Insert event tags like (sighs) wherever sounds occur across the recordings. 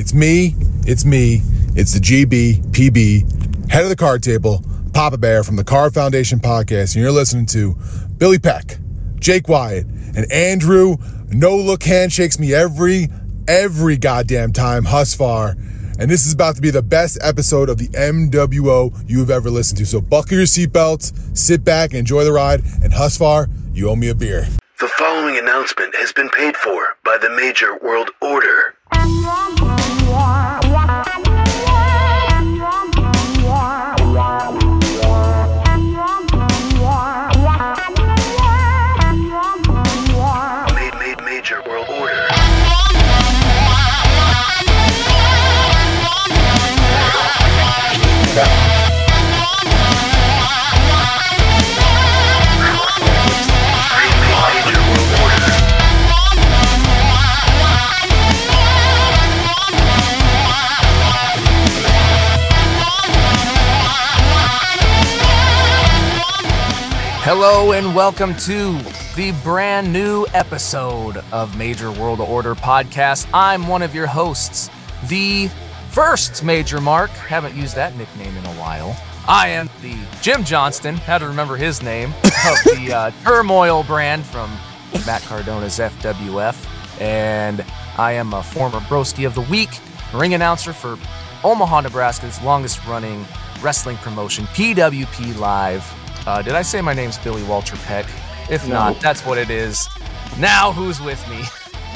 It's me, it's me, it's the GB, PB, head of the card table, Papa Bear from the Card Foundation podcast, and you're listening to Billy Peck, Jake Wyatt, and Andrew. No look handshakes me every, every goddamn time, Husfar. And this is about to be the best episode of the MWO you've ever listened to. So buckle your seatbelts, sit back, enjoy the ride, and Husfar, you owe me a beer. The following announcement has been paid for by the Major World Order. Hello and welcome to the brand new episode of Major World Order podcast. I'm one of your hosts, the first Major Mark. Haven't used that nickname in a while. I am the Jim Johnston. how to remember his name (laughs) of the uh, Turmoil brand from Matt Cardona's FWF, and I am a former Broski of the Week ring announcer for Omaha, Nebraska's longest-running wrestling promotion, PWP Live. Uh, did I say my name's Billy Walter Peck? If not, that's what it is. Now, who's with me? (laughs)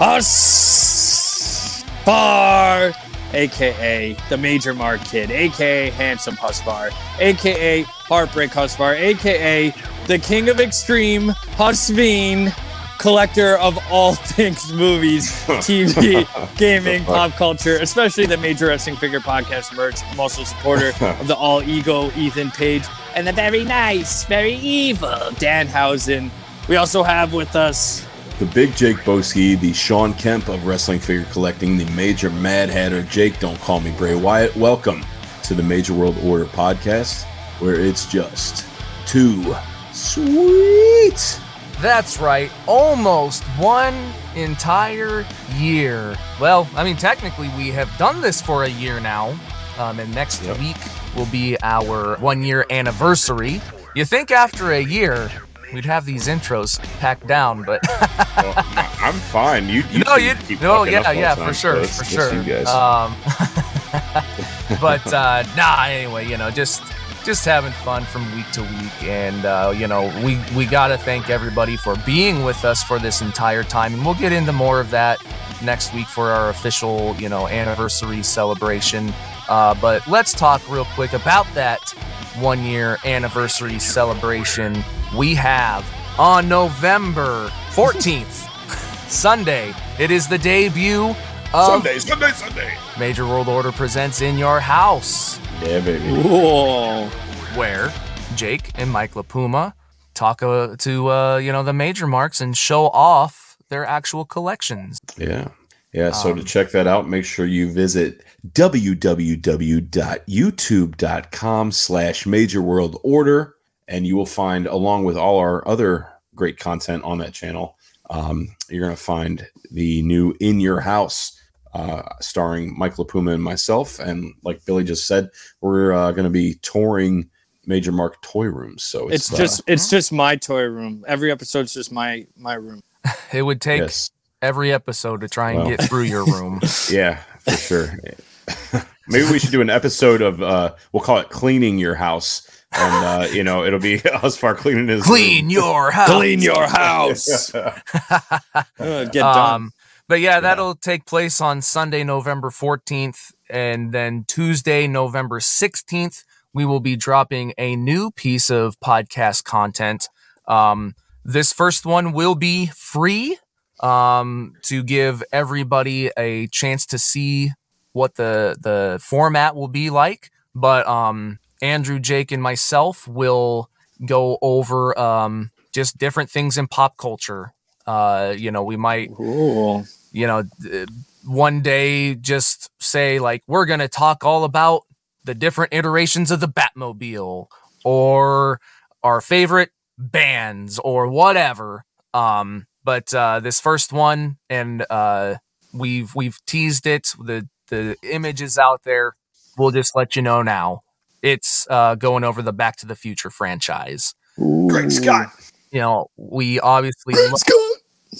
Husbar, aka the Major Mark Kid, aka Handsome Husbar, aka Heartbreak Husbar, aka the King of Extreme Husveen, collector of all (laughs) things movies, TV, (laughs) gaming, pop culture, especially the Major Wrestling Figure Podcast merch. I'm also a supporter (laughs) of the All Ego Ethan Page and the very nice, very evil Danhausen. We also have with us The big Jake Boski, the Sean Kemp of wrestling figure collecting, the major Mad Hatter. Jake, don't call me Bray Wyatt. Welcome to the Major World Order podcast, where it's just too sweet. That's right, almost one entire year. Well, I mean, technically, we have done this for a year now, um, and next Yep. week will be our one year anniversary. You think after a year, we'd have these intros packed down, but Well, I'm fine. You, you no, you, no, yeah, yeah, for sure, so for sure. Um, (laughs) but uh, nah, anyway, you know, just just having fun from week to week, and uh, you know, we we gotta thank everybody for being with us for this entire time, and we'll get into more of that next week for our official, you know, anniversary celebration. Uh, but let's talk real quick about that one year anniversary celebration we have on November 14th, (laughs) Sunday. It is the debut of Sunday, Sunday, Sunday. Major World Order presents In Your House, Yeah, baby. Whoa. where Jake and Mike LaPuma talk uh, to uh, you know the major marks and show off their actual collections. Yeah. Yeah, so to Um, check that out, make sure you visit www.youtube.com slash major world order, and you will find, along with all our other great content on that channel, um, you're going to find the new In Your House, uh, starring Mike LaPuma and myself. And like Billy just said, we're uh, going to be touring Major Mark Toy Rooms. So It's it's, just uh, it's just my toy room. Every episode's just my my room. (laughs) It would take yes. every episode to try and Well. get through your room. (laughs) Yeah, for sure. (laughs) Maybe we should do an episode of uh we'll call it cleaning your house. And uh, you know, it'll be us far cleaning his Clean your house. Clean your house. Uh, get done. Um, but yeah, that'll take place on Sunday, November 14th. And then Tuesday, November 16th, we will be dropping a new piece of podcast content. Um, this first one will be free um, to give everybody a chance to see what the, the format will be like. But um, Andrew, Jake, and myself will go over um, just different things in pop culture. Uh, you know, we might Cool. you know, one day just say like we're gonna talk all about the different iterations of the Batmobile or our favorite bands or whatever. Um, but uh, this first one, and uh, we've we've teased it. The the image is out there. We'll just let you know now. It's uh, going over the Back to the Future franchise. Great Scott. You know, we obviously love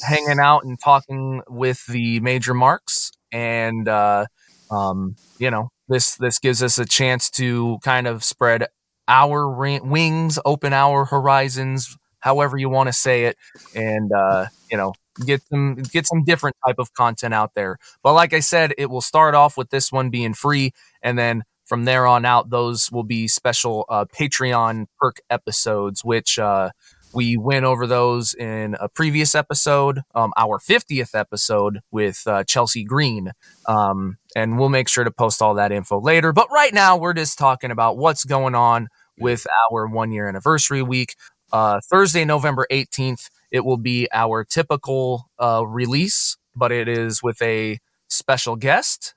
hanging out and talking with the major marks, and uh, um, you know, this this gives us a chance to kind of spread our wings, open our horizons, however you want to say it, and uh, you know, get some get some different type of content out there. But like I said, it will start off with this one being free, and then from there on out, those will be special uh, Patreon perk episodes, which uh, we went over those in a previous episode, um, our 50th episode with uh, Chelsea Green. Um, and we'll make sure to post all that info later. But right now, we're just talking about what's going on with our one year anniversary week. Uh, Thursday, November 18th, it will be our typical uh, release, but it is with a special guest,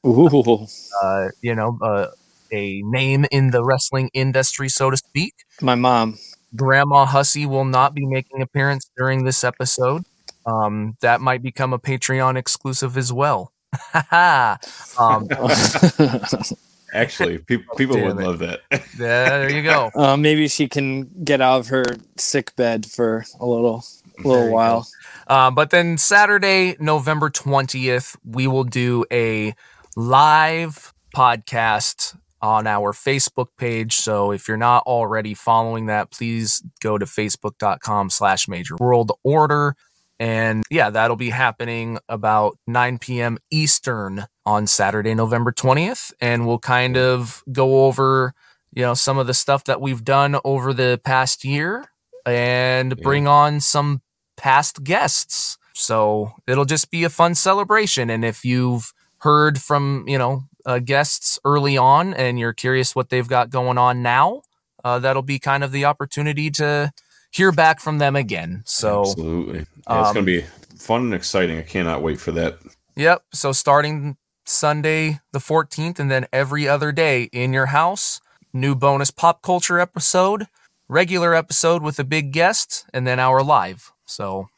uh, you know, uh, a name in the wrestling industry, so to speak. my mom. Grandma Hussey will not be making appearance during this episode. Um, that might become a Patreon exclusive as well. (laughs) um, (laughs) Actually, (laughs) people people Damn would it. love that. there you go. uh, maybe she can get out of her sick bed for a little little while. Um, but then Saturday, November 20th, we will do a live podcast on our Facebook page. So if you're not already following that, please go to facebook.com slash major world order. And yeah, that'll be happening about 9 p.m. Eastern on Saturday, November 20th. And we'll kind of go over, you know, some of the stuff that we've done over the past year and Yeah. bring on some past guests. So it'll just be a fun celebration. And if you've heard from, you know, uh, guests early on and you're curious what they've got going on now, uh, that'll be kind of the opportunity to hear back from them again. So, Absolutely. Yeah, it's um, going to be fun and exciting. I cannot wait for that. Yep. So starting Sunday the 14th and then every other day in your house, new bonus pop culture episode, regular episode with a big guest, and then our live. So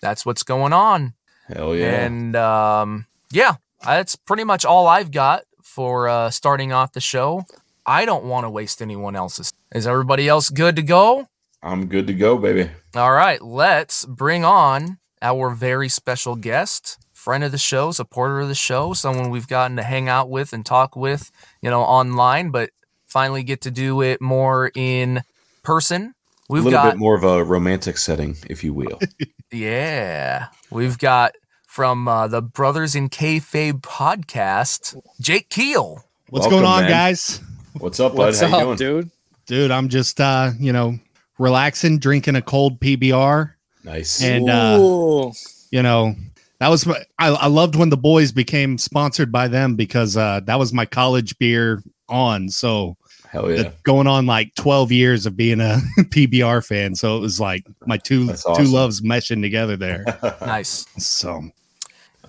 that's what's going on. Hell yeah. And um, yeah, that's pretty much all I've got for uh, starting off the show. I don't want to waste anyone else's. Is everybody else good to go? I'm good to go, baby. All right, let's bring on our very special guest, friend of the show, supporter of the show, someone we've gotten to hang out with and talk with, you know, online, but finally get to do it more in person. a We've little got bit more of a romantic setting, if you will. (laughs) yeah, we've got from uh, the Brothers in Kayfabe podcast, Jake Keel. What's Welcome, going on, man. guys? What's up, bud? What's How you up, doing? dude? Dude, I'm just uh, you know, relaxing, drinking a cold PBR. Nice. And, uh, You know, that was my, I, I loved when the boys became sponsored by them because uh that was my college beer on. So Hell yeah. going on like 12 years of being a (laughs) PBR fan. So it was like my two That's two loves meshing together there. (laughs) Nice. So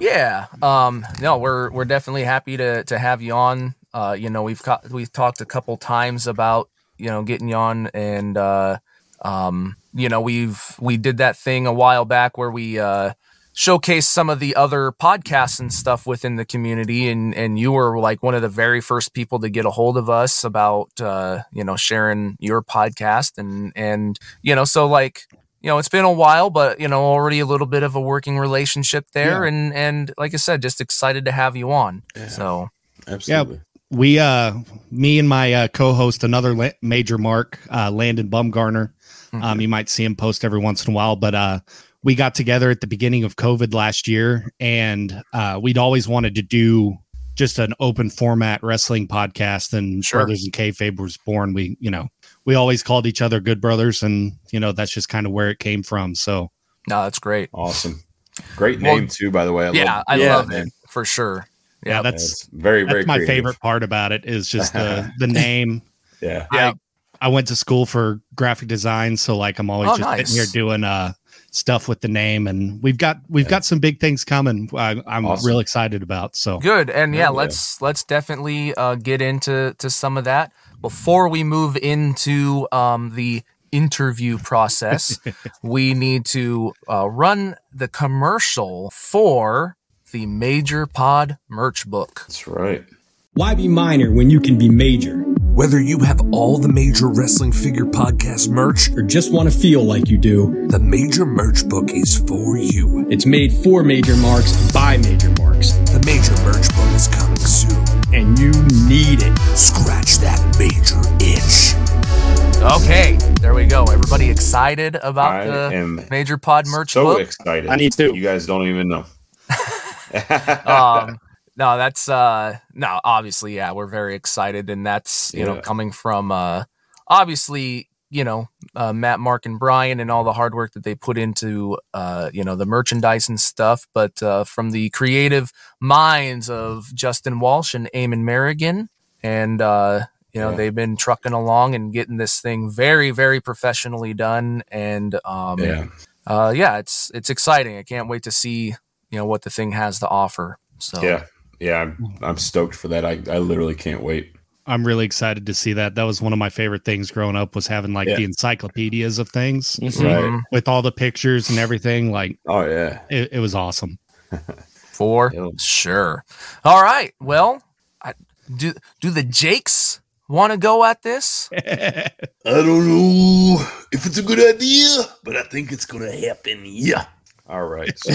Yeah. Um, no, we're we're definitely happy to to have you on. Uh, you know, we've got we've talked a couple times about you know getting you on, and uh, um, you know we've we did that thing a while back where we uh showcased some of the other podcasts and stuff within the community, and and you were like one of the very first people to get a hold of us about uh you know sharing your podcast, and and you know so like you know, it's been a while, but you know, already a little bit of a working relationship there, Yeah. and and like I said, just excited to have you on. So Absolutely. we uh me and my uh, co-host another la- major mark uh landon bumgarner um you might see him post every once in a while but uh we got together at the beginning of covid last year and uh we'd always wanted to do just an open format wrestling podcast and Sure. brothers and kayfabe was born we you know we always called each other good brothers and you know that's just kind of where it came from so no, that's great. Awesome. Great Well, name, too, by the way. I yeah, love I yeah, love man. it for sure. yeah, Yep. that's It's very, very that's my creative. favorite part about it is just the (laughs) the name Yeah. Yeah. I, I went to school for graphic design, so like I'm always Oh, just nice. sitting here doing uh stuff with the name, and we've got we've got some big things coming. I, I'm Awesome. real excited about. So Good, and yeah, Yeah. let's let's definitely uh, get into to some of that before we move into um, the interview process. (laughs) we need to uh, run the commercial for the Major Pod merch book. That's right. Why be minor when you can be major? Whether you have all the major wrestling figure podcast merch or just want to feel like you do, the Major Merch Book is for you. It's made for major marks by major marks. The Major Merch Book is coming soon, and you need it. Scratch that major itch. Okay, there we go. Everybody excited about I the Major Pod merch so book? excited. I need to. You guys don't even know. (laughs) um, no, that's uh, no. Obviously, yeah, we're very excited, and that's you know coming from uh, obviously you know uh, Matt, Mark, and Brian, and all the hard work that they put into uh, you know the merchandise and stuff, but uh, from the creative minds of Justin Walsh and Eamon Merrigan, and uh, you know Yeah. they've been trucking along and getting this thing very, very professionally done, and um, yeah. uh, yeah, it's it's exciting. I can't wait to see you know what the thing has to offer. So Yeah. Yeah. I'm, I'm stoked for that. I, I literally can't wait. I'm really excited to see that. That was one of my favorite things growing up was having like Yeah. the encyclopedias of things Right. Mhm. with all the pictures and everything. Like Oh, yeah. it, it was awesome. (laughs) for Yeah. sure. All right. Well, I, do do the Jakes want to go at this? (laughs) I don't know if it's a good idea, but I think it's gonna happen. Yeah. All right. (laughs)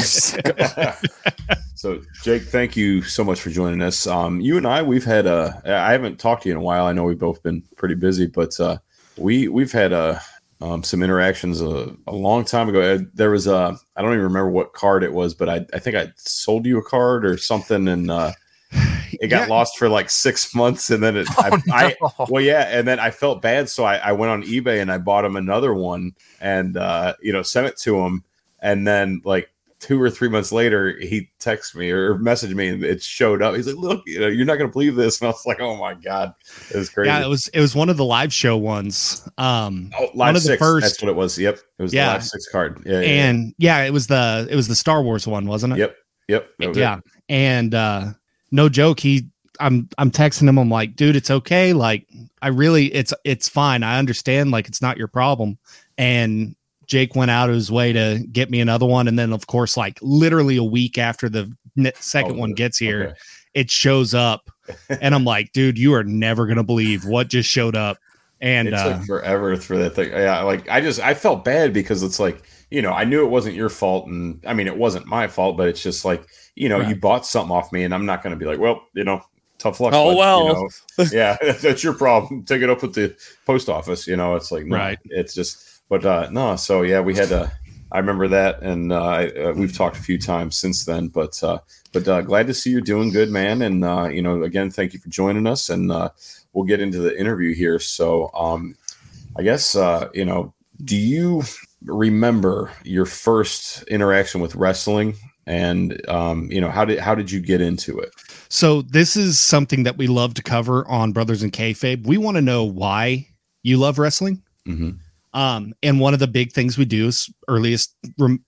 So, Jake, thank you so much for joining us. Um, you and I, we've had uh, I haven't talked to you in a while. I know we've both been pretty busy, but uh, we we've had uh, um, some interactions a, a long time ago. There was a I don't even remember what card it was, but I I think I sold you a card or something, and uh, (sighs) it got Yeah. lost for like six (laughs) months, and then it I, I no. well, yeah, and then I felt bad, so I, I went on eBay and I bought him another one, and uh, you know, sent it to him, and then like two or three months later, he texted me or messaged me, and it showed up. He's like, "Look, you know, you're not gonna believe this," (laughs) and I was like, "Oh my god, it was crazy." Yeah, it was it was one of the live show ones. Um oh, one live of the six. first- That's what it was. Yep, it was Yeah. the live six card. Yeah, yeah, and yeah, it was the it was the Star Wars one, wasn't it? Yep. yep. it. yeah and uh no joke he i'm i'm texting him i'm like dude it's okay like i really it's it's fine i understand like it's not your problem and jake went out of his way to get me another one and then of course like literally a week after the second Oh, one gets here okay. it shows up and i'm like dude you are never gonna believe what just showed up and it uh took forever for that thing. Yeah, like I just I felt bad because it's like you know I knew it wasn't your fault, and I mean it wasn't my fault, but it's just like you know Right. you bought something off me, and I'm not going to be like, well, you know, tough luck. Oh, bud," you well. know? (laughs) yeah, (laughs) that's your problem. Take it up with the post office. You know, it's like no, Right. It's just, but uh no. So yeah, we had to. I remember that, and uh, I, uh, we've talked a few times since then. But uh, but uh, glad to see you're doing good, man. And uh, you know, again, thank you for joining us, and uh, we'll get into the interview here. So um, I guess uh, you know, do you remember your first interaction with wrestling? And um, you know, how did how did you get into it? So this is something that we love to cover on Brothers and Kayfabe. We want to know why you love wrestling. Mm-hmm. Um, and one of the big things we do is earliest rem-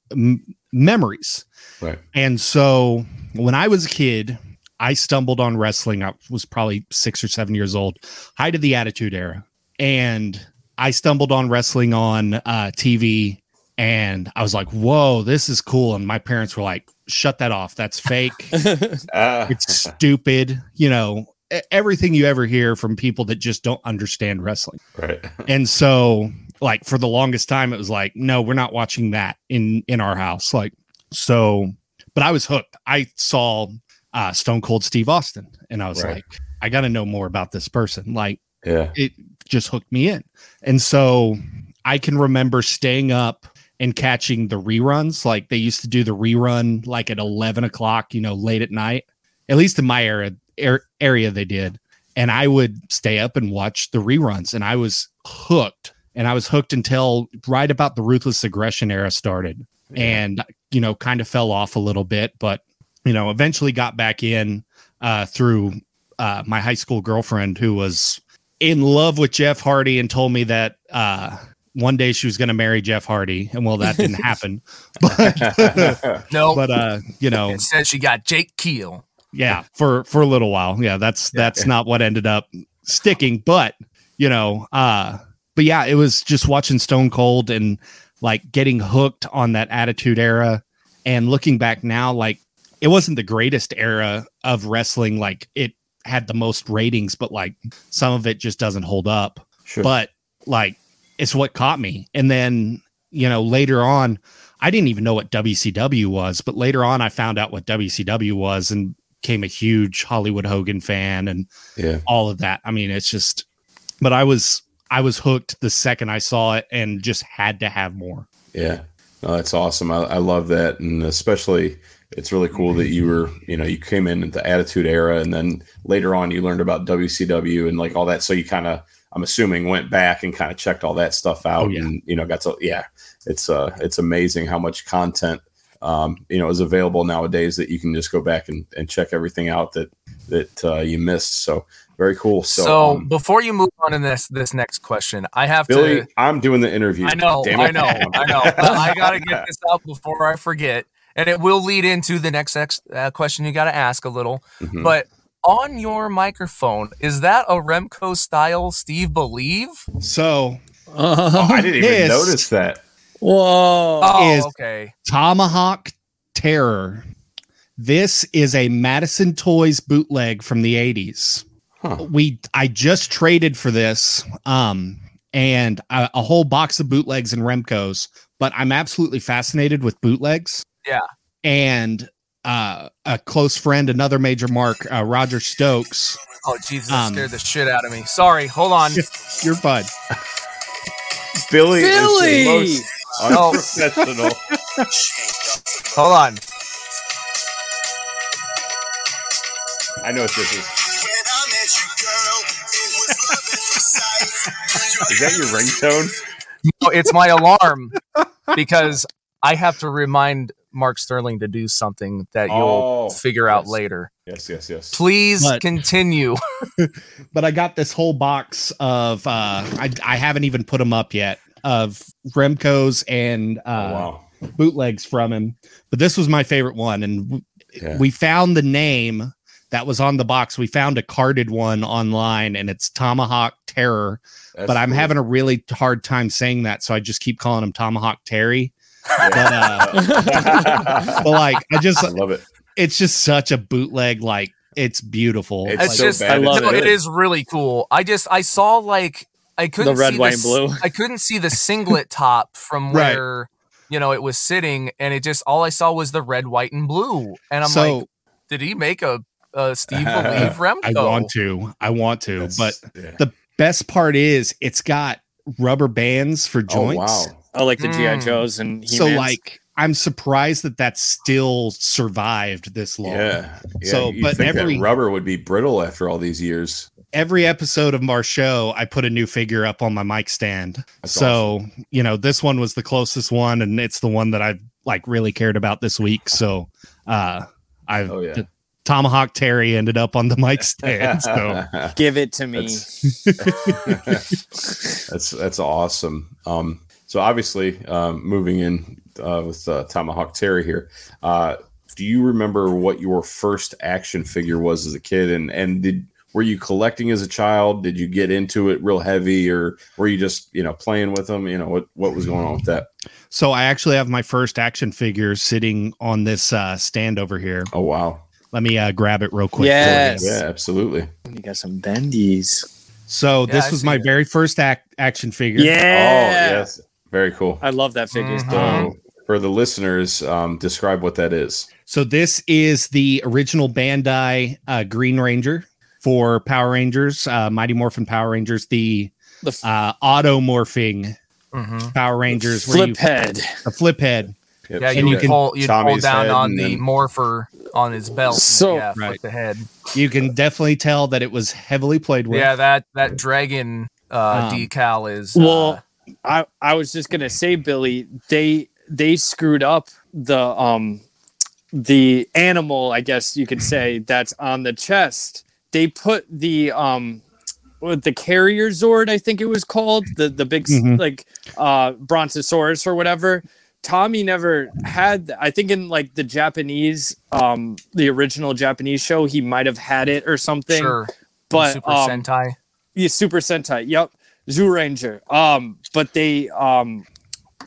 memories. Right. And so when I was a kid, I stumbled on wrestling. I was probably six or seven years old, height of the Attitude Era, and I stumbled on wrestling on uh, TV. And I was like, "Whoa, this is cool!" And my parents were like, "Shut that off. That's fake." (laughs) Ah, it's stupid you know everything you ever hear from people that just don't understand wrestling right. and so like for the longest time it was like no we're not watching that in in our house like so but i was hooked i saw uh stone cold steve austin and i was Right. like i gotta know more about this person like Yeah. it just hooked me in. And so I can remember staying up and catching the reruns. Like they used to do the rerun like at 11 o'clock, you know, late at night. At least in my area, er, area they did. And I would stay up and watch the reruns. And I was hooked. And I was hooked until right about the ruthless aggression era started. And, you know, kind of fell off a little bit, but, you know, eventually got back in uh, through uh, my high school girlfriend who was in love with Jeff Hardy and told me that uh, one day she was going to marry Jeff Hardy. And well, that didn't happen. (laughs) But, (laughs) No, but uh, you know, instead she got Jake Keel. yeah, for for a little while. Yeah, that's that's not what ended up sticking, but you know, uh but yeah, it was just watching Stone Cold and like getting hooked on that attitude era and looking back now like it wasn't the greatest era of wrestling. Like it had the most ratings, but like some of it just doesn't hold up. Sure. But like it's what caught me. And then, you know, later on, I didn't even know what WCW was, but later on I found out what WCW was and became a huge Hollywood Hogan fan and yeah. all of that. I mean, it's just but I was I was hooked the second I saw it and just had to have more. Yeah. No, that's awesome. I, I love that. And especially, it's really cool that you were, you know, you came in at the Attitude Era and then later on you learned about WCW and like all that. So you kind of, I'm assuming, went back and kind of checked all that stuff out Oh, yeah. and, you know, got to, yeah, it's, uh, it's amazing how much content, um, you know, is available nowadays that you can just go back and, and check everything out that, that, uh, you missed. So very cool. So, So, um, before you move on to this this next question, I have Billy, to. I'm doing the interview. I know, Damn I know, I know. (laughs) But I gotta get this out before I forget, and it will lead into the next ex- uh, question you got to ask a little. Mhm. But on your microphone, is that a Remco style Steve Believe? So Oh, I didn't even notice that. Whoa. Oh, okay. Tomahawk Terror. This is a Madison Toys bootleg from the 80s. Huh. We I just traded for this um and a, a whole box of bootlegs and Remcos, but I'm absolutely fascinated with bootlegs. Yeah. And uh a close friend, another major mark, uh, Roger Stokes. Oh, Jesus, Um, scared the shit out of me. Sorry, hold on. You're fun. Billy, Billy! is the Oh. most unprofessional. Hold on. I know what this is. (laughs) Is that your ringtone? Oh, it's my alarm because I have to remind Mark Sterling to do something that you'll Oh, figure out later. Yes, yes, yes. Please But- continue. (laughs) (laughs) but I got this whole box of uh I I haven't even put them up yet of Remco's and uh oh, wow. bootlegs from him. But this was my favorite one and w- Yeah. we found the name that was on the box. We found a carded one online and it's Tomahawk Terror, That's but I'm cool. having a really hard time saying that so I just keep calling him Tomahawk Terry. Yeah. But uh (laughs) but like I just I love it. it's just such a bootleg like it's beautiful. It's It's Like, so just, bad. I love no, it. it is really cool. I just, I saw like, I couldn't see the red, see white, s- and blue. (laughs) I couldn't see the (laughs) singlet top from Right. where, you know, it was sitting, and it just all I saw was the red, white, and blue, and I'm so like, did he make a, a Steve Believe (laughs) Remco? I want to. I want to. That's- But yeah. the best part is it's got rubber bands for joints. oh wow, I like the GI Mm. Joes and So He-Mans. like I'm surprised that that still survived this long. yeah. yeah. So, you'd but think every- that rubber would be brittle after all these years. Every episode of our show, I put a new figure up on my mic stand. That's so, you know, this one was the closest one and it's the one that I've like really cared about this week. So uh I've Oh yeah. Tomahawk Terry ended up on the mic stand. So (laughs) give it to me. (laughs) that's that's awesome. Um, so obviously, um, moving in uh, with uh, Tomahawk Terry here. Uh, do you remember what your first action figure was as a kid, and and did were you collecting as a child? Did you get into it real heavy, or were you just you know playing with them? You know what what was going on with that? So I actually have my first action figure sitting on this uh, stand over here. Oh wow, Let me uh, grab it real quick. Yes. yeah, absolutely. You got some bendies. So Yeah, this I was my it. very first ac- action figure. Yeah. Oh yes, very cool. I love that figure. Mhm. So for the listeners, um, describe what that is. So this is the original Bandai uh, Green Ranger for Power Rangers, uh, Mighty Morphin Power Rangers, the The f- uh, auto morphing Mhm. Power Rangers, where you flip head. a flip head. Yep, Yeah, so you you can- pull, you'd pull down on and the then- morpher on his belt. So- yeah, flip Right. the head. You can definitely tell that it was heavily played with. Yeah, that that dragon uh, Um, decal is. Well, uh, I I was just gonna say, Billy, they they screwed up the um the animal, I guess you could say, that's on the chest. They put the um the carrier Zord, I think it was called, the the big s Mhm. like uh brontosaurus or whatever. Tommy never had I think in like the Japanese um the original Japanese show he might have had it or something. sure. But Super um, Sentai. yeah, Super Sentai. Yep, Zyuranger. Um, but they um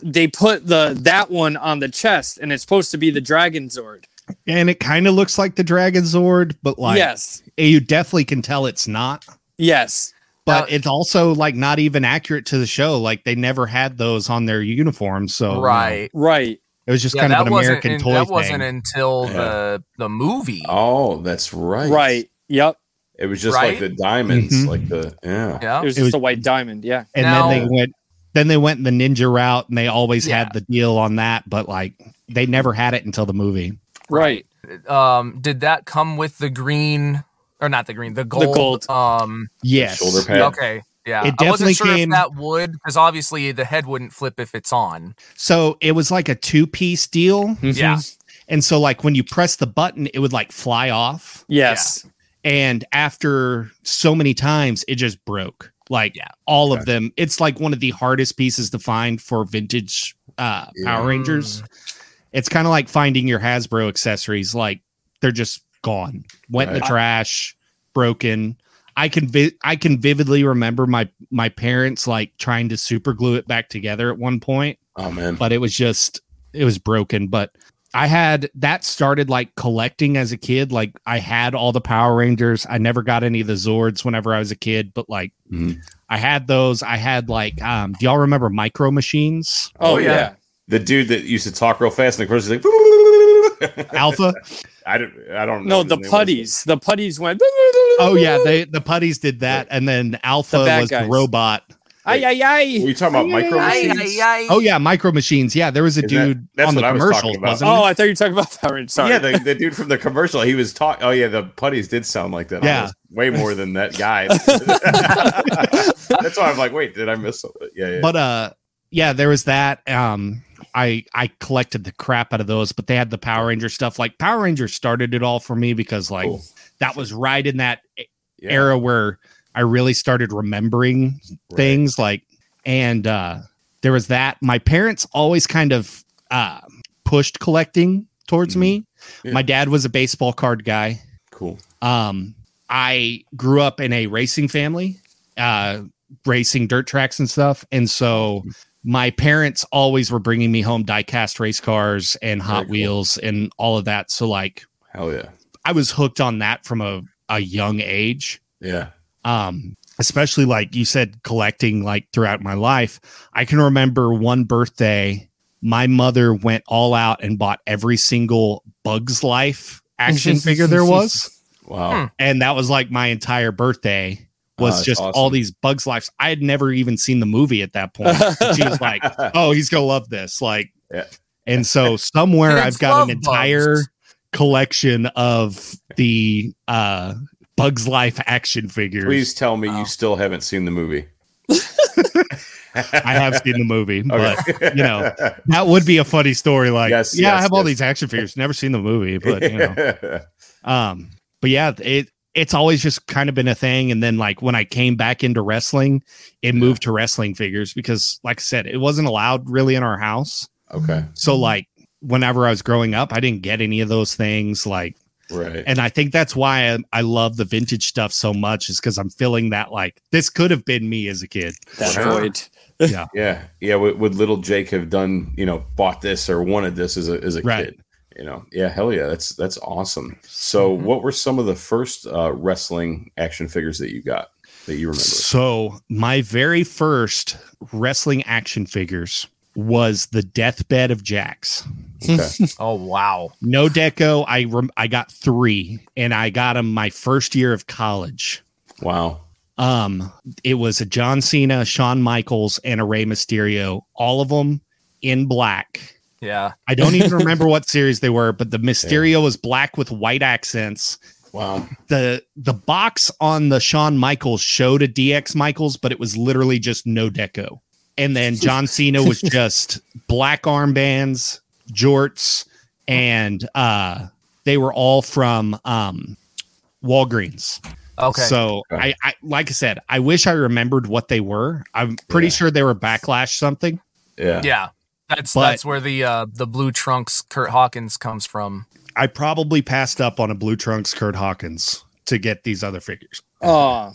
they put the that one on the chest, and it's supposed to be the Dragon Zord. and it kind of looks like the Dragon Zord, but like yes. you definitely can tell it's not. Yes. But Now- it's also like not even accurate to the show. Like they never had those on their uniforms, so you know, right. Right. it was just Yeah, kind of an American in- toy that thing. wasn't until Yeah. the the movie. Oh, that's right. Right. Yep. It was just Right? like the diamonds, Mhm. like the yeah. Yeah. It was It just was- a white diamond. Yeah. and Now- then they went then they went the ninja route and they always Yeah. had the deal on that but like they never had it until the movie Right. Um, did that come with the green or not the green, the gold? gold. Um, yes Shoulder pad. okay, yeah. It I wasn't sure came- if that would because obviously the head wouldn't flip if it's on. so it was like a two-piece deal Yeah, and so like when you press the button it would like fly off Yes. and after so many times it just broke like Yeah. all Okay. of them it's like one of the hardest pieces to find for vintage uh power Mm. rangers it's kind of like finding your hasbro accessories like they're just gone went in the trash broken i can vi- i can vividly remember my my parents like trying to super glue it back together at one point Oh man. but it was just it was broken but i had that started like collecting as a kid like i had all the power rangers i never got any of the zords whenever i was a kid but like Mhm. i had those i had like um do y'all remember micro machines Oh, Oh, yeah. yeah. The dude that used to talk real fast and of course he's like (laughs) alpha I don't I don't No, know. what the his name was. putties. The putties went. oh yeah they the putties did that and then alpha The was guys. the robot Ay, ay, Were ay. you talking about micro Ay, machines? ay, ay. oh yeah micro machines yeah there was a Is that- dude that's on the what I was commercial wasn't Oh, he? I thought you were talking about Power Rangers. Sorry. Yeah, the, the dude from the commercial, he was talking. Oh yeah, the putties did sound like that. Yeah. way more than that guy. (laughs) That's why I'm like, wait, did I miss something? Yeah, yeah. but uh yeah there was that um i i collected the crap out of those but they had the power ranger stuff like power rangers started it all for me because like Cool. that was right in that Yeah. era where i really started remembering Right. things like and uh there was that my parents always kind of uh pushed collecting towards me Mm-hmm. Yeah. my dad was a baseball card guy Cool. um, I grew up in a racing family, uh, racing dirt tracks and stuff, and so my parents always were bringing me home diecast race cars and Hot Very cool. Wheels and all of that. So like, Hell yeah. I was hooked on that from a a young age. Yeah. Um, especially like you said, collecting like throughout my life. I can remember one birthday, my mother went all out and bought every single Bugs Life action (laughs) figure there was Wow. and that was like my entire birthday was that's just awesome. all these bugs lives i had never even seen the movie at that point she was like (laughs) oh he's gonna love this like Yeah. and so somewhere i've got an entire bugs. collection of the uh bugs life action figures Please tell me Wow. you still haven't seen the movie. (laughs) i have seen the movie (laughs) but Okay. you know, that would be a funny story like Yes, yeah i yes, have all these action figures never seen the movie but you know Um, but yeah, it it's always just kind of been a thing. And then like when I came back into wrestling, it moved to wrestling figures because, like I said, it wasn't allowed really in our house. okay. So like whenever I was growing up, I didn't get any of those things. Like, Right. and I think that's why I, I love the vintage stuff so much is because I'm feeling that like this could have been me as a kid. That Wow. void. Yeah. Yeah. Would, would little Jake have done, you know, bought this or wanted this as a, as a Right. kid? You know, yeah, hell yeah. That's, that's awesome. So Mm-hmm. what were some of the first uh, wrestling action figures that you got that you remember? So my very first wrestling action figures was the deathbed of Jakks. Okay. (laughs) Oh wow. No deco. I rem- I got three, and I got them my first year of college. wow. Um, it was a John Cena, Shawn Michaels, and a Rey Mysterio. All of them in black. Yeah. I don't even (laughs) remember what series they were, but the Mysterio was black with white accents. Wow. the The box on the Shawn Michaels showed a DX Michaels, but it was literally just no deco. And then John Cena was (laughs) just black armbands, jorts, and uh, they were all from um, Walgreens. Okay. So Okay. I, I, like I said, I wish I remembered what they were. I'm pretty Yeah. sure they were backlash something. Yeah. yeah. That's But- that's where the uh the blue trunks Kurt Hawkins comes from. I probably passed up on a Blue Trunks Kurt Hawkins to get these other figures, Oh,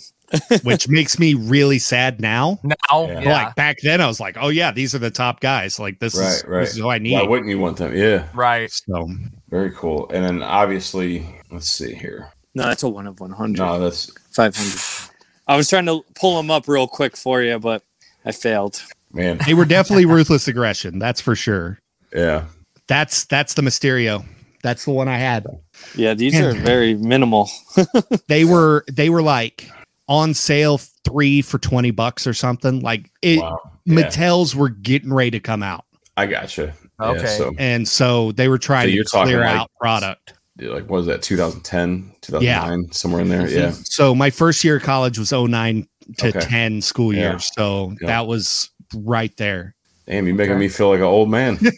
which (laughs) makes me really sad now. Now, Yeah. yeah. Like back then, I was like, "Oh yeah, these are the top guys. Like this is Right, right. this is who I Why need." wouldn't you want them? Yeah. right. So, Very cool. And then obviously, let's see here. No, that's a one of 100. No, that's 500. I was trying to pull them up real quick for you, but I failed. Man. They were definitely ruthless aggression. That's for sure. Yeah. That's that's the Mysterio. That's the one I had. Yeah, these are very minimal. (laughs) They were they were like on sale three for twenty bucks or something. Like it, Wow. Yeah. Mattel's were getting ready to come out, I gotcha. Okay. Yeah, so and so they were trying So to you're talking clear like- out product. like what was that 2010 2009 somewhere in there mhm. yeah So my first year of college was 09 to Okay. 10 school Yeah. years. So Yeah. that was right there. damn you're making me feel like an old man. (laughs)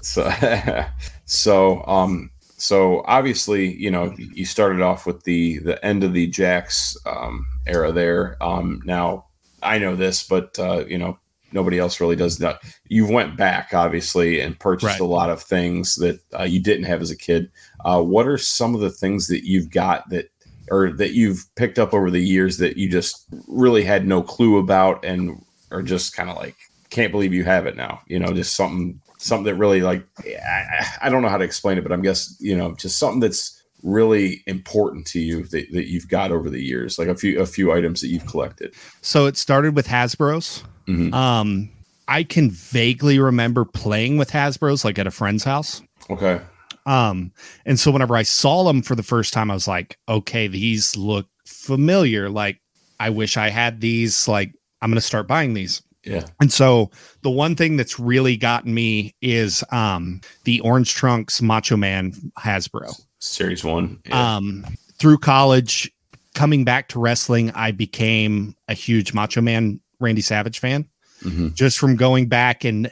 So (laughs) so um so obviously you know you started off with the the end of the Jakks um era there. Um now i know this but uh you know nobody else really does that. You went back obviously and purchased Right. a lot of things that uh, you didn't have as a kid. Uh what are some of the things that you've got that or that you've picked up over the years that you just really had no clue about and are just kind of like can't believe you have it now you know just something something that really like I, I don't know how to explain it but i'm guess you know just something that's really important to you that, that you've got over the years like a few a few items that you've collected So it started with Hasbro's. Mhm. Um, I can vaguely remember playing with Hasbro's like at a friend's house. okay Um, and so whenever I saw them for the first time, I was like, okay, these look familiar. Like, I wish I had these. Like, I'm gonna start buying these. yeah And so the one thing that's really gotten me is um the Orange Trunks Macho Man Hasbro. series one yeah. Um through college, coming back to wrestling, I became a huge Macho Man Randy Savage fan. Mhm. Just from going back and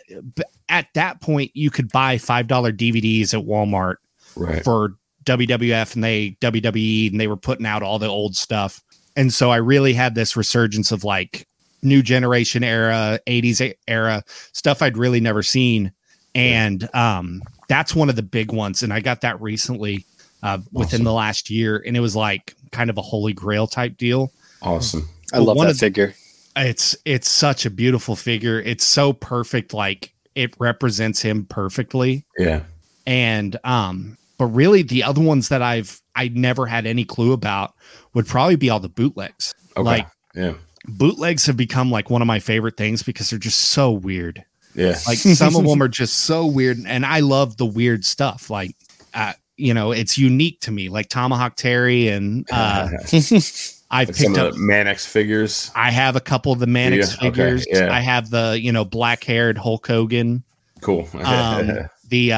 at that point you could buy $5 DVDs at Walmart right for WWF and they WWE and they were putting out all the old stuff. And so I really had this resurgence of like new generation era, 80s e- era stuff I'd really never seen. And um that's one of the big ones and I got that recently uh within Awesome. the last year and it was like kind of a holy grail type deal. awesome I love one that of- figure. It's it's such a beautiful figure. It's so perfect like it represents him perfectly yeah and um but really the other ones that i've i never had any clue about would probably be all the bootlegs okay like yeah bootlegs have become like one of my favorite things because they're just so weird yeah like some of (laughs) them are just so weird and i love the weird stuff like uh you know it's unique to me like tomahawk terry and (laughs) uh i've Like some picked of up the Mannix figures i have a couple of the mannix Okay, figures yeah. i have the you know black haired hulk hogan cool um (laughs) the uh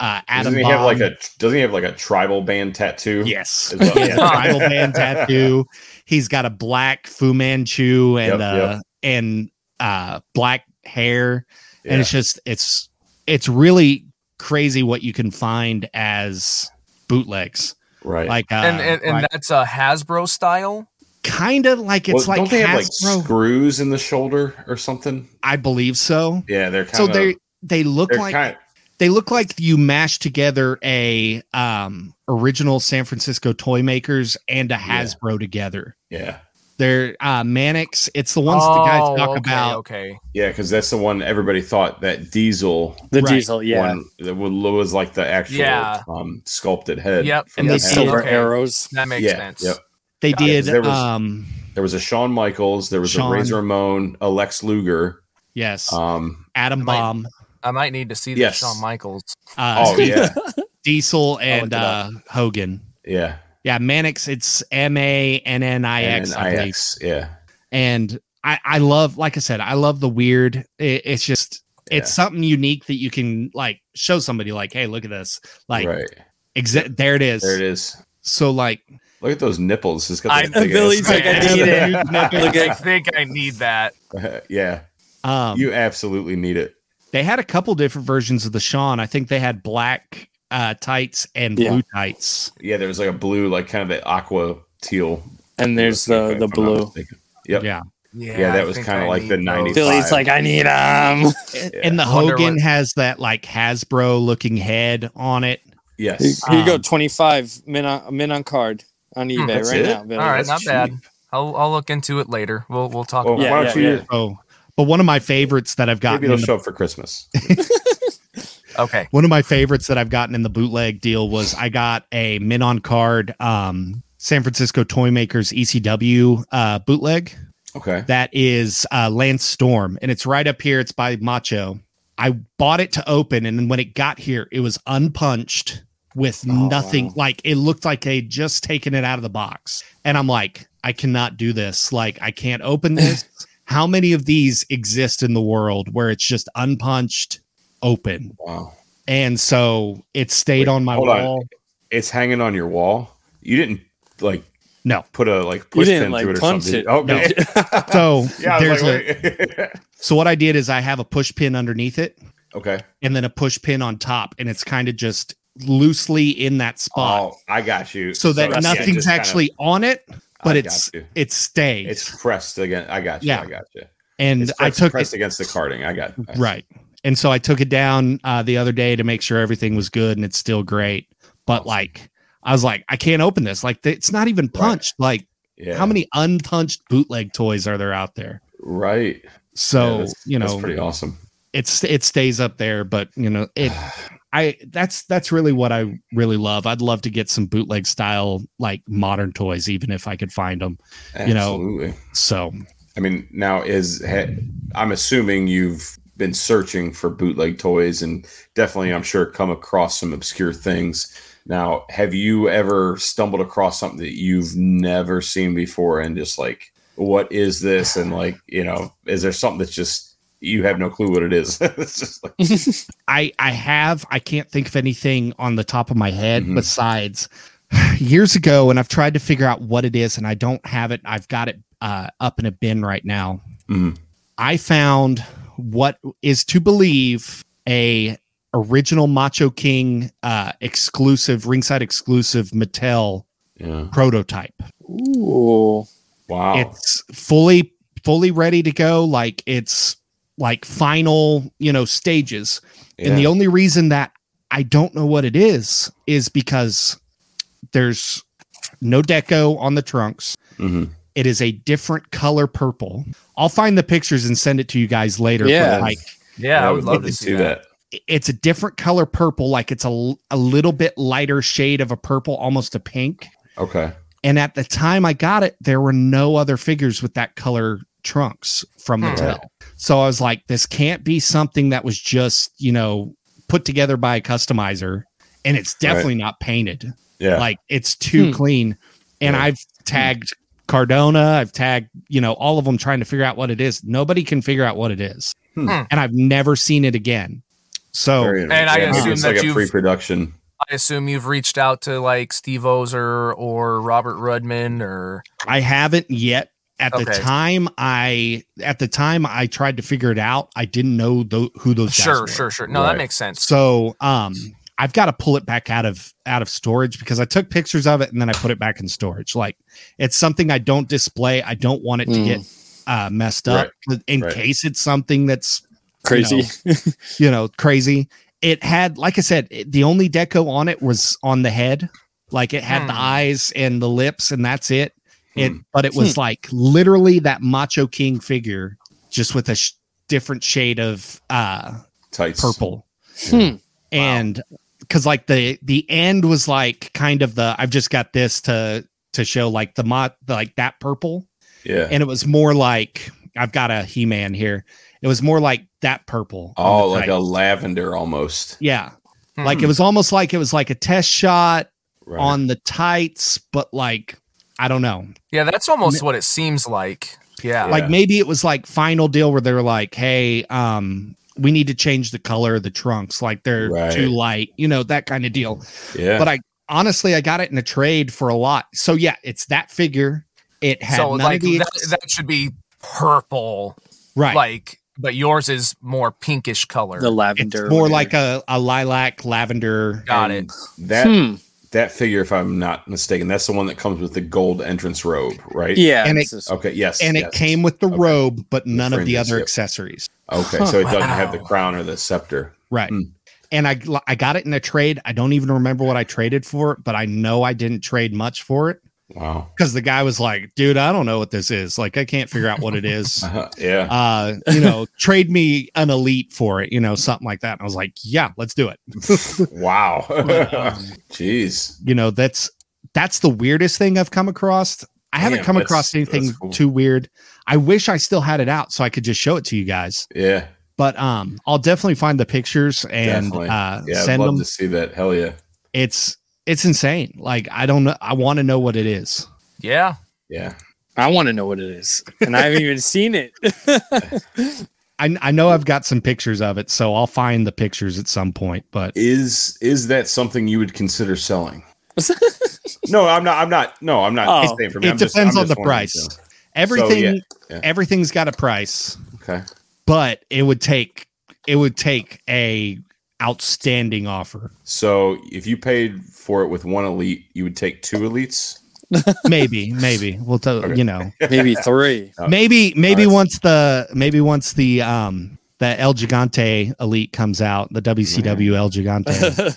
uh adam doesn't he have like a doesn't he have like a tribal band tattoo Yes. Well, He has a yeah. tribal band tattoo. He's got a black Fu Manchu and Yep, uh yep. and uh black hair. Yeah. And it's just it's it's really crazy what you can find as bootlegs. right Like uh and and, and that's a Hasbro style. kind of like it's Well, like don't they have like screws in the shoulder or something I believe so. yeah they're kind So of they they look like kind they look like you mashed together a um original San Francisco toy makers and a Yeah. Hasbro together. yeah They're uh Mannix. It's the ones the guys Oh, talk okay, about. Okay. yeah because that's the one everybody thought that diesel The Right. diesel, yeah. one that was like the actual Yeah. um, sculpted head Yep, And the silver Okay. arrows. That makes yeah sense. yep They Yeah, 'cause did there was- um there was a Shawn Michaels there was Shawn. a Razor Ramon a Lex Luger yes, um Adam I Bomb, I might need to see the Yes. Shawn Michaels. uh oh yeah (laughs) Diesel and uh Hogan. yeah Yeah, Mannix, it's M A N N I X, and I believe. Yeah And I I love like I said, I love the weird. It, it's just it's Yeah. something unique that you can like show somebody like, "Hey, look at this." Like right exa- there it is. there it is So like look at those nipples it's got I- that Billy's like, I need it. I think I need that. (laughs) yeah um you absolutely need it they had a couple different versions of the Sean. I think they had black uh tights and Yeah. blue tights. Yeah, there was like a blue, like kind of the aqua teal. and there's the the blue. mistaken. Yep. Yeah. Yeah, that I was kinda like the 90s. those. Billy's like, I need them. (laughs) And the Hogan what- has that like Hasbro looking head on it. Yes. Here Yes. you go, Um, 25 min on, min on card on eBay right it? now. Billy. All right, that's not cheap. bad. I'll I'll look into it later. We'll we'll talk Well, about Yeah, it. yeah, you? yeah. Oh, but one of my favorites that I've gotten. Maybe gotten they'll in the- show up for Christmas. (laughs) Okay. One of my favorites that I've gotten in the bootleg deal was I got a min on card um, San Francisco Toy Makers ECW uh, bootleg. Okay. That is uh, Lance Storm, and it's right up here. It's by Macho. I bought it to open, and then when it got here, it was unpunched with Oh, nothing. wow. Like it looked like they just taken it out of the box. And I'm like, I cannot do this. Like I can't open this. (laughs) How many of these exist in the world where it's just unpunched, open? Wow. And so it stayed Wait, on my hold on. wall. It's hanging on your wall. You didn't like No. put a like You push didn't, pin like, through it or punch something. it. Oh, okay. (laughs) So (laughs) yeah, there's was a (laughs) so what I did is I have a push pin underneath it okay. and then a push pin on top, and it's kind of just loosely in that spot. Oh, I got you. so that it's nothing's just kinda- actually on it, but I it's it stays. it's pressed again. I got you. Yeah. I got you. and It's I took pressed it against the carding. I got I- right, and so I took it down uh, the other day to make sure everything was good, and it's still great. But Awesome. like, I was like, I can't open this. Like, it's not even punched. Like, Yeah. how many unpunched bootleg toys are there out there? Right. So that's- you that's know, pretty awesome. It's it stays up there, but you know it. (sighs) I that's that's really what I really love. I'd love to get some bootleg style like modern toys, even if I could find them. you know, Absolutely. So I mean, now is ha- I'm assuming you've been searching for bootleg toys and definitely, I'm sure, come across some obscure things. Now, have you ever stumbled across something that you've never seen before and just like, what is this? And like, you know, is there something that's just you have no clue what it is? (laughs) it's just like, (laughs) I I have I can't think of anything on the top of my head Mhm. besides (sighs) years ago, and I've tried to figure out what it is, and I don't have it. I've got it uh, up in a bin right now. Mhm. I found what is to believe a original Macho King uh, exclusive ringside exclusive Mattel yeah, prototype. Ooh. wow, It's fully fully ready to go. Like it's like final, you know, stages. And the only reason that I don't know what it is is because there's no deco on the trunks. Mhm. It is a different color purple. I'll find the pictures and send it to you guys later. but, Yeah. like Yeah, I would love to see that. it's a different color purple. Like it's a, a little bit lighter shade of a purple, almost a pink. Okay, And at the time I got it, there were no other figures with that color trunks from Hmm. Mattel. So I was like, this can't be something that was just, you know, put together by a customizer. And it's definitely not painted. yeah, Like it's too Hmm. clean. And Yeah. I've tagged Cardona, I've tagged, you know, all of them trying to figure out what it is. Nobody can figure out what it is. Hmm. And I've never seen it again. So And I interesting. Assume it's that like a you've- pre-production. I assume you've reached out to like Steve Ozer or Robert Rudman or I haven't yet. At the time, I at the time I tried to figure it out. I didn't know tho- who those guys sure, were. sure, sure. No, Right. that makes sense. So, um, I've got to pull it back out of out of storage because I took pictures of it and then I put it back in storage. Like it's something I don't display. I don't want it to Mm. get uh, messed up in right. case it's something that's Crazy. (laughs) you know crazy. It had, like I said, it- the only deco on it was on the head. Like it had the Hmm. eyes and the lips, and that's it. It, Hmm. but it was like literally that Macho King figure, just with a sh- different shade of uh Tights. purple. Hmm. And because like the the end was like kind of the I've just got this to to show like the mod like that purple, Yeah. and it was more like I've got a He Man here. It was more like that purple. oh, the like a lavender almost. yeah. Hmm. Like it was almost like it was like a test shot Right. on the tights, but like I don't know. yeah, that's almost what it seems like. Yeah. Yeah. Like maybe it was like final deal where they're like, hey, um, we need to change the color of the trunks. Like they're Right. too light, you know, that kind of deal. yeah. But I honestly I got it in a trade for a lot. So yeah, it's that figure. It had so none like of the that, that should be purple, right. like, but yours is more pinkish color. the it's lavender. more whatever. like a, a lilac lavender. Got it. That Hmm. That figure, if I'm not mistaken, that's the one that comes with the gold entrance robe, right? Yeah. And it- Okay. Yes. and it came with the Okay. robe, but none of the other yep. accessories. Okay, so it doesn't have the crown or the scepter. Right. Hmm. And I I got it in a trade. I don't even remember what I traded for it, but I know I didn't trade much for it. Wow. because the guy was like, "Dude, I don't know what this is. Like, I can't figure out what it is. (laughs) Uh-huh. Yeah. Uh, you know, (laughs) trade me an elite for it. You know, something like that." And I was like, "Yeah, let's do it." (laughs) wow. um, Jeez. you know, that's that's the weirdest thing I've come across. I haven't come across anything cool. too weird. I wish I still had it out so I could just show it to you guys. Yeah. But um, I'll definitely find the pictures and Definitely. uh, Yeah. I'd send love them. to see that. Hell yeah. It's it's insane. Like I don't know. I want to know what it is. Yeah. Yeah. I want to know what it is, and I haven't even seen it. (laughs) I I know I've got some pictures of it, so I'll find the pictures at some point. But Is is that something you would consider selling? (laughs) no, I'm not. I'm not. No, I'm not Oh. saying for me. it I'm depends I'm on the just wondering, price. so. Everything yeah, yeah. everything's got a price, Okay. but it would take it would take a outstanding offer. So if you paid for it with one elite, you would take two elites. (laughs) Maybe, maybe we'll tell Okay. you know. (laughs) Maybe three. Oh. maybe maybe Nice. once the maybe once the um the El Gigante Elite comes out, the WCW El Gigante.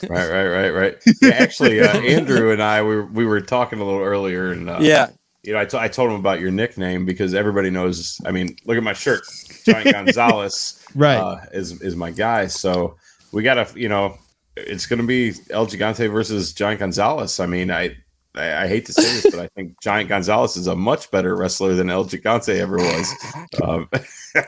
(laughs) Right, right, right, right. Yeah, actually, uh, Andrew and I we were, we were talking a little earlier, and uh, yeah, you know, I, t- I told him about your nickname because everybody knows. I mean, look at my shirt. Giant Gonzalez right. uh, is is my guy. So we gotta, you know, it's gonna be El Gigante versus Giant Gonzalez. I mean, I. I, I hate to say this, but I think (laughs) Giant Gonzalez is a much better wrestler than El Gigante ever was. Um,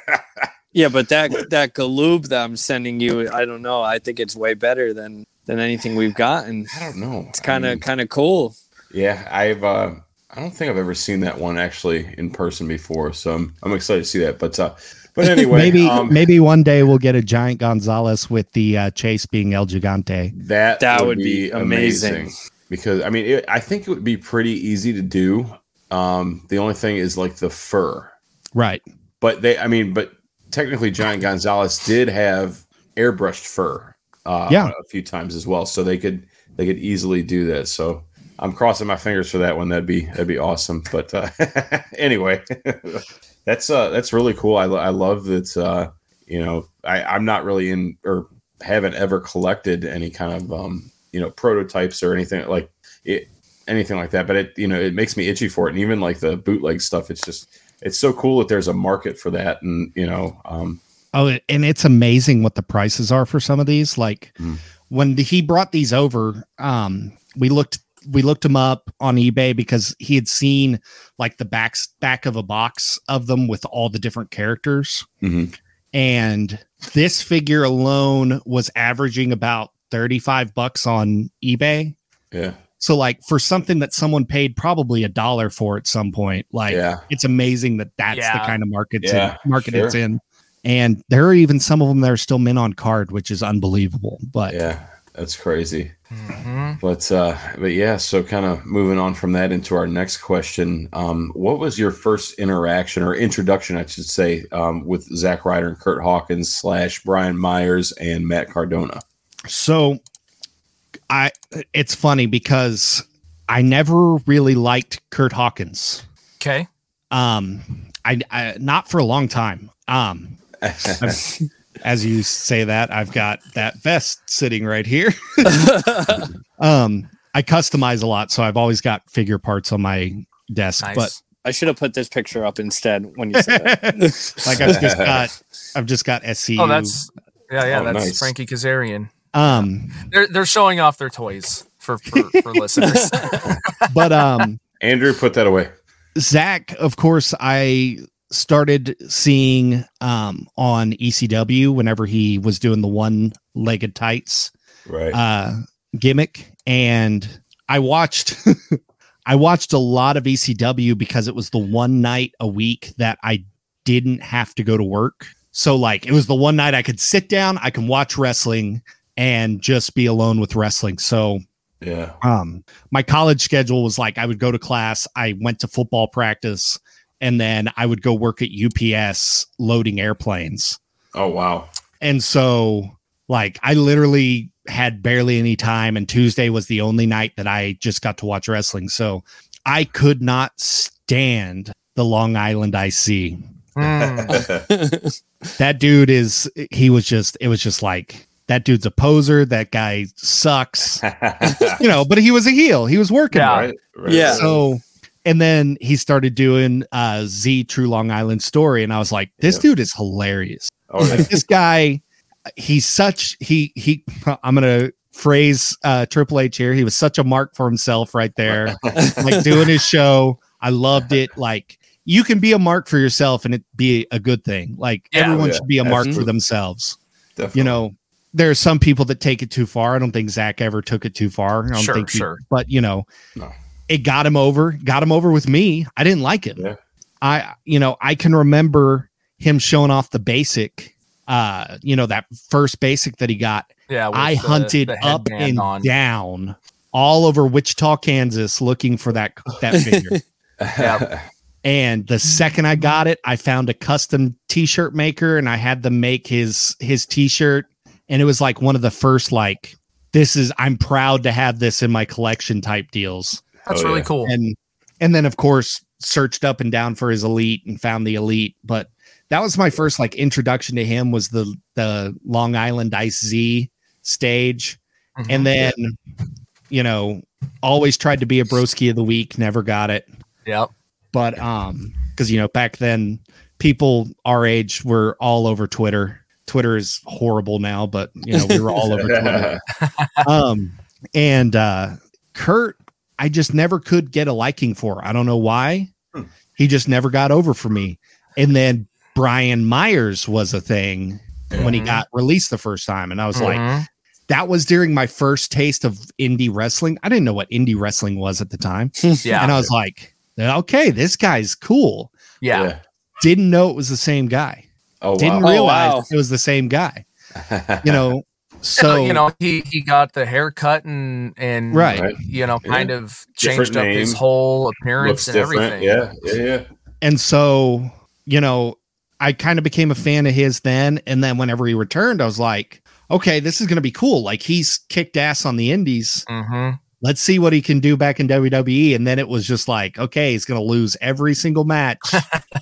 (laughs) yeah, but that that galoob that I'm sending you, I don't know. I think it's way better than than anything we've gotten. I don't know. It's kind of kind of cool. Yeah, I've. Uh, I don't think I've ever seen that one actually in person before, so I'm, I'm excited to see that. But uh, but anyway, maybe um, maybe one day we'll get a giant Gonzalez with the uh, chase being El Gigante. that That would be amazing. because I mean, it, I think it would be pretty easy to do. Um, the only thing is like the fur, Right. but they, I mean, but technically, Giant Gonzalez did have airbrushed fur, uh, Yeah. a few times as well, so they could they could easily do that. So I'm crossing my fingers for that one. That'd be that'd be awesome. But uh, (laughs) anyway, (laughs) that's uh that's really cool. I, I love that. Uh, you know, I I'm not really in or haven't ever collected any kind of um you know prototypes or anything like it anything like that. But it you know it makes me itchy for it, and even like the bootleg stuff. It's just it's so cool that there's a market for that, and you know um Oh, and it's amazing what the prices are for some of these. Like Mm. when he brought these over, um, we looked we looked him up on eBay because he had seen like the backs back of a box of them with all the different characters. mhm. And this figure alone was averaging about 35 bucks on eBay. yeah So like for something that someone paid probably a dollar for at some point, like yeah it's amazing that that's the kind of market Yeah, market it's in. And there are even some of them that are still mint on card, which is unbelievable. But yeah that's crazy. Mhm. But uh, but yeah, so kind of moving on from that into our next question. Um, what was your first interaction or introduction, I should say, um, with Zack Ryder and Kurt Hawkins slash Brian Myers and Matt Cardona? so I it's funny because I never really liked Kurt Hawkins. Okay. Um I, I not for a long time. Um (laughs) I've- as you say that, I've got that vest sitting right here. (laughs) um I customize a lot, so I've always got figure parts on my desk. Nice. But I should have put this picture up instead when you said (laughs) that. like I've just got I've just got SCU. oh, that's yeah, yeah. Oh, that's nice. Frankie Kazarian. um They're they're showing off their toys for for, for (laughs) listeners. but um Andrew, put that away. Zach, of course, I started seeing um on ECW whenever he was doing the one legged tights Right. uh gimmick and I watched (laughs) I watched a lot of ECW because it was the one night a week that I didn't have to go to work. So like it was the one night I could sit down, I can watch wrestling and just be alone with wrestling. So yeah. um my college schedule was like I would go to class, I went to football practice, and then I would go work at UPS loading airplanes. Oh wow. And so like I literally had barely any time and Tuesday was the only night that I just got to watch wrestling. So I could not stand the Long Island IC. Hmm. (laughs) That dude is he was just it was just like that dude's a poser, that guy sucks. (laughs) You know, but he was a heel. He was working. Yeah. right. right. Yeah. So and then he started doing uh Z True Long Island Story, and I was like, this Yep. dude is hilarious. Oh, yeah. Like this guy, he's such he he. I'm gonna phrase uh Triple H here. He was such a mark for himself right there. like doing his show. I loved it. Like you can be a mark for yourself and it be a good thing. Like Yeah. everyone Yeah, should be a mark for themselves. Definitely. You know, there are some people that take it too far. I don't think Zach ever took it too far. I don't Sure, think he- sure. but you know, No. It got him over, got him over with me. I didn't like him. Yeah. I, you know, I can remember him showing off the basic, uh, you know, that first basic that he got. Yeah, I the- hunted the up headband and on. down all over Wichita, Kansas, looking for that that (laughs) figure. Yeah. and the second I got it, I found a custom T-shirt maker, and I had them make his his T-shirt, and it was like one of the first like this is I'm proud to have this in my collection type deals, That's Oh, really yeah. cool. and and then of course searched up and down for his elite and found the elite, but that was my first like introduction to him was the the Long Island Ice Z stage Mhm. and then you know always tried to be a broski of the week never got it Yep. but um because you know back then people our age were all over twitter twitter is horrible now but you know we were all over (laughs) twitter um and uh kurt i just never could get a liking for i don't know why Hmm. he just never got over for me and then brian myers was a thing when he Mhm. got released the first time and i was like Mhm. that was during my first taste of indie wrestling. I didn't know what indie wrestling was at the time. (laughs) yeah, And I was like, okay, this guy's cool. yeah, Didn't know it was the same guy. Oh Didn't wow. Oh, realize wow. it was the same guy. You know, so (laughs) so you know he he got the haircut and and Right. Right. you know Yeah. kind of Different changed up his whole appearance looks and different. everything. Yeah, yeah, yeah. and so, you know, I kind of became a fan of his then. And then whenever he returned, I was like, okay, this is gonna be cool. Like he's kicked ass on the indies. hmm Let's see what he can do back in WWE. And then it was just like, okay, he's gonna lose every single match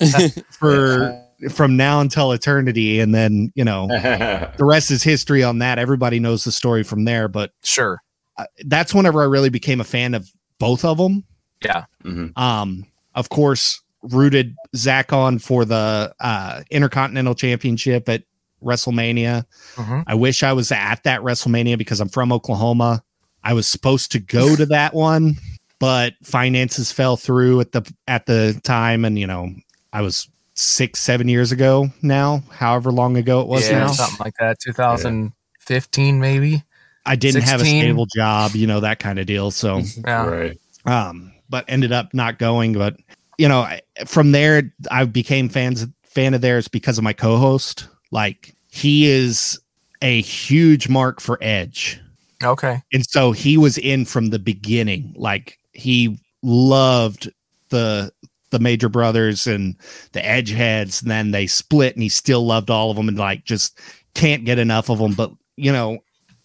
(laughs) for from now until eternity and then you know (laughs) the rest is history on that everybody knows the story from there but Sure. uh, that's whenever i really became a fan of both of them Yeah. Mhm. um of course rooted zach on for the uh intercontinental championship at wrestlemania hmm i wish i was at that wrestlemania because i'm from oklahoma i was supposed to go to that one but finances fell through at the at the time and you know i was six seven years ago now however long ago it was yeah, now something like that. 2015 maybe. i didn't have a stable job you know that kind of deal so Yeah. Right. um but ended up not going but you know I- from there i became fans fan of theirs because of my co-host like he is a huge mark for edge Okay. and so he was in from the beginning like he loved the the major brothers and the edge heads and then they split and he still loved all of them and like just can't get enough of them but you know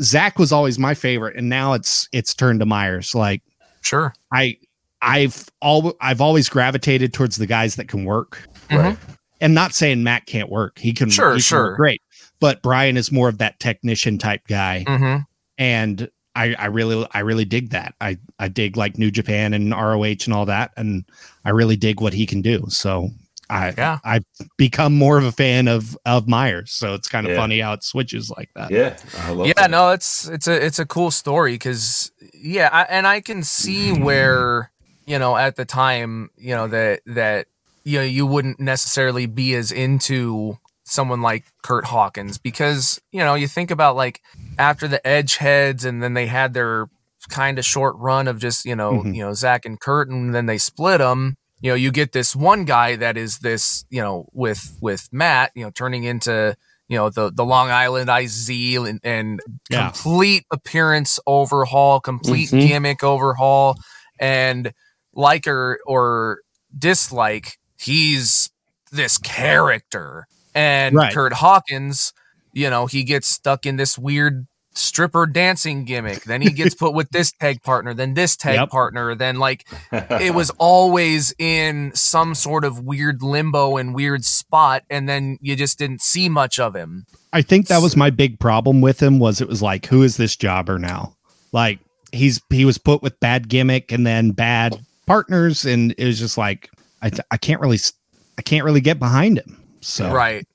zach was always my favorite and now it's it's turned to myers. Like Sure. i i've all i've always gravitated towards the guys that can work. Right. and not saying matt can't work. He can Sure, he can sure. work great. But brian is more of that technician type guy. Hmm and I, I really I really dig that. I I dig like New Japan and ROH and all that, and I really dig what he can do. So I Yeah. I've become more of a fan of of Myers. So it's kind of Yeah. funny how it switches like that. Yeah. I love yeah that. no it's it's a it's a cool story because yeah I, and i can see mm-hmm. where you know at the time you know that that you know you wouldn't necessarily be as into someone like kurt hawkins because you know you think about like after the edge heads and then they had their kind of short run of just you know Mhm. you know zach and kurt and then they split them you know you get this one guy that is this you know with with matt you know turning into you know the the Long Island IZ and, and Yeah. complete appearance overhaul, complete Mhm. gimmick overhaul, and like or or dislike, he's this character. And Right. Kurt Hawkins, you know, he gets stuck in this weird stripper dancing gimmick. Then he gets (laughs) put with this tag partner, then this tag Yep. partner, then like (laughs) it was always in some sort of weird limbo and weird spot and then you just didn't see much of him I think that was my big problem with him was it was like, who is this jobber now? Like he's he was put with bad gimmick and then bad partners, and it was just like I I can't really I can't really get behind him. So Right.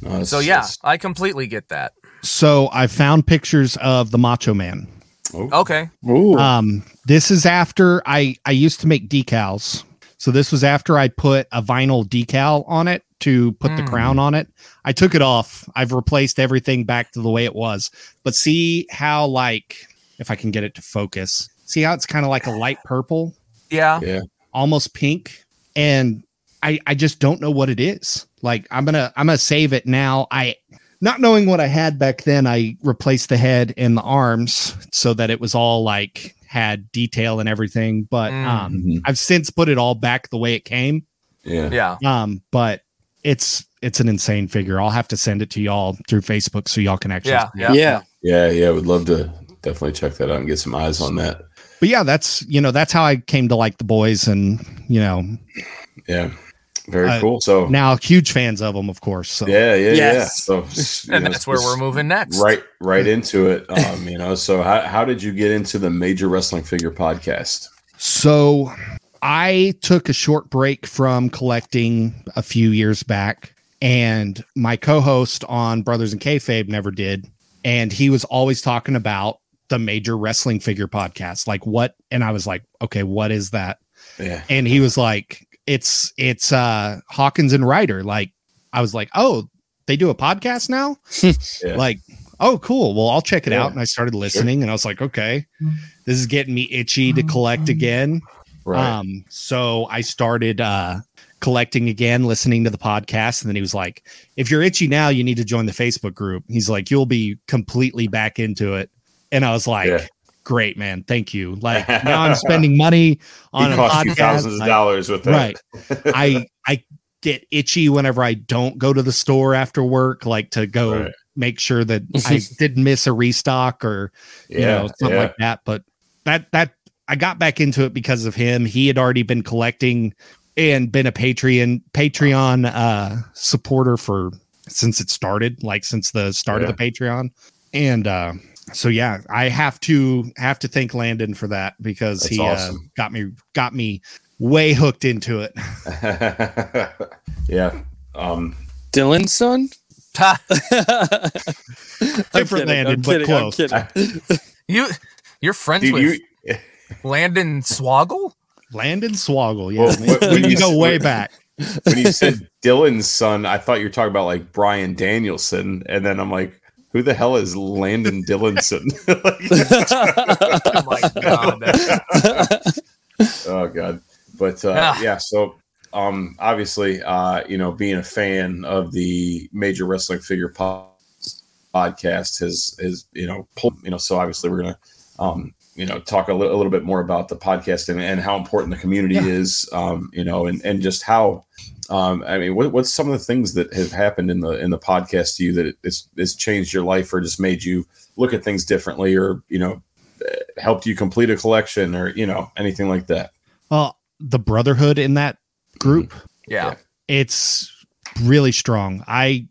No, it's- So yeah, I completely get that. so I found pictures of the Macho Man. Okay. Ooh. Um, this is after I I used to make decals. So this was after I put a vinyl decal on it to put the Mm. crown on it. I took it off. I've replaced everything back to the way it was. But see how like if I can get it to focus. See how it's kind of like a light purple, Yeah. yeah. almost pink, and I I just don't know what it is. Like I'm gonna I'm gonna save it now. I not knowing what I had back then, I replaced the head and the arms so that it was all like had detail and everything. But Mm. um, Mhm. I've since put it all back the way it came. Yeah. Yeah. Um, but it's it's an insane figure. I'll have to send it to y'all through Facebook so y'all can actually. Yeah. Yeah. yeah. Yeah. Yeah. Would love to definitely check that out and get some eyes on that. But yeah, that's you know that's how I came to like the boys, and you know Yeah. Very Uh, cool. So now huge fans of them, of course. So yeah, yeah, yeah. So (laughs) And know, that's where we're moving next. right right into it. Um, you know, so how how did you get into the major wrestling figure podcast? So I took a short break from collecting a few years back, and my co-host on Brothers and Kayfabe never did, and he was always talking about the major wrestling figure podcast, like what, and I was like, okay, what is that? Yeah. And he was like, it's it's uh Hawkins and Ryder. Like I was like, oh, they do a podcast now, (laughs) Yeah. like. Oh, cool. Well, I'll check it Yeah. out. And I started listening, and I was like, okay, this is getting me itchy to collect again. Right. Um, so I started uh collecting again, listening to the podcast, and then he was like, If you're itchy now, you need to join the Facebook group. He's like, You'll be completely back into it. And I was like, Yeah. Great, man. Thank you. Like (laughs) now I'm spending money on he a cost you thousands of dollars with that. right. (laughs) I I get itchy whenever I don't go to the store after work, like to go Right. make sure that (laughs) I didn't miss a restock or you yeah. know something yeah. like that but that that i got back into it because of him he had already been collecting and been a patreon patreon uh supporter for since it started like since the start Yeah. of the patreon and uh so yeah i have to have to thank landon for that because That's he uh, got me got me way hooked into it (laughs) (laughs) yeah. Um, Dylan's son? (laughs) I'm Different kidding, Landon, I'm but kidding, close. you you're friends dude, with you, Landon Swoggle? landon swoggle yeah Well, when- we when you go s- way back when you said Dylan's son, I thought you were talking about like Bryan Danielson, and then I'm like, who the hell is Landon (laughs) Dillinson? (laughs) Oh my god. (laughs) oh god but uh Ah. yeah so um obviously uh you know being a fan of the major wrestling figure po- podcast has is you know pulled you know so obviously we're gonna um you know talk a, li- a little bit more about the podcast and, and how important the community Yeah. is um you know and and just how um i mean what, what's some of the things that have happened in the in the podcast to you that it's it's changed your life or just made you look at things differently or you know eh, helped you complete a collection or you know anything like that well the brotherhood in that group yeah. it's really strong. I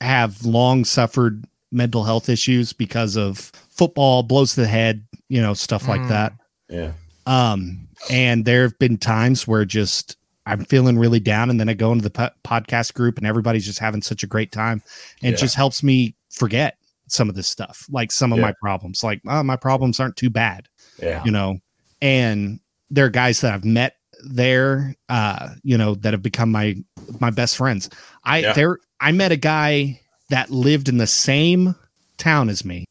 have long suffered mental health issues because of football, blows to the head, you know, stuff like Mm. that. yeah Um, and there have been times where just I'm feeling really down, and then I go into the po- podcast group, and everybody's just having such a great time, and Yeah. it just helps me forget some of this stuff, like some of Yeah. my problems. Like, oh, my problems aren't too bad yeah you know and there are guys that i've met there uh you know that have become my my best friends i Yeah. there i met a guy that lived in the same town as me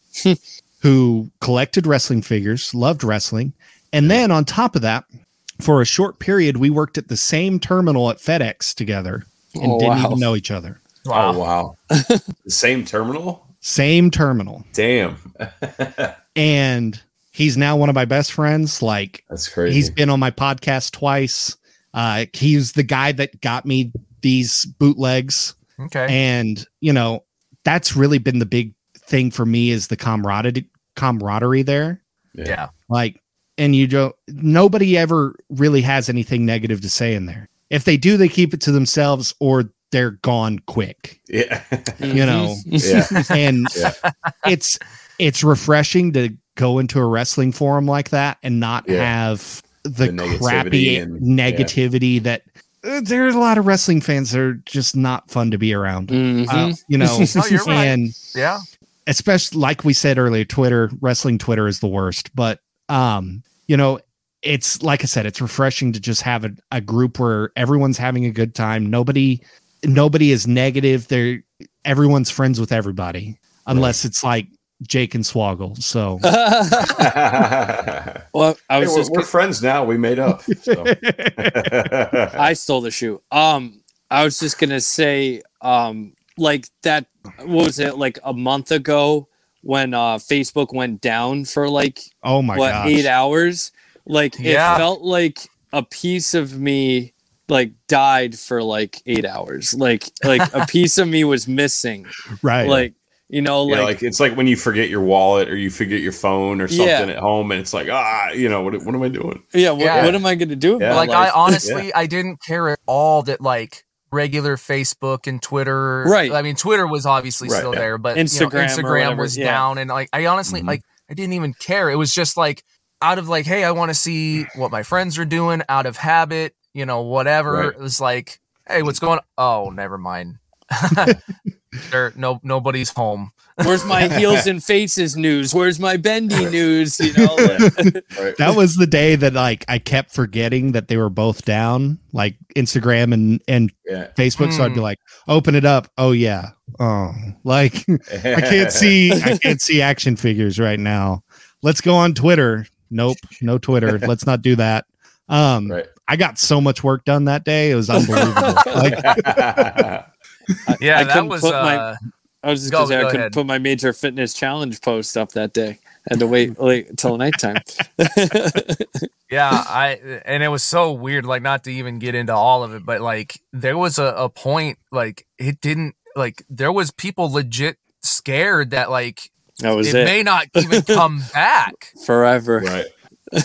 who collected wrestling figures loved wrestling and then on top of that for a short period we worked at the same terminal at fedex together and Oh, didn't wow. even know each other Wow. Oh wow! (laughs) the same terminal? same terminal Damn, (laughs) and he's now one of my best friends like that's crazy. He's been on my podcast twice. Uh, he's the guy that got me these bootlegs, Okay. and you know that's really been the big thing for me is the camaraderie camaraderie there. yeah. Like, and you don't. Nobody ever really has anything negative to say in there. If they do, they keep it to themselves or they're gone quick. yeah, You know, (laughs) yeah, and (laughs) Yeah. it's it's refreshing to go into a wrestling forum like that and not Yeah. have the, The negativity crappy and- negativity that uh, there's a lot of wrestling fans that are just not fun to be around. Mhm. Uh, you know, No, (laughs) you're right. and Yeah. especially like we said earlier, Twitter, wrestling Twitter is the worst. But um, you know, it's like I said, it's refreshing to just have a, a group where everyone's having a good time. Nobody nobody is negative. They're everyone's friends with everybody. Unless it's like Jake and Swoggle. So (laughs) (laughs) well, I Hey, was we're, we're friends now. We made up. So. (laughs) I stole the shoe. Um, I was just gonna say, um, like that. What was it? Like a month ago when uh Facebook went down for like oh my god what gosh. eight hours? Like Yeah. it felt like a piece of me like died for like eight hours. Like like a (laughs) piece of me was missing. Right. Like you know, Yeah, like, like it's like when you forget your wallet or you forget your phone or something Yeah. at home, and it's like ah, you know what? What am I doing? yeah. What, Yeah. what am I gonna do? with Yeah. my like I life? honestly (laughs) I didn't care at all that like regular Facebook and Twitter. Right. I mean Twitter was obviously Right, still yeah. there, but you know, Instagram Instagram was yeah. down and like I honestly Mhm. like I didn't even care. It was just like out of like, hey, I want to see what my friends are doing out of habit, you know, whatever. Right. It was like, hey, what's going on? Oh, never mind. (laughs) (laughs) there no nobody's home. Where's my (laughs) heels and faces news? Where's my bendy news? You (laughs) know, like- Right. (laughs) that was the day that like I kept forgetting that they were both down, like Instagram and and yeah. Facebook. So I'd be Hmm. like, open it up. Oh yeah. Oh, like I can't see I can't see action figures right now. Let's go on Twitter. Nope, no Twitter. Let's not do that. Um Right. I got so much work done that day. It was unbelievable. like (laughs) Yeah, I that couldn't was put my- uh, I was just Go- gonna say I couldn't ahead. put my major fitness challenge post up that day. I Had to wait (laughs) late till nighttime. (laughs) Yeah, I and it was so weird, like not to even get into all of it, but like there was a, a point like it didn't like there was people legit scared that like that was it, it, may not even come back. forever. right.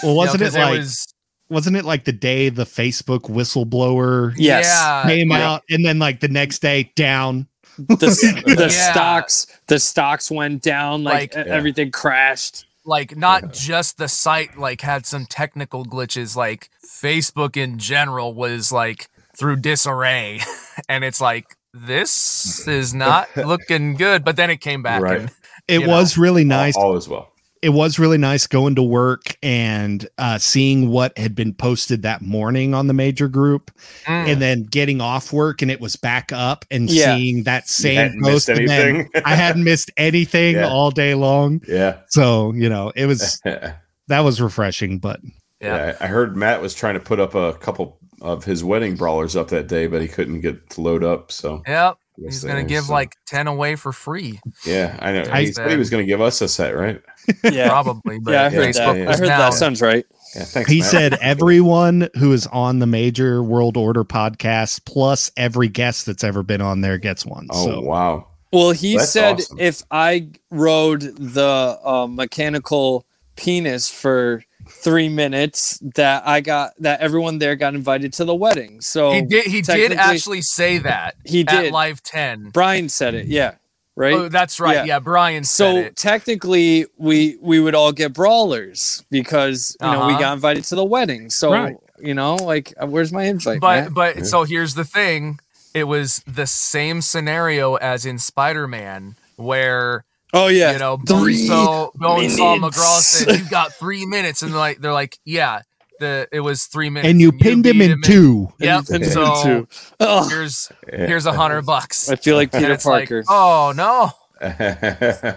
well, wasn't You know, it 'cause like was wasn't it like the day the Facebook whistleblower Yes. yeah, came like, out and then like the next day down? The, (laughs) the Yeah. stocks the stocks went down like, Like- everything crashed. like not just the site like had some technical glitches like Facebook in general was like through disarray (laughs) and it's like this is not (laughs) looking good but then it came back Right. and It You know, was really nice. All, all is well. It was really nice going to work and uh, seeing what had been posted that morning on the major group Mm. and then getting off work and it was back up and Yeah. seeing that same post missed and then. (laughs) I hadn't missed anything Yeah. all day long. yeah. So, you know, it was (laughs) that was refreshing, but Yeah. I heard Matt was trying to put up a couple of his wedding brawlers up that day, but he couldn't get to load up. So Yep. I guess He's gonna give uh, like ten away for free, yeah, I know. I he said he was going to give us a set, right? (laughs) Yeah. probably. But yeah, I heard Facebook that. I heard that sounds right. Yeah, thanks. he Matt. said (laughs) everyone who is on the major world order podcast plus every guest that's ever been on there gets one. "Oh so wow, Well, he That's said awesome. if I rode the uh, mechanical penis for three minutes, that I got that everyone there got invited to the wedding. So He did. He did actually say that. He at did. live ten. Brian said it. Yeah, right. Oh, that's right. Yeah. Yeah, Brian said so it. technically, we we would all get brawlers because you know we Uh-huh. got invited to the wedding. So Right. you know, like, where's my invite? But Matt? but so here's the thing. It was the same scenario as in Spider-Man, where oh yeah, you know Three Bonesaw Bonesaw minutes. McGraw said you got three minutes, and like they're like, yeah, the it was three minutes, and you pinned him beat in two. Yep. And So pinned him too. Oh, here's here's a hundred bucks. I feel like Peter it's like, Parker. oh no. (laughs)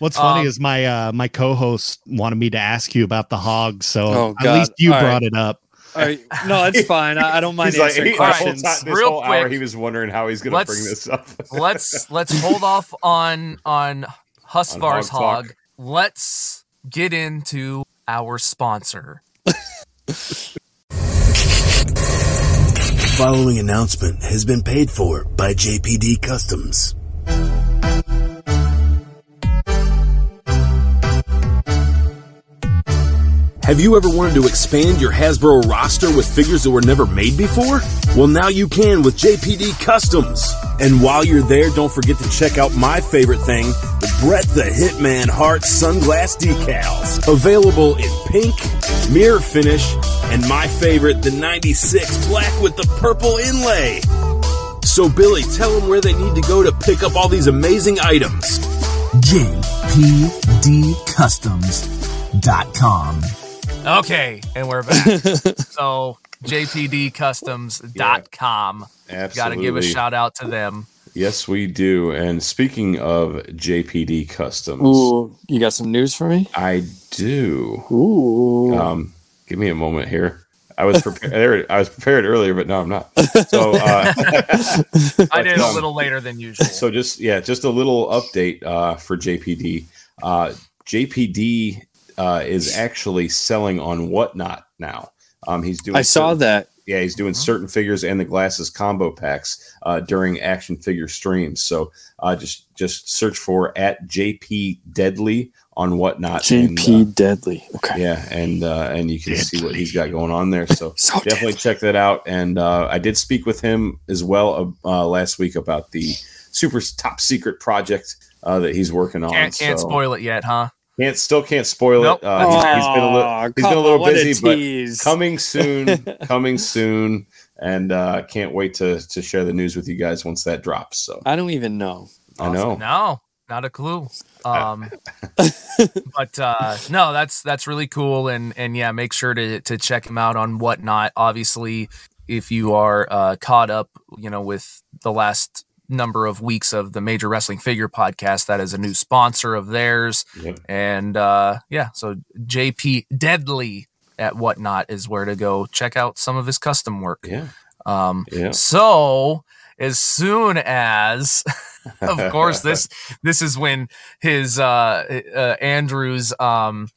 What's funny Um, is my uh my co-host wanted me to ask you about the hogs, so Oh, at least you All brought right. it up. All right. No, it's (laughs) fine. I, I don't mind He's answering he, the whole questions. time, this Real whole hour, quick, he was wondering how he's going to bring this up. let's let's (laughs) hold off on on Husvar's hog hog. Let's get into our sponsor. The Following announcement has been paid for by JPD Customs. Have you ever wanted to expand your Hasbro roster with figures that were never made before? Well, now you can with JPD Customs. And while you're there, don't forget to check out my favorite thing, the Brett the Hitman Heart sunglass decals. Available in pink, mirror finish, and my favorite, the 96 black with the purple inlay. So, Billy, tell them where they need to go to pick up all these amazing items. JPDCustoms.com. Okay, and we're back. (laughs) so jpdcustoms.com. Got to give a shout out to them. Yes, we do. And speaking of JPD Customs, Ooh, you got some news for me? I do. Ooh. Um, give me a moment here. I was prepared. (laughs) I was prepared earlier, but no, I'm not. So uh, (laughs) I did a um, little later than usual. So just yeah, just a little update uh, for JPD. Uh, JPD uh, is actually selling on Whatnot now. Um, he's doing. I saw certain- that. Yeah, he's doing certain figures and the glasses combo packs uh, during action figure streams. So uh, just just search for at JP Deadly on Whatnot. and, JP uh, Deadly. Okay. yeah, and uh, and you can see what he's got going on there. So, (laughs) definitely check that out. And uh, I did speak with him as well uh, last week about the super top secret project uh, that he's working on. Can't, can't So- spoil it yet, huh? Can't still can't spoil Nope. it. Uh, he's- he's been a little he's been a little on, what a busy, but tease. coming soon, (laughs) coming soon, and uh, can't wait to to share the news with you guys once that drops. So I don't even know. I know. No, not a clue. (laughs) Um, but uh, no, that's that's really cool, and and yeah, make sure to to check him out on whatnot. Obviously, if you are uh, caught up, you know, with the last number of weeks of the Major Wrestling Figure Podcast, that is a new sponsor of theirs, Yep. and uh, yeah, so JP Deadly at whatnot is where to go check out some of his custom work. Yeah. Um, Yeah. so as soon as, (laughs) of course, this (laughs) this is when his uh, uh Andrew's um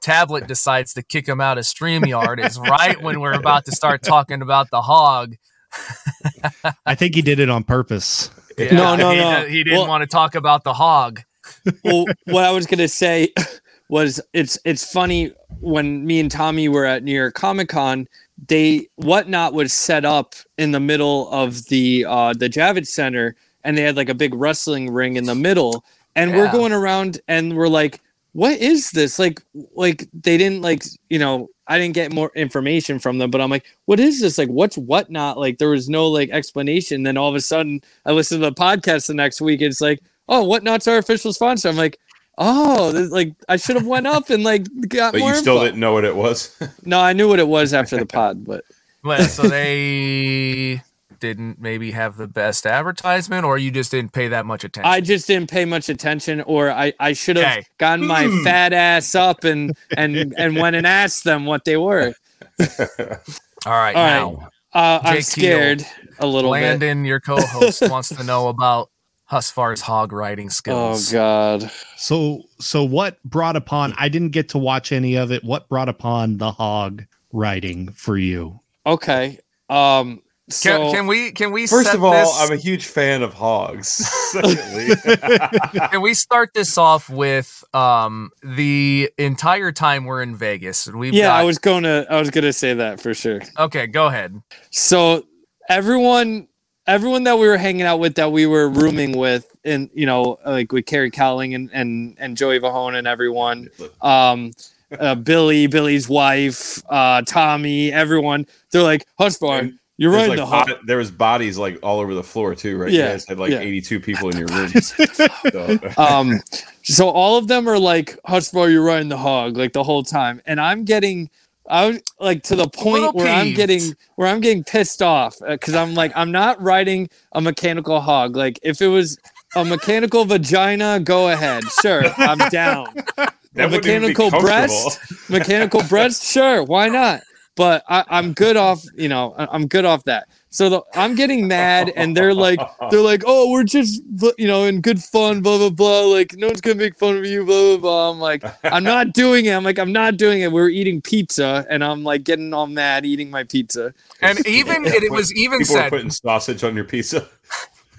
tablet decides to kick him out of StreamYard is right when we're about to start talking about the hog. (laughs) I think he did it on purpose. No, no, he, no. He didn't Well- want to talk about the hog. (laughs) well, what I was gonna say (laughs) was it's it's funny when me and Tommy were at New York Comic Con, they whatnot was set up in the middle of the uh the Javits Center and they had like a big wrestling ring in the middle. And we're going around and we're like, what is this? Like like they didn't like you know, I didn't get more information from them, but I'm like, what is this? Like what's whatnot? Like there was no like explanation. Then all of a sudden I listened to the podcast the next week, and it's like, oh, whatnot's our official sponsor. I'm like, oh, this- like I should have went up and like got But more you still info. didn't know what it was. No, I knew what it was after the (laughs) pod, but Well, so they didn't maybe have the best advertisement, or you just didn't pay that much attention. I just didn't pay much attention, or I, I should have Okay. gotten my Hmm. fat ass up and and and went and asked them what they were. (laughs) All right, All now. Uh, I'm Jake scared a little bit. Landon, your co-host, (laughs) wants to know about Husvar's hog riding skills. Oh. God. So so what brought upon I didn't get to watch any of it. What brought upon the hog riding for you? Okay. Um. So Can, can we can we First set of all, this- I'm a huge fan of hogs. (laughs) Secondly, (laughs) can we start this off with um the entire time we're in Vegas and we've yeah, got I was gonna I was gonna say that for sure. okay go ahead So everyone everyone that we were hanging out with that we were rooming with and you know like with Carrie Cowling and and, and Joey Vahone and everyone um uh, Billy Billy's wife uh Tommy everyone they're like Husvar you're There's, right like, the hot bod- there was bodies like all over the floor too, right? Yeah, You guys had like yeah. 82 people in your (laughs) room. (laughs) So- (laughs) um so all of them are like Husvar you're riding the hog like the whole time and I'm getting I was like to the point little where I'm getting where I'm getting pissed off because I'm like I'm not riding a mechanical hog. Like if it was a mechanical vagina, go ahead, sure, I'm down. That a wouldn't even be mechanical comfortable. breast, mechanical breast, sure, why not? But I, I'm good off, you know, I- I'm good off that. So the, I'm getting mad, and they're like, (laughs) they're like, oh, we're just, you know, in good fun, blah blah blah. Like no one's gonna make fun of you, blah blah blah. I'm like, I'm not (laughs) doing it. I'm like, I'm not doing it. We're eating pizza, and I'm like getting all mad eating my pizza. and even it, (laughs) it was even People were said putting sausage on your pizza.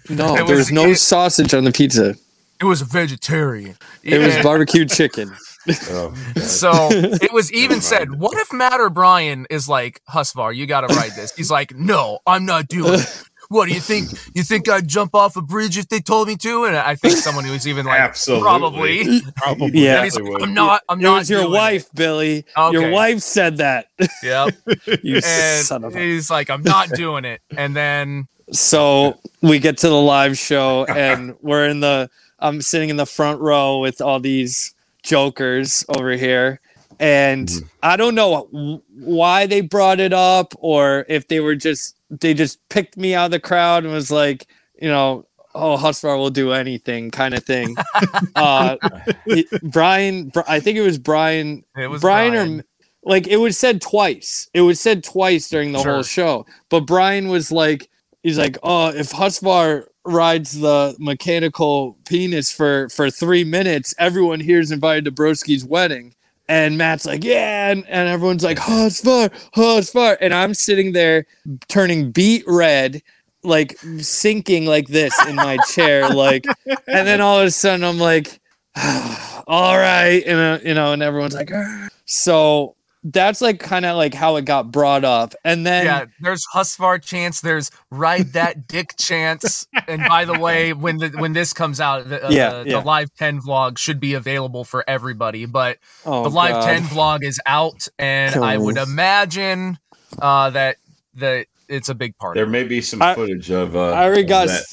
No, there was- was no it- sausage on the pizza. it was a vegetarian It was And- barbecued chicken. Oh, (laughs) So it was even said, what if Matt or Brian is like, Husvar, you gotta ride this? He's like, No, I'm not doing it. (laughs) What do you think? You think I'd jump off a bridge if they told me to? And I think someone who was even like, Absolutely. probably. Probably. Yeah. And he's definitely like. I'm not. I'm It not. was your doing wife, Billy. Okay. Your wife said that. It. Yep. (laughs) you And son of a. he's like, I'm not doing it. And then So we get to the live show, and we're in the. I'm sitting in the front row with all these jokers over here, and I don't know why they brought it up, or if they were just they just picked me out of the crowd and was like, you know, oh, Husvar will do anything, kind of thing. (laughs) uh, he- Brian, I think it was Brian it was Brian, Brian. or like it was said twice. It was said twice during the whole show. But Brian was like, he's like, oh, if Husvar rides the mechanical penis for for three minutes, everyone here is invited to Broski's wedding. And Matt's like, yeah, and, and everyone's like, oh, it's far, oh, it's Husvar, and I'm sitting there turning beet red. Like sinking like this in my chair, like, and then all of a sudden I'm like, (sighs) all right, and uh, you know, and everyone's like, so that's like kind of like how it got brought up, and then yeah, there's Husvar chance. There's ride that (laughs) dick chance. And by the way, when the when this comes out, the, uh, Yeah, the, yeah. the live ten vlog should be available for everybody. But oh, the live God. 10 vlog is out and i would imagine uh that that it's a big part There may be some I- footage of. Uh, I already of got that.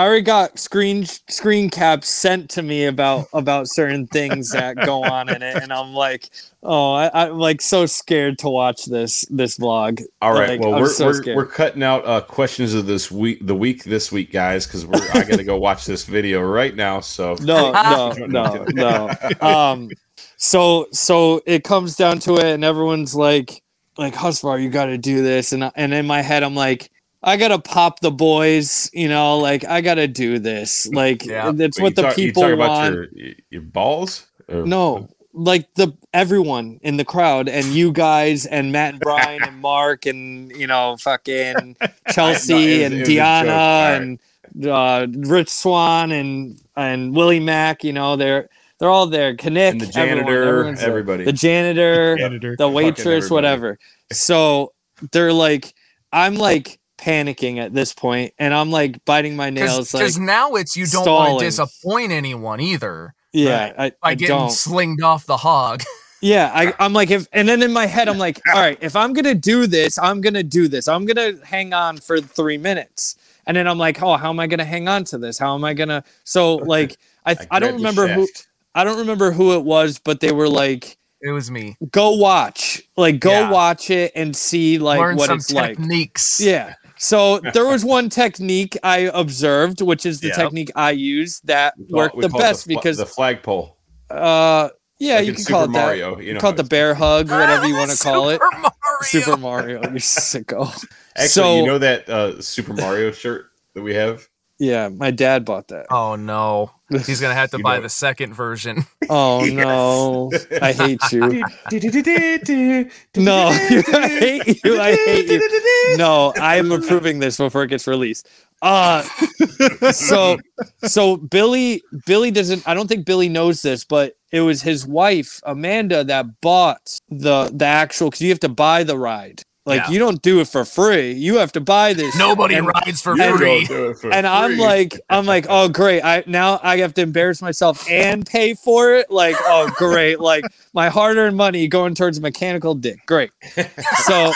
I already got screen screen caps sent to me about about certain things that go on in it, and I'm like, oh, I, I'm like so scared to watch this this vlog. All right. Like, well, I'm we're so we're, we're cutting out uh, questions of this week, the week this week, guys, because we're I got to go watch this video right now. So (laughs) no, no, no, (laughs) no. Um, so so it comes down to it, and everyone's like, like Husvar, you got to do this, and I- and in my head, I'm like. I gotta pop the boys, you know, like I gotta do this. Like Yeah. that's Wait, what the talk, you people talk about want. your your balls. Or- No, like the everyone in the crowd and you guys and Matt and Brian and (laughs) Mark and you know fucking Chelsea (laughs) No, was- and it was a joke. Deanna and uh, Rich Swann and and Willie Mack. You know they're they're all there. Knick, And the everyone, janitor, there. everybody. the janitor, Janitor. the waitress, whatever. So they're like, I'm like panicking at this point, and I'm like biting my nails. because Like, now it's you don't want to disappoint anyone either yeah, I, by I getting don't. slinged off the hog (laughs) Yeah, I, I'm like, if and then in my head, I'm like, all right, if I'm gonna do this, I'm gonna do this. I'm gonna hang on for three minutes, and then I'm like, oh, how am I gonna hang on to this? How am I gonna? So (laughs) like, I I, don't remember who. I don't remember who it was, but they were like, it was me go watch, like go Yeah. watch it and see like learn what some it's like. techniques Yeah. So (laughs) there was one technique I observed, which is the Yep. technique I use that We call- worked we the call it best because the flagpole. uh yeah, Like you can Super call it Mario, that. you know call it the bear hug, whatever you (laughs) want to call it. Super Mario. Super Mario, you sicko. (laughs) Actually, so you know that uh, Super Mario shirt that we have. yeah, my dad bought that. oh no he's gonna have to (laughs) You buy know- the second version (laughs) Oh no, I hate you. No, I hate you. I hate you. No, I am approving this before it gets released. Uh (laughs) so so Billy Billy doesn't I don't think Billy knows this, but it was his wife, Amanda, that bought the the actual cuz you have to buy the ride. Like Yeah. you don't do it for free. You have to buy this. nobody And- rides for and- free and I'm like, I'm like, oh great! I now I have to embarrass myself and pay for it. Like, oh great! Like my hard-earned money going towards a mechanical dick. Great. So,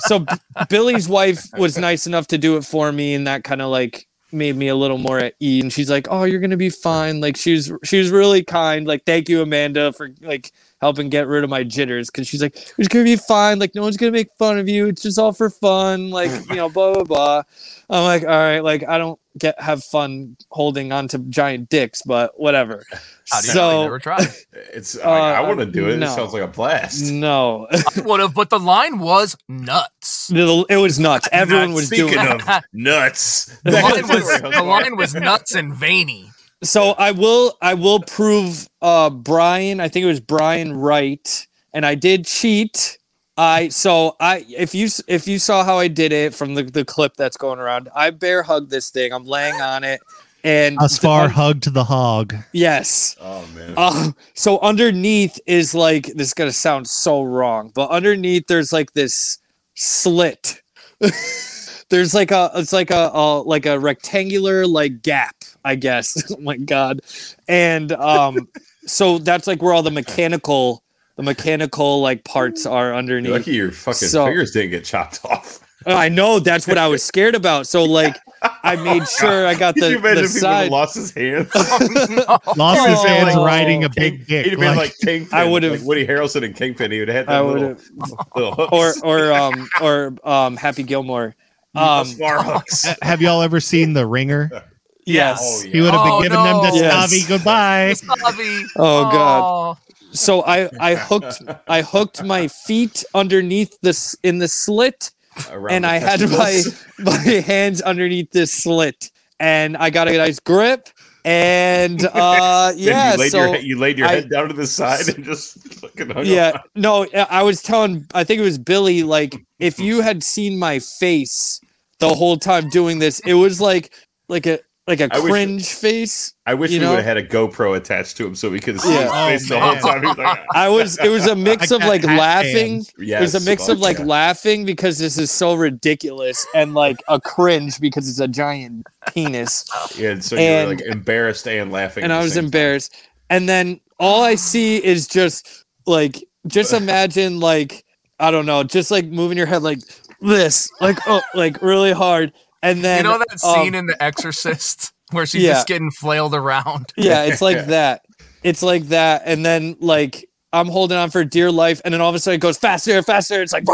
so B- Billy's wife was nice enough to do it for me, and that kind of like made me a little more at ease. And she's like, oh, you're gonna be fine. Like she was, she was really kind. Like, thank you, Amanda, for like helping get rid of my jitters because she's like, it's gonna be fine. Like, no one's gonna make fun of you. It's just all for fun. Like, (laughs) you know, blah blah blah. I'm like, all right, like I don't get have fun holding onto giant dicks, but whatever. How do you so never tried It's I, I Uh, want to do it. no. It sounds like a blast. no, I would have but the line was nuts it was nuts. Everyone Not was speaking doing. of (laughs) nuts. the line (laughs) was the line was nuts and veiny So I will I will prove uh Brian, I think it was Brian Wright, and I did cheat. I so I if you if you saw how I did it from the, the clip that's going around, I bear hug this thing. I'm laying on it and Husvar un- hugged the hog. yes. Oh man. Uh, so underneath is like this is gonna sound so wrong, but underneath there's like this slit. (laughs) there's like a it's like a, a like a rectangular like gap, I guess. (laughs) oh my god. And um so that's like where all the mechanical the mechanical like parts are You're underneath. lucky your fucking So- fingers didn't get chopped off. I know that's what I was scared about. So like I (laughs) made sure I got Could the, you imagine the if he would have side. lost his hands? (laughs) Lost his Oh. hands riding a King- big dick. He'd have been like- like Kingpin. I would've- like Woody Harrelson and Kingpin. He would have had I that little, would've- little hooks. or or um or um Happy Gilmore. Um Husvar hooks. Have y'all ever seen The Ringer? (laughs) yes. Oh, yeah. He would have Oh, been giving them no. to Yes. Snobby goodbye. (laughs) Snobby. Oh, God. Oh. so I I hooked (laughs) I hooked my feet underneath this in the slit Around and the I had my my hands underneath this slit and I got a nice grip and uh yeah you laid so your, you laid your I- head down to the side and just fucking hung yeah on. no I was telling I think it was Billy like if you had seen my face the whole time doing this it was like like a like a I wish- cringe face I wish You we know? would have had a GoPro attached to him so we could have seen Yeah. his face Oh, the whole time. He like, (laughs) ah. I was it was a mix of like laughing fan. yes, it was a mix fuck of like yeah. laughing because this is so ridiculous and like a cringe because it's a giant penis Yeah, so you and- were like embarrassed and laughing. and I was same time. embarrassed. And then all I see is just like just (laughs) imagine like I don't know, just like moving your head like this, like oh, like really hard. And then you know that um, scene in The Exorcist (laughs) where she's yeah. just getting flailed around? (laughs) yeah, it's like (laughs) that. It's like that, and then like I'm holding on for dear life, and then all of a sudden it goes faster, faster. It's like,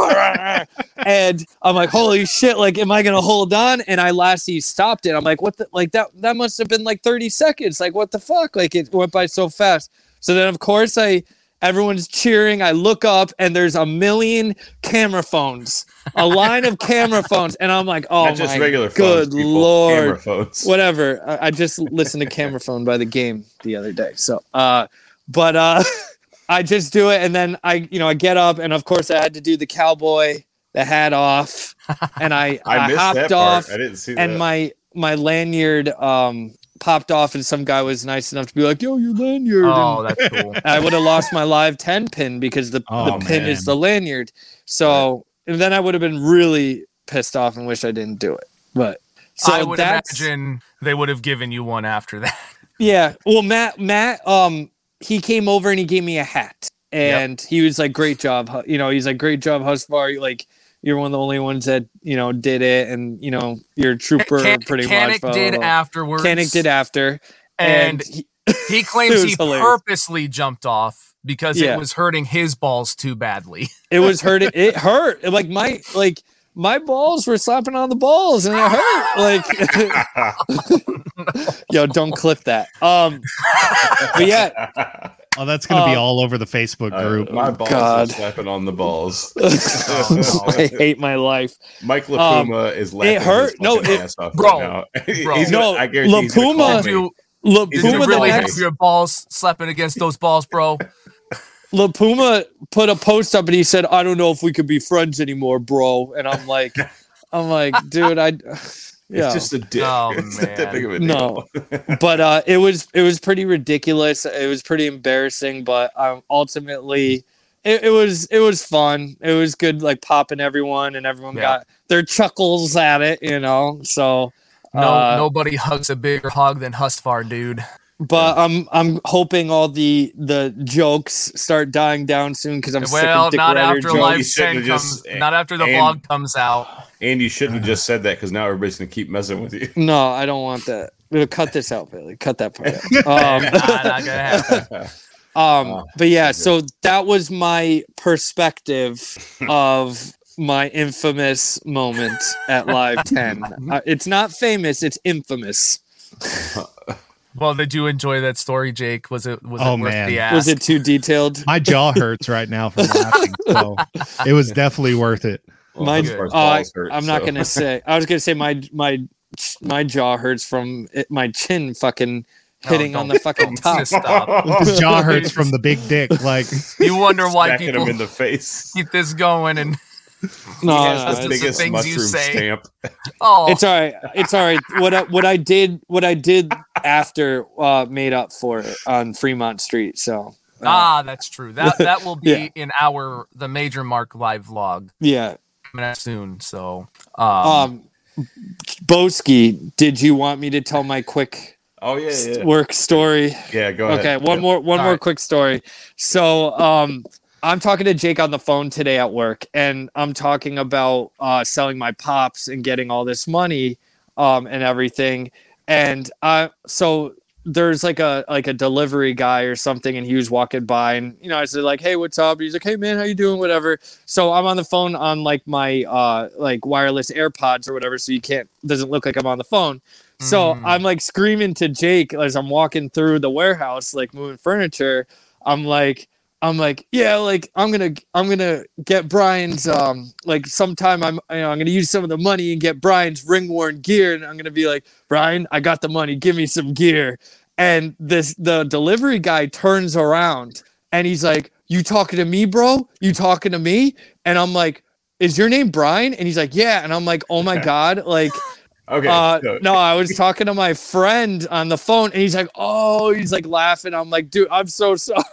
and I'm like, holy shit! Like, am I gonna hold on? And I lastly stopped it. I'm like, what the? Like that? That must have been like 30 seconds. Like, what the fuck? Like, it went by so fast. So then, of course, I everyone's cheering. I look up, and there's a million camera phones, a (laughs) line of camera phones, and I'm like, oh Not just my regular good phones, people, lord camera phones. whatever. I, I just listened to Camera Phone by the game the other day. So, uh, but uh, (laughs) I just do it, and then I, you know, I get up, and of course I had to do the cowboy, the hat off, (laughs) and I, I I, hopped off. I didn't see and that. my my lanyard um popped off, and some guy was nice enough to be like, "Yo, your lanyard." Oh, that's cool. (laughs) I would have lost my live ten pin because the, Oh, the pin is the lanyard. So, and then I would have been really pissed off and wish I didn't do it. But so I would imagine they would have given you one after that. (laughs) yeah. Well, Matt, Matt, um, he came over and he gave me a hat, and he was like, "Great job," you know. He's like, "Great job, Husvar." Like, you're one of the only ones that you know did it, and you know, you're a trooper, Can- pretty Kanik much. blah, did blah. afterwards. Kanik did after, and and he, (laughs) he claims he hilarious. purposely jumped off because Yeah. it was hurting his balls too badly. (laughs) it was hurting. It hurt. Like my like my balls were slapping on the balls, and it hurt. Like, (laughs) yo, don't clip that. Um, but yeah, Oh, that's gonna be Uh, all over the Facebook Uh, group. my balls God. are slapping on the balls. (laughs) I (laughs) hate my life. Mike Um, LaPuma is laughing It hurt. his No, fucking it- ass off Bro, right now. (laughs) bro. He's No, gonna, I guarantee he's gonna LaPuma- call Did me. you, Look, did He's you Puma gonna the really have next your balls slapping against those balls, bro? Lapuma put a post up and he said, "I don't know if we could be friends anymore, bro." And I'm like, I'm like, dude, I, yeah, It's just a dick. Oh, (laughs) it's not that man. big of a No. (laughs) but uh, it was it was pretty ridiculous. It was pretty embarrassing, but um, ultimately, it, it was it was fun. It was good, like popping everyone, and everyone Yeah. got their chuckles at it, you know. So, No, uh, nobody hugs a bigger hog than Husvar, dude. but I'm I'm hoping all the the jokes start dying down soon because I'm sick Well, of Dick not Ryder after jokes. Live You shouldn't 10 have just- comes, not after the and- vlog comes out. And you shouldn't have just said that because now everybody's gonna keep messing with you. No, I don't want that. We'll cut this out, Billy. Cut that part out. (laughs) Um, Nah, not gonna happen. (laughs) Um, Oh, but yeah, so so that was my perspective of my infamous moment at Live (laughs) 10. Uh, it's not famous, it's infamous. Well, did you enjoy that story, Jake? Was it was Oh, it worth man. the ask? Was it too detailed? My jaw hurts right now from laughing. So it was definitely worth it. Well, My, as uh, I, balls hurt, I'm not gonna say. I was gonna say my my my jaw hurts from it, my chin fucking No, hitting on the fucking (laughs) top. just. His jaw (laughs) hurts from the big dick. Like You wonder why Smacking people him in the face. keep this going and No, Yes, (laughs) no, that's the the it's, biggest you mushroom say. stamp. Oh, it's all right. It's all right. What I, what I did what I did after uh, made up for it on Fremont Street. So uh, ah, that's true. That that will be Yeah. in our the Major Mark live vlog yeah. Coming out soon. So, um, Um, Boski, did you want me to tell my quick Oh yeah, yeah, work story? yeah. Go ahead. Okay, one Yeah. more one All more right. quick story. So, um I'm talking to Jake on the phone today at work and I'm talking about uh selling my pops and getting all this money um and everything. And uh so there's like a like a delivery guy or something and he was walking by and you know I said like hey what's up he's like hey man how you doing whatever so I'm on the phone on like my uh like wireless AirPods or whatever so you can't doesn't look like I'm on the phone so Mm. I'm like screaming to Jake as I'm walking through the warehouse, like moving furniture. I'm like, I'm like, yeah, like I'm gonna, I'm gonna get Brian's, um, like sometime I'm, you know, I'm gonna use some of the money and get Brian's ring worn gear, and I'm gonna be like, Brian, I got the money, give me some gear. And this, the delivery guy turns around and he's like, you talking to me, bro? You talking to me? And I'm like, is your name Brian? And he's like, yeah. And I'm like, oh my (laughs) god, like. Okay. Uh, so- no, I was talking to my friend on the phone, and he's like, "Oh," he's like laughing. I'm like, "Dude, I'm so (laughs) sorry."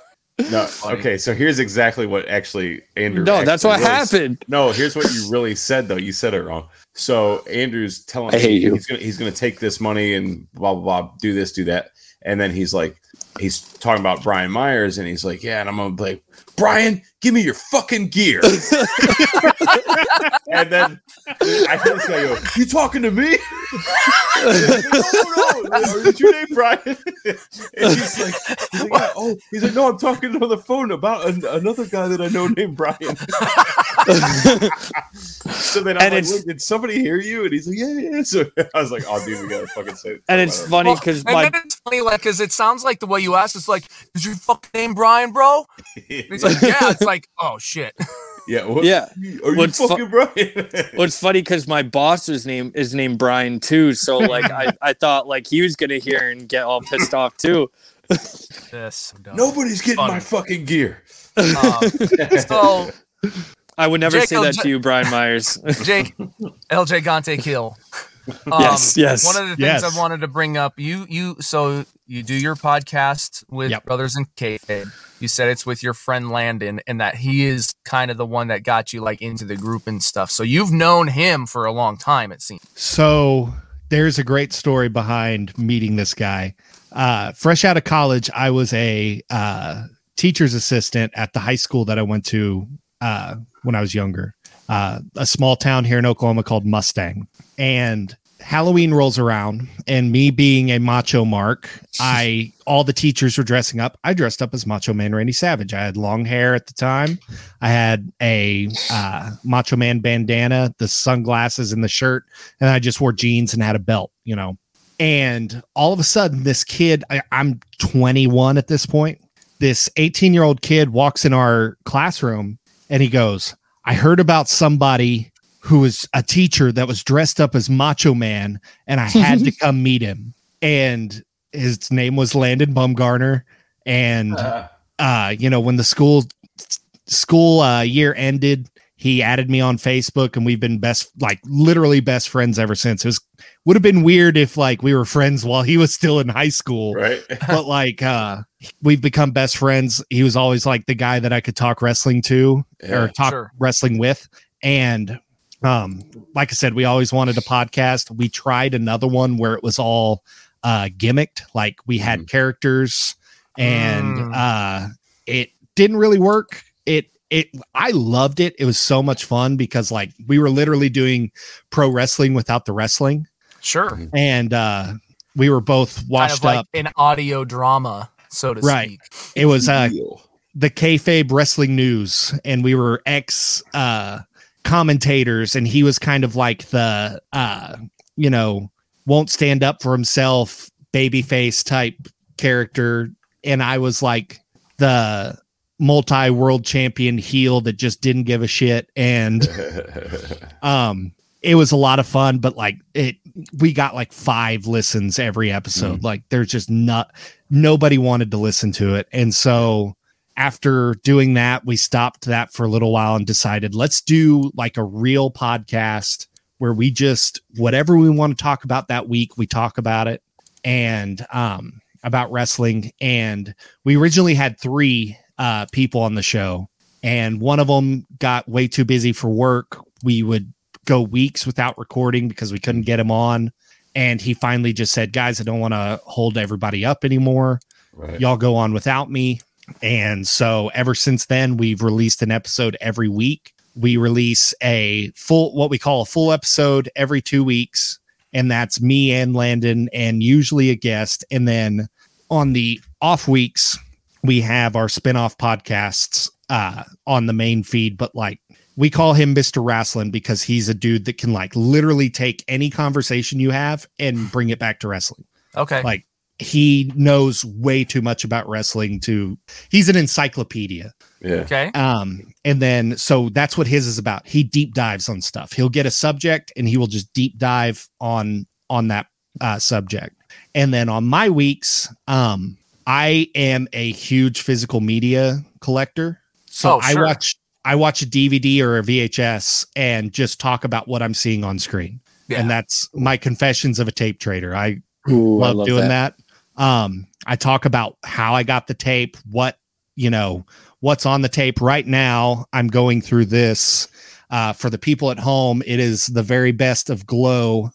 No. Okay. So here's exactly what actually Andrew. No, that's what really s- happened. No, here's what you really said though. You said it wrong. So Andrew's telling I me hate you. he's gonna he's gonna take this money and blah blah blah, do this, do that, and then he's like, he's talking about Brian Myers, and he's like, yeah, and I'm gonna be like, Brian, give me your fucking gear. (laughs) (laughs) (laughs) and then I hear this guy go, "You talking to me?" (laughs) no, no, no. Is your name Brian? and he's like, he's like, yeah, "Oh, he's like, no, I'm talking on the phone about an, another guy that I know named Brian." (laughs) so then I'm And like, "Did somebody hear you?" And he's like, "Yeah, yeah." So I was like, "Oh, dude, we gotta fucking say." And it's funny Well, because and my then it's funny, like, because it sounds like the way you asked, it's like, is your fucking name Brian, bro? And he's like, yeah. It's like, oh shit. Yeah, what, yeah. Are you What's fu- fucking Brian? (laughs) What's funny because my boss's name is named Brian too. So like, I (laughs) I thought like he was gonna hear and get all pissed off too. (laughs) This Nobody's getting Funny. my fucking gear. Um, so I would never Jake, say I'll that ju- to you, Brian Myers. Jake, El Gigante Keel. Um, Yes, yes. One of the things Yes. I wanted to bring up, you you so you do your podcast with Yep. Brothers in Kayfabe. You said it's with your friend Landon, and that he is kind of the one that got you like into the group and stuff. So you've known him for a long time, it seems. So there's a great story behind meeting this guy. Uh, fresh out of college, I was a uh, teacher's assistant at the high school that I went to uh, when I was younger, uh, a small town here in Oklahoma called Mustang. And Halloween rolls around, and me being a macho mark, I all the teachers were dressing up. I dressed up as Macho Man Randy Savage. I had long hair at the time. I had a uh, Macho Man bandana, the sunglasses, and the shirt, and I just wore jeans and had a belt. You know, and all of a sudden, this kid, I, I'm 21 at this point. This 18 year old kid walks in our classroom and he goes, I heard about somebody who was a teacher that was dressed up as Macho Man, and I had to (laughs) come meet him. And his name was Landon Bumgarner. And, uh, you know, when the school school uh, year ended, he added me on Facebook, and we've been best, like literally best friends ever since. It was would have been weird if like we were friends while he was still in high school, Right. (laughs) but like uh we've become best friends. He was always like the guy that I could talk wrestling to Yeah, or talk sure. wrestling with. And um, like I said, we always wanted a podcast. We tried another one where it was all uh gimmicked, like we had characters and Mm. uh it didn't really work. It it I loved it. It was so much fun because like we were literally doing pro wrestling without the wrestling Sure. and uh we were both Kind washed of like up. an audio drama, so to Right. speak. It was uh Deal. the kayfabe wrestling news, and we were ex uh, commentators, and he was kind of like the uh, you know won't stand up for himself, babyface type character, and I was like the multi world champion heel that just didn't give a shit, and (laughs) um it was a lot of fun but like it we got like five listens every episode. Like there's just not nobody wanted to listen to it. And so after doing that, we stopped that for a little while and decided let's do like a real podcast where we just whatever we want to talk about that week, we talk about it and um about wrestling. And we originally had three uh people on the show, and one of them got way too busy for work. We would go weeks without recording because we couldn't get him on. And he finally just said, Guys, I don't want to hold everybody up anymore. Right. Y'all go on without me. And so ever since then, we've released an episode every week. We release a full, what we call a full episode every two weeks. And that's me and Landon, and usually a guest. And then on the off weeks, we have our spin-off podcasts uh, on the main feed. But like we call him Mr. Wrestling because he's a dude that can like literally take any conversation you have and bring it back to wrestling Okay. like he knows way too much about wrestling to he's an encyclopedia. Yeah. okay. um and then so that's what his is about. He deep dives on stuff. He'll get a subject and he will just deep dive on on that uh subject. And then on my weeks um i am a huge physical media collector. So Oh, i watch i watch a dvd or a vhs and just talk about what i'm seeing on screen. Yeah. and that's my confessions of a tape trader. I Ooh, I love, doing that. Um, I talk about how I got the tape, what you know, what's on the tape right now. I'm going through this. Uh, for the people at home, it is the very best of Glow,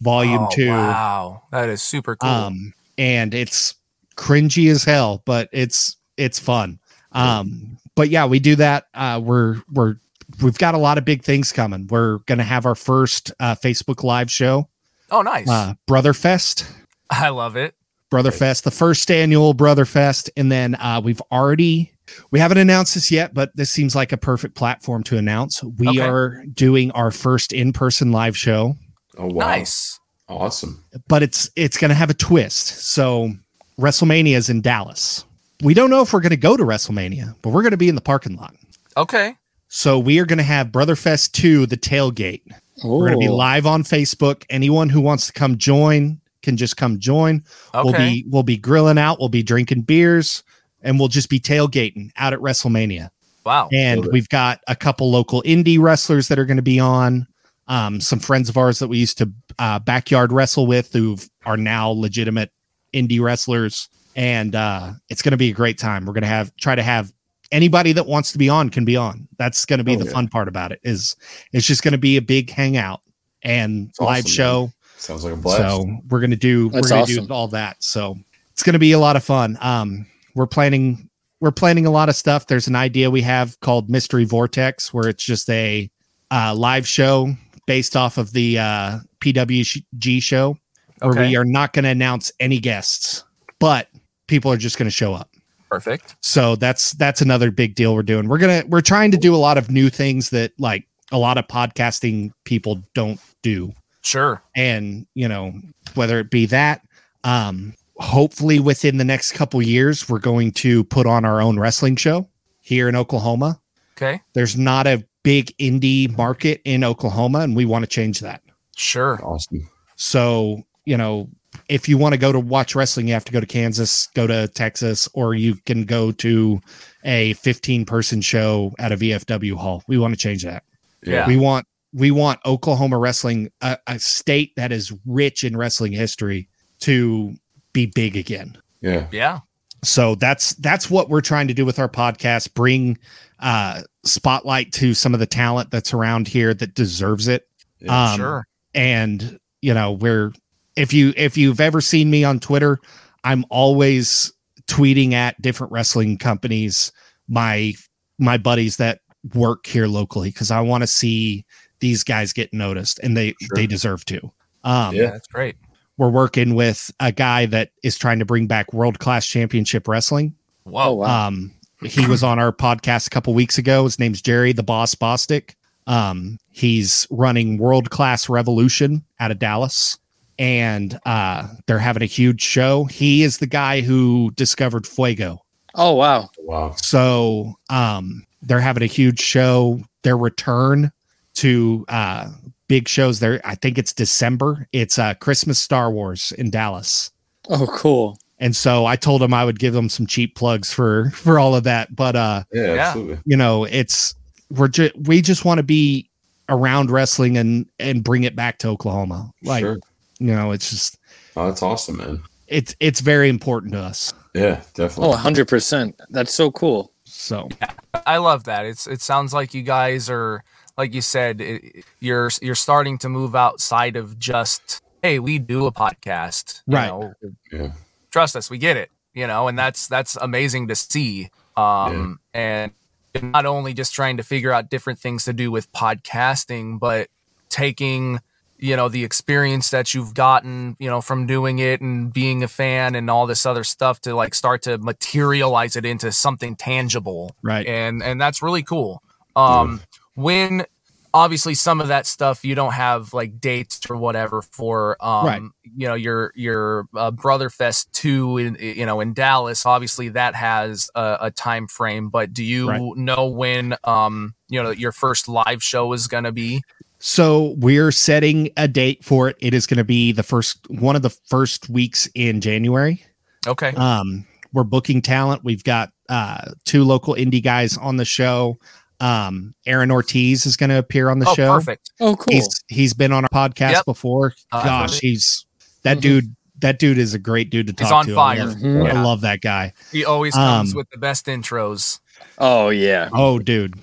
Volume Oh, Two. Wow. That is super cool. Um, and it's cringy as hell, but it's it's fun. Um, but yeah, we do that. Uh, we're we're we've got a lot of big things coming. We're gonna have our first uh, Facebook Live show, oh, nice. uh, Brother Fest. (laughs) I love it. Brother Fest, the first annual Brother Fest, and then uh, we've already we haven't announced this yet, but this seems like a perfect platform to announce. We Okay. are doing our first in-person live show, Oh wow. Nice. Awesome. but it's it's going to have a twist. So WrestleMania is in Dallas. We don't know if we're going to go to WrestleMania, but we're going to be in the parking lot. Okay. So we are going to have Brother Fest 2, the tailgate. We're going to be live on Facebook. Anyone who wants to come join can just come join. We'll be we'll be grilling out, we'll be drinking beers, and we'll just be tailgating out at WrestleMania. Wow. And Love we've got a couple local indie wrestlers that are going to be on. Um, some friends of ours that we used to uh, backyard wrestle with who are now legitimate indie wrestlers, and uh, it's going to be a great time. We're going to have try to have anybody that wants to be on can be on. That's going to be Oh, the yeah. fun part about it. Is it's just going to be a big hangout and It's live awesome, show. Sounds like a blast. So we're gonna do That's we're gonna awesome. do all that. So it's gonna be a lot of fun. Um, we're planning we're planning a lot of stuff. There's an idea we have called Mystery Vortex, where it's just a uh, live show based off of the uh, PWG show, where Okay. we are not going to announce any guests, but people are just going to show up. Perfect. So that's that's another big deal we're doing. We're gonna we're trying to do a lot of new things that like a lot of podcasting people don't do Sure. and you know whether it be that um hopefully within the next couple years we're going to put on our own wrestling show here in oklahoma Okay. there's not a big indie market in oklahoma and we want to change that Sure. awesome. so you know if you want to go to watch wrestling you have to go to kansas go to texas or you can go to a 15 person show at a vfw hall we want to change that Yeah. we want we want Oklahoma wrestling, a, a state that is rich in wrestling history, to be big again. Yeah. Yeah. So that's that's what we're trying to do with our podcast. Bring uh, spotlight to some of the talent that's around here that deserves it. Yeah, Um, sure. And you know, we're if you if you've ever seen me on Twitter, I'm always tweeting at different wrestling companies, my my buddies that work here locally, because I want to see these guys get noticed, and they Sure. they deserve to. Um, Yeah. That's great. We're working with a guy that is trying to bring back world class championship wrestling. Whoa. Oh, wow. Um, he was on our podcast a couple weeks ago. His name's Jerry the Boss Bostic. Um, he's running World Class Revolution out of Dallas, and uh, they're having a huge show. He is the guy who discovered Fuego. oh, wow. Wow. So um, they're having a huge show. Their return to uh, big shows there. I think it's December. It's uh, Christmas Star Wars in Dallas. Oh, cool. and so I told him I would give them some cheap plugs for (laughs) for all of that. But uh, Yeah, Yeah. absolutely. you know, it's we're just we just want to be around wrestling and and bring it back to Oklahoma. Like sure. you know, it's just Oh, that's awesome, man. it's it's very important to us. Yeah, definitely. Oh, 100%. That's so cool. So I love that. It's it sounds like you guys are like you said it, you're you're starting to move outside of just hey we do a podcast you Right. know, Yeah. trust us we get it you know and that's that's amazing to see um and you're not only just trying to figure out different things to do with podcasting but taking you know the experience that you've gotten you know from doing it and being a fan and all this other stuff to like start to materialize it into something tangible right. and and that's really cool um when obviously some of that stuff you don't have like dates or whatever for um Right. you know your your uh, brother fest 2 in you know in dallas obviously that has a, a time frame but do you Right. know when um you know your first live show is gonna be So we're setting a date for it. It is going to be the first one of the first weeks in January. okay Um, we're booking talent. We've got uh, two local indie guys on the show. Um, Aaron Ortiz is going to appear on the oh show. perfect Oh, cool. He's he's been on our podcast Yep. before. Uh, Gosh, he's that Mhm. dude. That dude is a great dude to talk to. He's on to. I fire. love, Mhm. I love that guy. he always comes Um, with the best intros Oh, yeah. Oh, dude.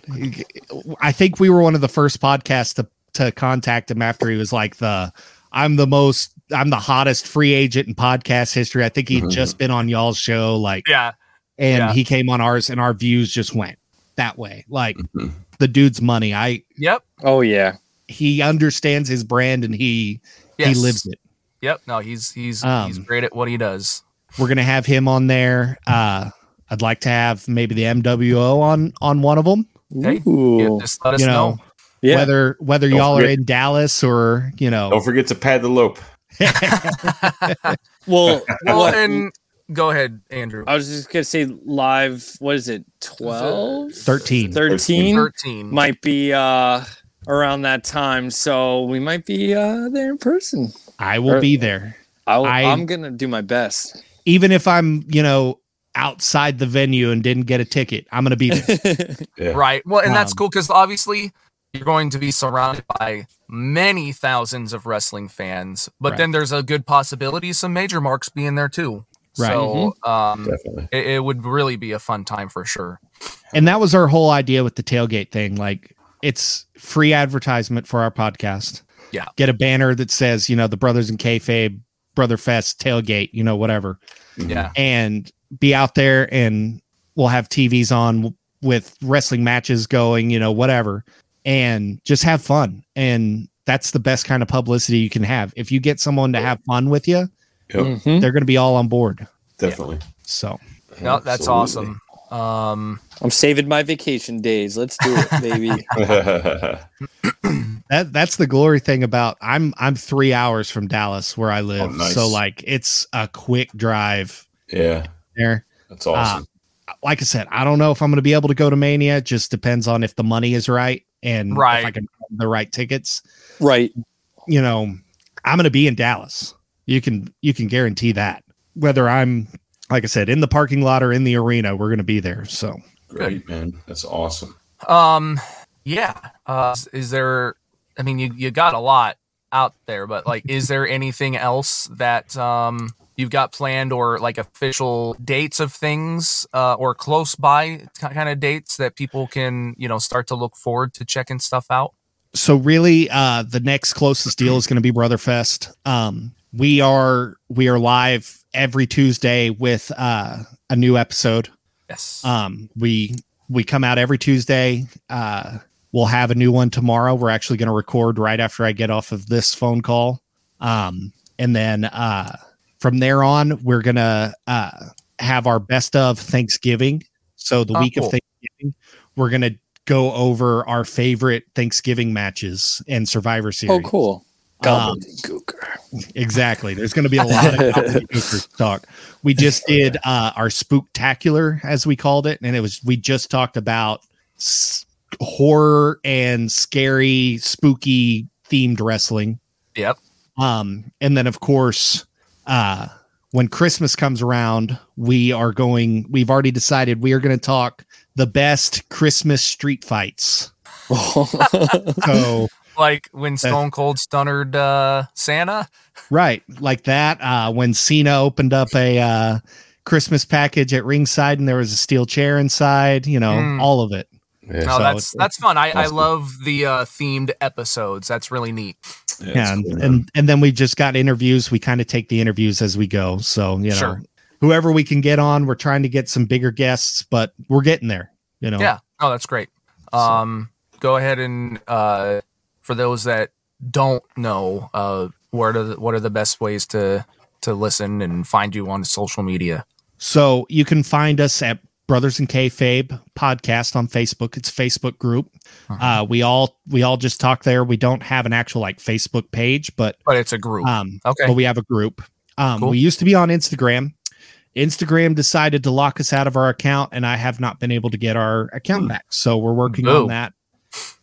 I think we were one of the first podcasts to, to contact him after he was like the I'm the most I'm the hottest free agent in podcast history. I think he'd Mhm. just been on y'all's show, like yeah and Yeah. he came on ours and our views just went that way. Like Mhm. the dude's money. I yep Oh, yeah. he understands his brand and he yes. he lives it. yep no he's he's he's Um, great at what he does We're gonna have him on there. Uh I'd like to have maybe the MWO on on one of them. Hey, Yeah, just let us you know, know, yeah. whether whether Don't y'all are in Dallas or you know Don't forget to pad the lope. (laughs) (laughs) well, well and go ahead andrew I was just going to say live, what is it, 12? 13. 13? 13 Might be uh around that time. So we might be uh there in person. I will Or- be there. I'll, I- I'm going to do my best. Even if I'm, you know, outside the venue and didn't get a ticket, I'm gonna be there. (laughs) Yeah. right well and that's Um, cool because obviously you're going to be surrounded by many thousands of wrestling fans but Right. then there's a good possibility some major marks being there too Right. so um Definitely. it, it would really be a fun time for sure and that was our whole idea with the tailgate thing. Like it's free advertisement for our podcast. Yeah. Get a banner that says, you know, the Brothers in Kayfabe, Brother Fest tailgate, you know, whatever. yeah and be out there and we'll have TVs on with wrestling matches going, you know, whatever, and just have fun. And that's the best kind of publicity you can have. If you get someone to have fun with you, Yep. Mhm. they're going to be all on board. Definitely. So, no, that's Absolutely. awesome um I'm saving my vacation days. Let's do it, baby. (laughs) that that's the glory thing about I'm I'm 3 hours from Dallas where I live. Oh, nice. So like it's a quick drive yeah, there. that's awesome. Like I said, I don't know if I'm going to be able to go to Mania. It just depends on if the money is right and if I can find the right tickets. right. you know, I'm going to be in Dallas. You can you can guarantee that. Whether I'm like I said in the parking lot or in the arena, we're going to be there. So, Great, man. That's awesome. Um, yeah. Uh, is there? I mean, you you got a lot out there, but like, is there anything else that um you've got planned or like official dates of things uh, or close by kind of dates that people can you know start to look forward to checking stuff out? so really uh the next closest deal is going to be Brotherfest. Um we are we are live every Tuesday with uh a new episode. Yes. Um we we come out every Tuesday. Uh we'll have a new one tomorrow. We're actually going to record right after I get off of this phone call. Um and then uh from there on we're going to uh have our best of Thanksgiving. So the Oh, week cool. of Thanksgiving, we're going to go over our favorite Thanksgiving matches and Survivor Series. Oh, cool. Um, Exactly. There's going to be a lot of (laughs) gobbledygook talk. We just did uh, our spooktacular, as we called it, and it was we just talked about s- horror and scary, spooky themed wrestling. Yep. Um, and then of course, uh, when Christmas comes around, we are going. We've already decided we are going to talk the best Christmas street fights. (laughs) so like when Stone Cold stunnered uh, Santa. Right, like that. Uh, when Cena opened up a uh, Christmas package at ringside and there was a steel chair inside, you know, Mm. all of it. Yeah. No, So that's it's- that's fun. I, I awesome. love the uh, themed episodes. That's really neat. Yeah, Yeah, and, cool, and and then we just got interviews. We kind of take the interviews as we go. So you know, Sure. whoever we can get on, we're trying to get some bigger guests, but we're getting there. You know, Yeah. Oh, that's great. Um, go ahead and uh, for those that don't know, uh, what are the, what are the best ways to to listen and find you on social media? So you can find us at Brothers in Kayfabe podcast on Facebook. It's a Facebook group. Uh, we all we all just talk there. We don't have an actual like Facebook page, but But it's a group. um, okay. but we have a group. Um, Cool. we used to be on Instagram. Instagram decided to lock us out of our account, and I have not been able to get our account back. So we're working on that.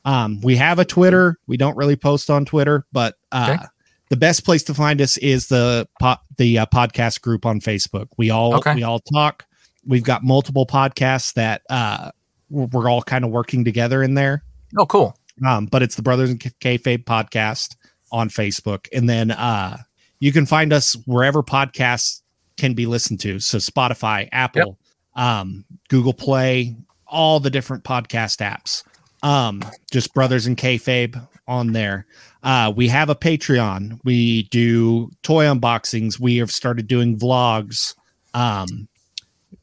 Um, we have a Twitter. We don't really post on Twitter, but uh, Okay. the best place to find us is the po- the uh, podcast group on Facebook. We all Okay. we all talk. We've got multiple podcasts that uh, we're, all kind of working together in there. oh, cool. Um, but it's the Brothers in Kayfabe podcast on Facebook, and then uh, you can find us wherever podcasts can be listened to. So Spotify, Apple, um, Google Play, all the different podcast apps. Um, just Brothers in Kayfabe on there. Uh, we have a Patreon. We do toy unboxings. We have started doing vlogs. Um,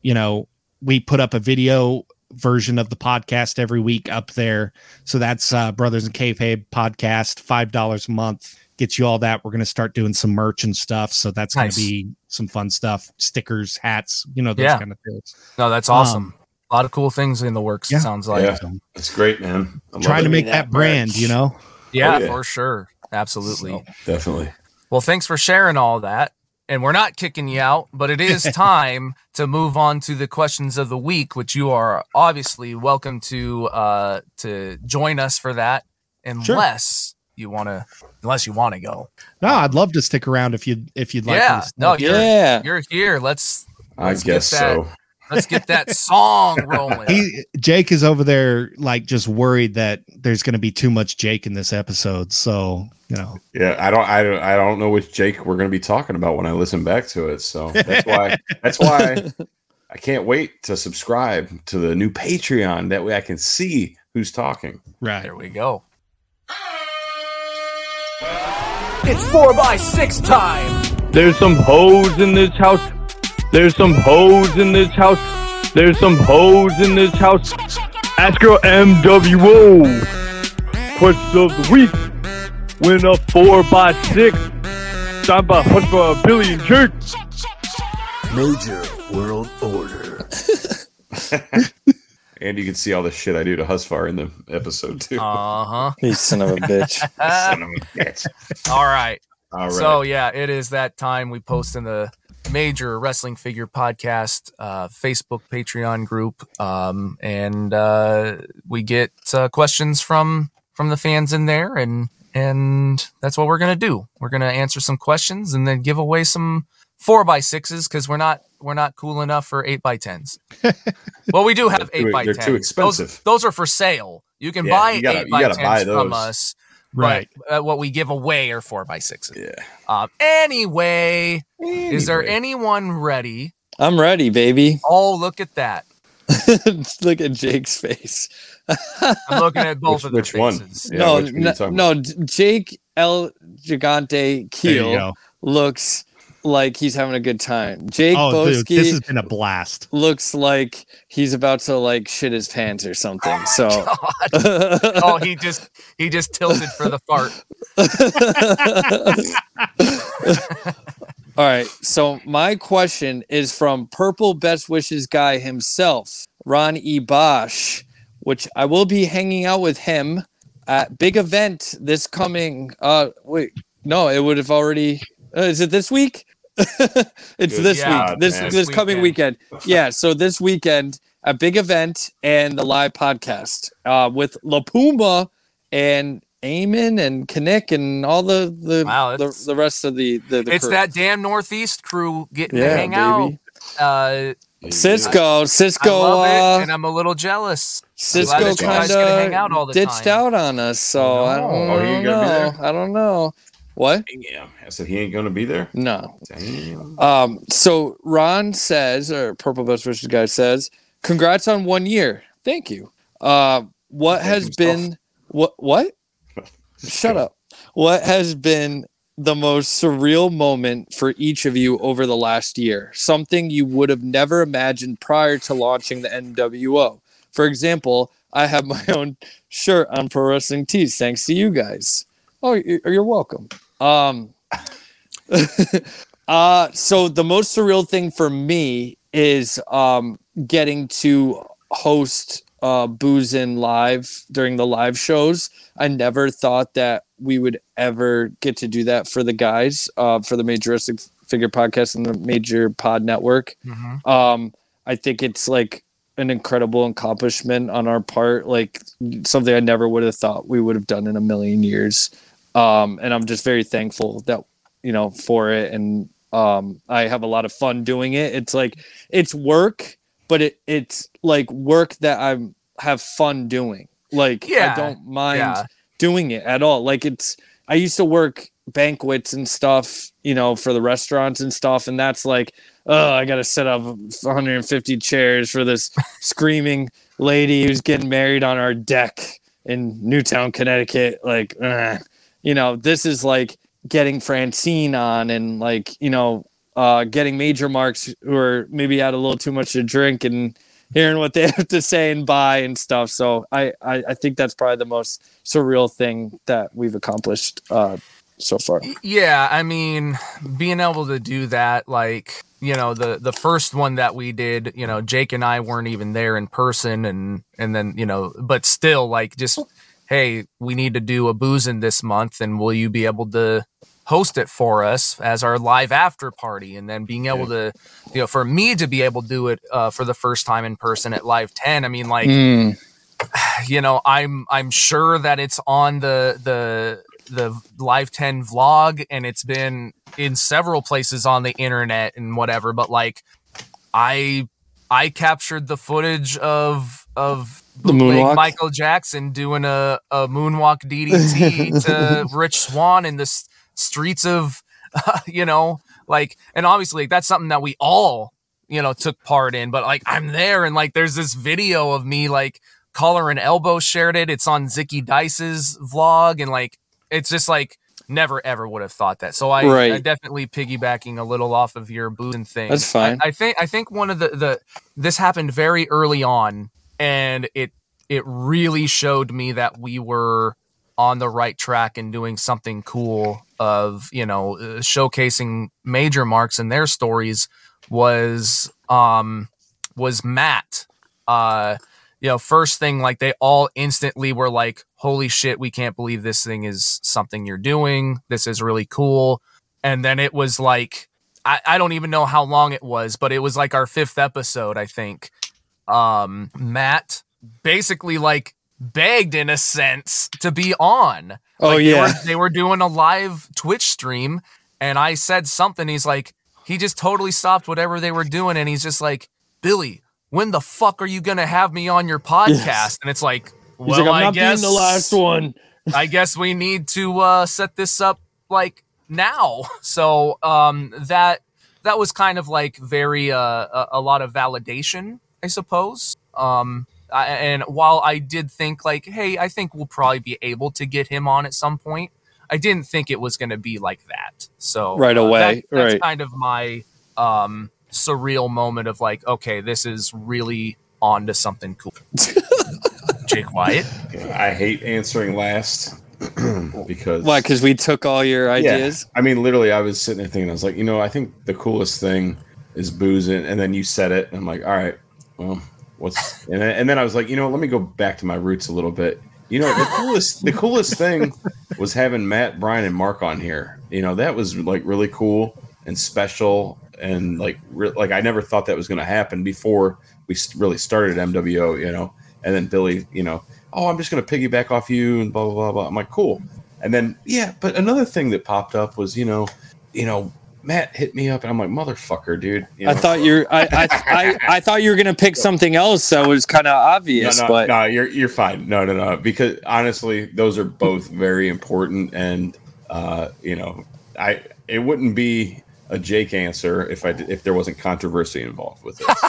you know, we put up a video version of the podcast every week up there. So that's uh, Brothers in Kayfabe podcast, five dollars a month gets you all that. We're gonna start doing some merch and stuff. So that's Nice. gonna be some fun stuff, stickers, hats, you know, those Yeah. kind of things. No, that's Um, awesome. A lot of cool things in the works. yeah. It sounds like. Yeah. It's great, man. I love Trying to make that that brand, you know. Yeah, Oh, yeah. for sure. Absolutely. So, definitely. Well, thanks for sharing all that. And we're not kicking you out, but it is (laughs) time to move on to the questions of the week, which you are obviously welcome to uh to join us for that, unless you want to, unless you want to go. No, I'd love to stick around if you if you'd like. yeah, to no, you're Yeah. you're here. Let's I Let's get guess that. so. Let's get that song rolling. He Jake is over there, like just worried that there's going to be too much Jake in this episode. So you know, Yeah, I don't, I don't, I don't know which Jake we're going to be talking about when I listen back to it. So that's why, (laughs) that's why I can't wait to subscribe to the new Patreon. That way I can see who's talking. right? there we go. It's four by six time. There's some hoes in this house. There's some hoes in this house. There's some hoes in this house. Ask girl MWO. Question of the week. Win a four by six. Signed by Hush for a billion jerk. Major World Order. (laughs) And you can see all the shit I do to Husvar in the episode too. Uh huh. You son of a bitch. (laughs) Son of a bitch. All right. All right. So yeah, it is that time. We post in the major wrestling figure podcast uh, Facebook Patreon group, um, and uh, we get uh, questions from from the fans in there, and and that's what we're gonna do. We're gonna answer some questions and then give away some four by sixes because we're not we're not cool enough for eight by tens. (laughs) well, we do have eight by tens. too Those- expensive. Those, are for sale. You can Yeah, buy you gotta- eight by tens from us. Right. But uh, what we give away are four by sixes. yeah. Um, anyway, is there anyone ready? I'm ready, baby. Oh, look at that. (laughs) Look at Jake's face. I'm looking at both Which- of their which one? faces. Yeah, no, which one are you no, no, Jake El Gigante There Keel looks like he's having a good time. Jake Oh, dude, Boski this has been a blast. looks like he's about to like shit his pants or something. So Oh, he just he just tilted for the fart. (laughs) All right. So my question is from Purple Best Wishes guy himself, Ron E. Bosch, which I will be hanging out with him at big event this coming. Uh, wait, no, it would have already. Uh, is it this week? (laughs) it's Good this God, week. This man. this coming weekend. Yeah. So this weekend, a big event and the live podcast uh, with La Puma and Eamon and Kinnick and all the the Wow, the, the rest of the the, the it's crew. that damn Northeast crew getting to hang baby. out. Uh, Cisco. Cisco. I love uh, it, and I'm a little jealous. Cisco that you guys kind get to hang out all of ditched time. out on us, so I don't, Oh, are you I don't know. I don't know. What? Yeah, I said he ain't gonna be there. No. Damn. Um. So Ron says, or Purple Best Wishes guy says, "Congrats on one year. Thank you. Uh, what Thank has himself. been what? (laughs) What? Shut up. What has been the most surreal moment for each of you over the last year? Something you would have never imagined prior to launching the MWO. For example, I have my (laughs) own shirt on Pro Wrestling Tees thanks to you guys. Oh, you're you're welcome. Um, (laughs) uh, so the most surreal thing for me is um getting to host uh Boozin live during the live shows. I never thought that we would ever get to do that for the guys, uh, for the Major Wrestling Figure Podcast and the Major Pod Network. Mhm. Um, I think it's like an incredible accomplishment on our part, like something I never would have thought we would have done in a million years. Um, and I'm just very thankful that you know for it, and um, I have a lot of fun doing it. It's like it's work, but it it's like work that I have fun doing. Like Yeah, I don't mind yeah. doing it at all. Like it's I used to work banquets and stuff, you know, for the restaurants and stuff, and that's like, oh, I got to set up 150 chairs for this (laughs) screaming lady who's getting married on our deck in Newtown, Connecticut. Like, ugh. You know, this is like getting Francine on and like, you know, uh, getting major marks who are maybe had a little too much to drink and hearing what they (laughs) have to say and buy and stuff. So I, I, I think that's probably the most surreal thing that we've accomplished uh, so far. Yeah, I mean, being able to do that, like you know, the the first one that we did, you know, Jake and I weren't even there in person, and and then you know, but still, like, just hey, we need to do a boozing this month, and will you be able to host it for us as our live after party, and then being able to, you know, for me to be able to do it uh, for the first time in person at Live Ten, I mean, like Mm. (sighs) you know i'm i'm sure that it's on the the the live 10 vlog and it's been in several places on the internet and whatever but like i i captured the footage of of The moonwalk? michael jackson doing a, a moonwalk ddt (laughs) to Rich Swann in the s- streets of (laughs) you know like and obviously that's something that we all you know took part in but like i'm there and like there's this video of me like collar and elbow shared it it's on Zicky Dice's vlog and like it's just like never ever would have thought that so i, Right. I definitely piggybacking a little off of your boozing thing That's fine. I, I think i think one of the the this happened very early on and it it really showed me that we were on the right track and doing something cool of you know uh, showcasing major marks and their stories was um was matt. Uh you know first thing like they all instantly were like holy shit we can't believe this thing is something you're doing. This is really cool. And then it was like I, I don't even know how long it was but it was like our fifth episode i think um matt basically like begged in a sense to be on Oh, Like, they yeah. were, they were doing a live twitch stream and i said something he's like he just totally stopped whatever they were doing and he's just like billy when the fuck are you gonna have me on your podcast and it's like well like, I'm i not guess being the last one. I guess we need to uh, set this up like now. (laughs) So um, that that was kind of like very uh, a, a lot of validation, I suppose. Um, I, and while I did think like, hey, I think we'll probably be able to get him on at some point. I didn't think it was going to be like that. So Right uh, away, that- that's right. kind of my um, surreal moment of like, okay, this is really on to something cool. (laughs) Jake Wyatt. I hate answering last (clears throat) because Why? Because we took all your ideas. Yeah. I mean, literally, I was sitting there thinking, I was like, you know, I think the coolest thing is boozing, and then you said it, and I'm like, all right, well, what's and then, and then I was like, you know, let me go back to my roots a little bit. You know, the (laughs) coolest the coolest thing was having Matt, Brian, and Mark on here. You know, that was like really cool and special, and like re- like I never thought that was going to happen before we really started MWO. You know, And then Billy, you know, oh, I'm just going to piggyback off you and blah blah blah blah. I'm like, cool. And then yeah, but another thing that popped up was you know, you know, Matt hit me up and I'm like, motherfucker, dude. You I thought you're. I, I I I thought you were gonna pick something else that was kind of obvious, no, no, but no, you're you're fine. No, no, no. Because honestly, those are both very important, and uh, you know, I it wouldn't be a Jake answer if I did- if there wasn't controversy involved with it. So,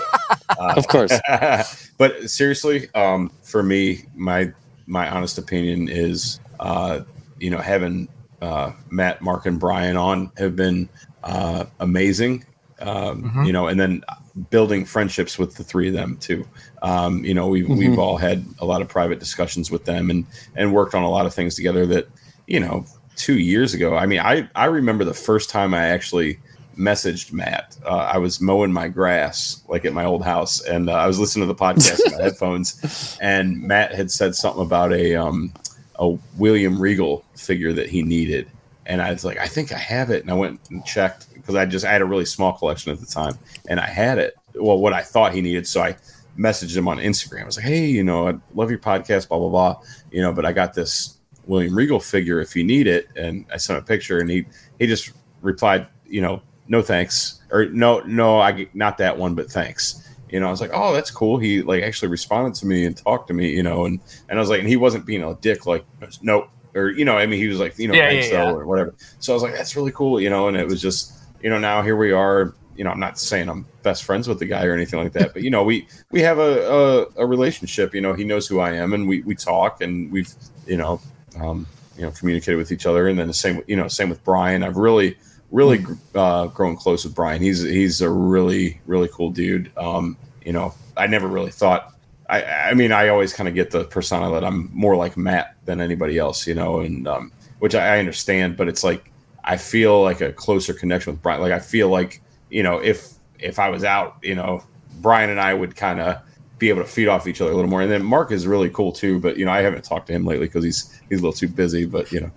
(laughs) uh, Of course. (laughs) but seriously, um, for me, my my honest opinion is, uh, you know, having uh, Matt, Mark, and Brian on have been uh, amazing. Um, Mhm. You know, and then building friendships with the three of them too. Um, you know, we've Mhm. we've all had a lot of private discussions with them and and worked on a lot of things together that you know two years ago. I mean, I I remember the first time I actually messaged Matt. Uh, I was mowing my grass like at my old house, and uh, I was listening to the podcast in my (laughs) headphones, and Matt had said something about a um, a William Regal figure that he needed, and I was like, I think I have it, and I went and checked because I just I had a really small collection at the time, and I had it. Well, what I thought he needed, so I messaged him on Instagram. I was like, hey, you know, I love your podcast, blah blah blah, you know, but I got this William Regal figure if you need it, and I sent a picture, and he he just replied, you know, no thanks, or no no, I not that one, but thanks. You know, I was like, oh, that's cool. He like actually responded to me and talked to me, you know, and and I was like, and he wasn't being a dick, like nope, or you know, I mean, he was like, you know, Yeah, yeah, yeah. or whatever. So I was like, that's really cool, you know, and it was just, you know, now here we are. You know, I'm not saying I'm best friends with the guy or anything like that, but you know, we we have a a, a relationship. You know, he knows who I am, and we we talk, and we've you know, um, you know, communicated with each other, and then the same, you know, same with Brian. I've really really uh, grown close with Brian. He's he's a really really cool dude. Um, you know, I never really thought. I I mean, I always kind of get the persona that I'm more like Matt than anybody else. You know, and um, which I, I understand, but it's like I feel like a closer connection with Brian. Like I feel like you know if if I was out, you know, Brian and I would kind of be able to feed off each other a little more. And then Mark is really cool too, but you know, I haven't talked to him lately because he's he's a little too busy. But you know,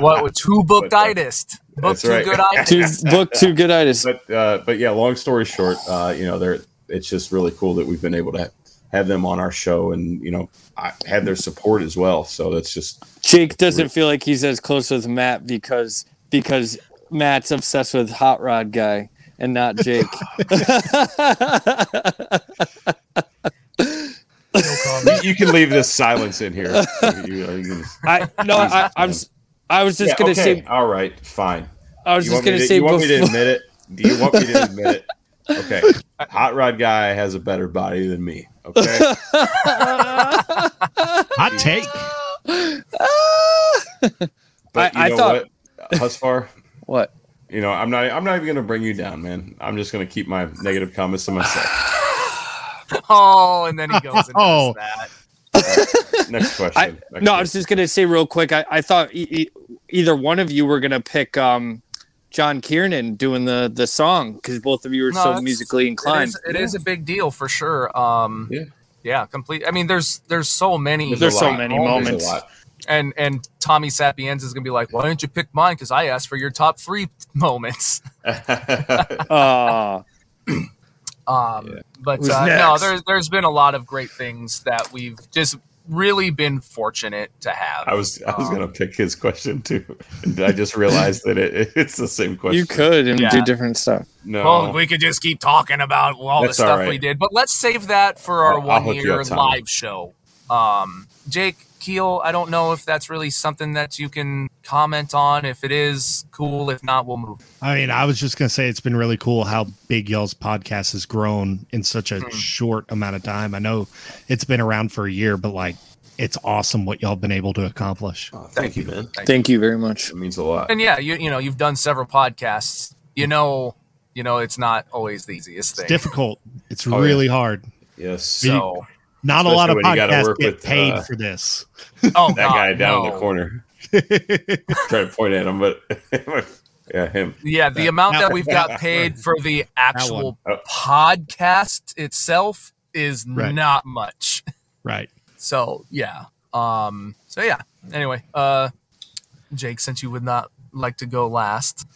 what with two (laughs) book digest? Book That's two right. good (laughs) two items. book two good items. but uh, but yeah, long story short, uh, you know, they're it's just really cool that we've been able to have them on our show and you know I have their support as well. So that's just Jake doesn't feel like he's as close with Matt because because Matt's obsessed with Hot Rod guy and not Jake. (laughs) you, you can leave this silence in here. You- you can- I no, I, I'm. s- I was just Yeah, gonna okay, say. all right, fine. I was You just gonna to- say. You want me to admit it? Do you want me to admit it? (laughs) Okay, (laughs) Hot Rod guy has a better body than me. Okay, (laughs) Hot take. (laughs) but you I- I know thought- what, Husvar? What? You know, I'm not. I'm not even going to bring you down, man. I'm just going to keep my negative comments to myself. (sighs) Oh, and then he goes and Oh. does that. Next question. I, Next no, I was just gonna say real quick. I, I thought e- e- either one of you were gonna pick um, John Kiernan doing the the song because both of you are No, so it's- musically It inclined. is, it is a big deal for sure. Um, Yeah. yeah, complete. I mean, there's there's so many. There's a so lot. many moments. and and Tommy Sapienza is gonna be like, why didn't you pick mine? Because I asked for your top three (laughs) moments. Uh, (laughs) Um, but uh, no, there's there's been a lot of great things that we've just really been fortunate to have. I was I was Um, going to pick his question too, (laughs) I just realized that it, (laughs) it's the same question. you could and Yeah. do different stuff. No, Well, we could just keep talking about all That's the stuff all right. we did, but let's save that for our I'll- I'll one-year live show. Um, Jake Keel, I don't know if that's really something that you can comment on. If it is, cool. If not, we'll move. I mean, I was just gonna say it's been really cool how big y'all's podcast has grown in such a Hmm. short amount of time. I know it's been around for a year, but like it's awesome what y'all been able to accomplish. Oh, thank you, man. Thank you very much. It means a lot. And yeah, you you know you've done several podcasts. You know, you know it's not always the easiest It's thing. difficult. It's Oh, really hard. Yes, So, Not a lot of Especially you gotta podcasts work get with, paid uh, for this. (laughs) oh (laughs) that God, guy down in no. the corner. (laughs) Trying to point at him, but yeah, him. Yeah, the That- amount that- that we've got paid for the actual Oh. podcast itself is Right. not much. Right. So yeah. Um. So yeah. Anyway, uh, Jake, since you would not like to go last,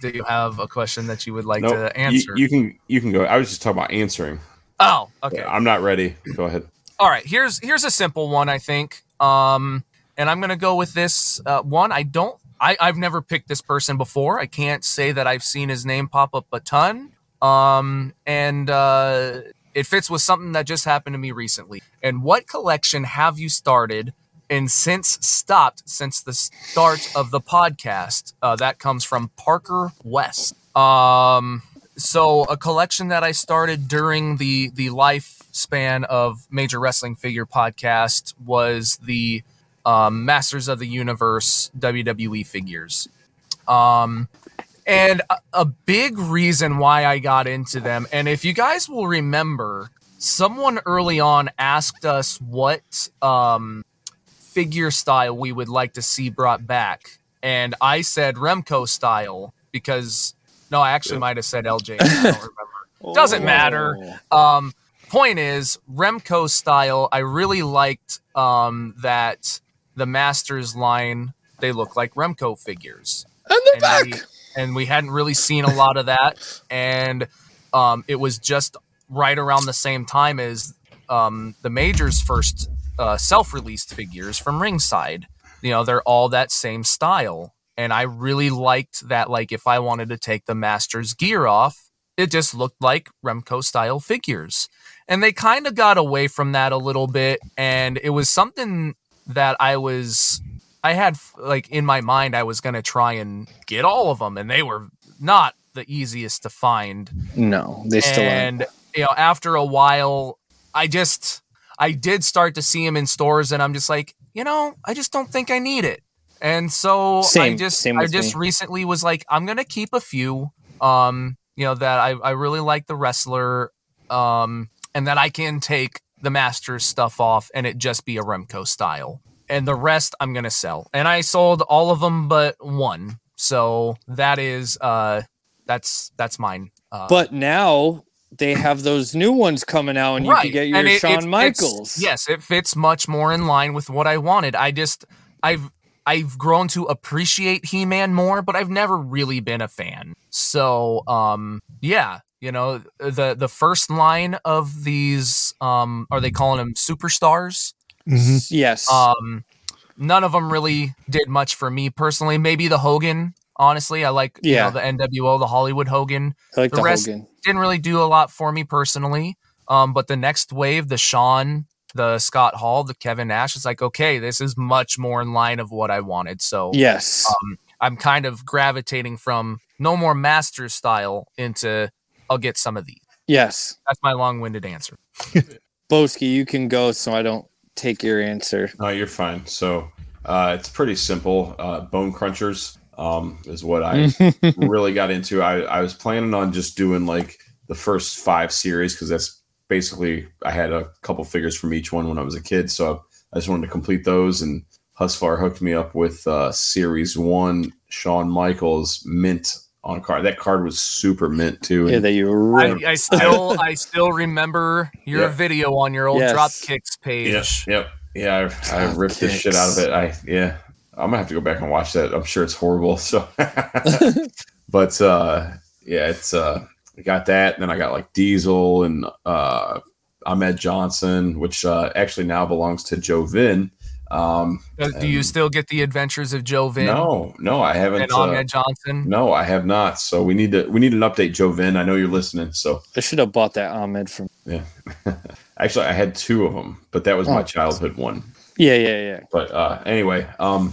do you have a question that you would like Nope, to you- answer? You, can you can go. I was just talking about answering. oh, okay. I'm not ready. Go ahead. All right, here's here's a simple one, I think. Um, and I'm gonna go with this uh, one. I don't. I, I've never picked this person before. I can't say that I've seen his name pop up a ton. Um, and uh, it fits with something that just happened to me recently. And what collection have you started and since stopped since the start of the podcast? Uh, that comes from Parker West. Um, so a collection that I started during the the lifespan of Major Wrestling Figure podcast was the um, Masters of the Universe WWE figures. Um, and a, a big reason why I got into them, and if you guys will remember, someone early on asked us what um, figure style we would like to see brought back. And I said Remco style because, no, I actually might have said LJ. I don't (laughs) remember. Doesn't matter. Um, point is, Remco style, I really liked um, that the Masters line, they look like Remco figures. And they're and back. We, and we hadn't really seen a lot of that. And um, it was just right around the same time as um, the Majors' first uh, self released figures from Ringside. You know, they're all that same style. And I really liked that. Like, if I wanted to take the Masters gear off, it just looked like Remco style figures. And they kind of got away from that a little bit. And it was something that I was I had like in my mind I was going to try and get all of them and they were not the easiest to find. No, they still and aren't. you know after a while I just I did start to see them in stores and I'm just like, you know, I just don't think I need it. And so I just same I just me. recently was like I'm going to keep a few um you know that I I really like the wrestler um and that I can take the Masters stuff off and it just be a Remco style. And the rest I'm going to sell. And I sold all of them but one. So that is uh that's that's mine. Uh, But now they have those new ones coming out, and you can get your And it- Shawn it fits- Michaels. yes, it fits much more in line with what I wanted. I just I've I've grown to appreciate He-Man more, but I've never really been a fan. So, um yeah, you know, the the first line of these um are they calling them superstars? Yes. Um none of them really did much for me personally. Maybe the Hogan, honestly. I like you Yeah. know, the NWO, the Hollywood Hogan. I like the rest Hogan. didn't really do a lot for me personally. Um, but the next wave, the Sean, the Scott Hall, the Kevin Nash, is like, okay, this is much more in line of what I wanted. So Yes. um, I'm kind of gravitating from no more master style into I'll get some of these. yes. That's my long-winded answer. (laughs) Boski, you can go so I don't take your answer. No, you're fine. So uh, it's pretty simple. Uh, bone crunchers um, is what I (laughs) really got into. I, I was planning on just doing like the first five series because that's basically I had a couple figures from each one when I was a kid. So I just wanted to complete those. And Husvar hooked me up with uh, series one, Shawn Michaels mint on card. That card was super mint too. Yeah, that you I, ripped. I still I still remember your Yeah. video on your old Yes. drop kicks page. Yep, yep, yeah. I, I ripped the shit out of it. I yeah. I'm gonna have to go back and watch that. I'm sure it's horrible. So, (laughs) but uh, yeah, it's uh, I got that. And then I got like Diesel and uh, Ahmed Johnson, which uh, actually now belongs to Joe Vin. Um, Uh, Do you still get the adventures of Joe Vin No, no, I haven't. and uh, Ahmed Johnson? no, I have not. So we need to we need an update, Joe Vin. I know you're listening. So I should have bought that Ahmed from. yeah, (laughs) actually, I had two of them, but that was my Oh. childhood one. Yeah, yeah, yeah. but uh anyway um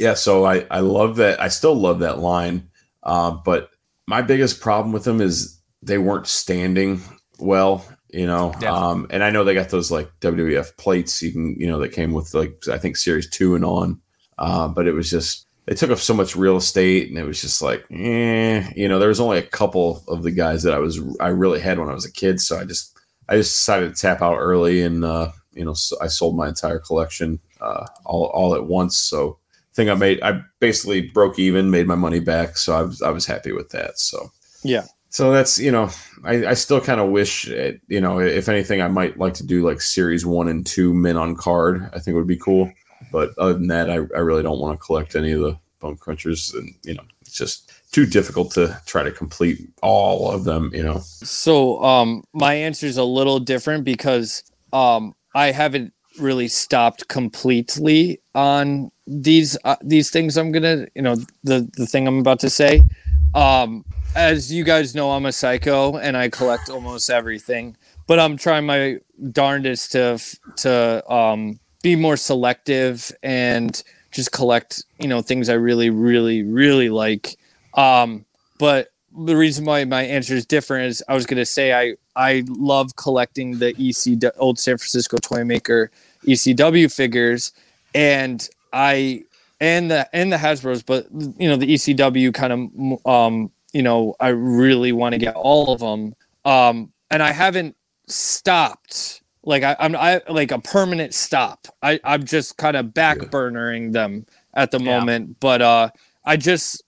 yeah so i i love that i still love that line uh but my biggest problem with them is they weren't standing well you know? Yeah. um and i know they got those like wwf plates you can you know that came with like i think series two and on. Uh but it was just they took up so much real estate and it was just like eh, you know there was only a couple of the guys that i was i really had when i was a kid. So i just i just decided to tap out early and uh you know so i sold my entire collection uh all, all at once. So I think i made i basically broke even made my money back. So i was i was happy with that. So Yeah. so that's you know i, I still kind of wish it, you know if anything i might like to do like series one and two men on card i think would be cool but other than that i, I really don't want to collect any of the bone crunchers and you know it's just too difficult to try to complete all of them you know So um my answer is a little different because um I haven't really stopped completely on these uh, these things. I'm gonna, you know, the the thing I'm about to say. Um, as you guys know, I'm a psycho and I collect almost everything. But I'm trying my darndest to to um, be more selective and just collect, you know, things I really, really, really like. Um, but the reason why my answer is different is I was going to say I I love collecting the EC old San Francisco toy maker ECW figures, and I and the and the Hasbro's, but you know the ECW kind of um you know I really want to get all of them, um and I haven't stopped like I, I'm I like a permanent stop. I I'm just kind of backburnering them at the Yeah. moment, but uh I just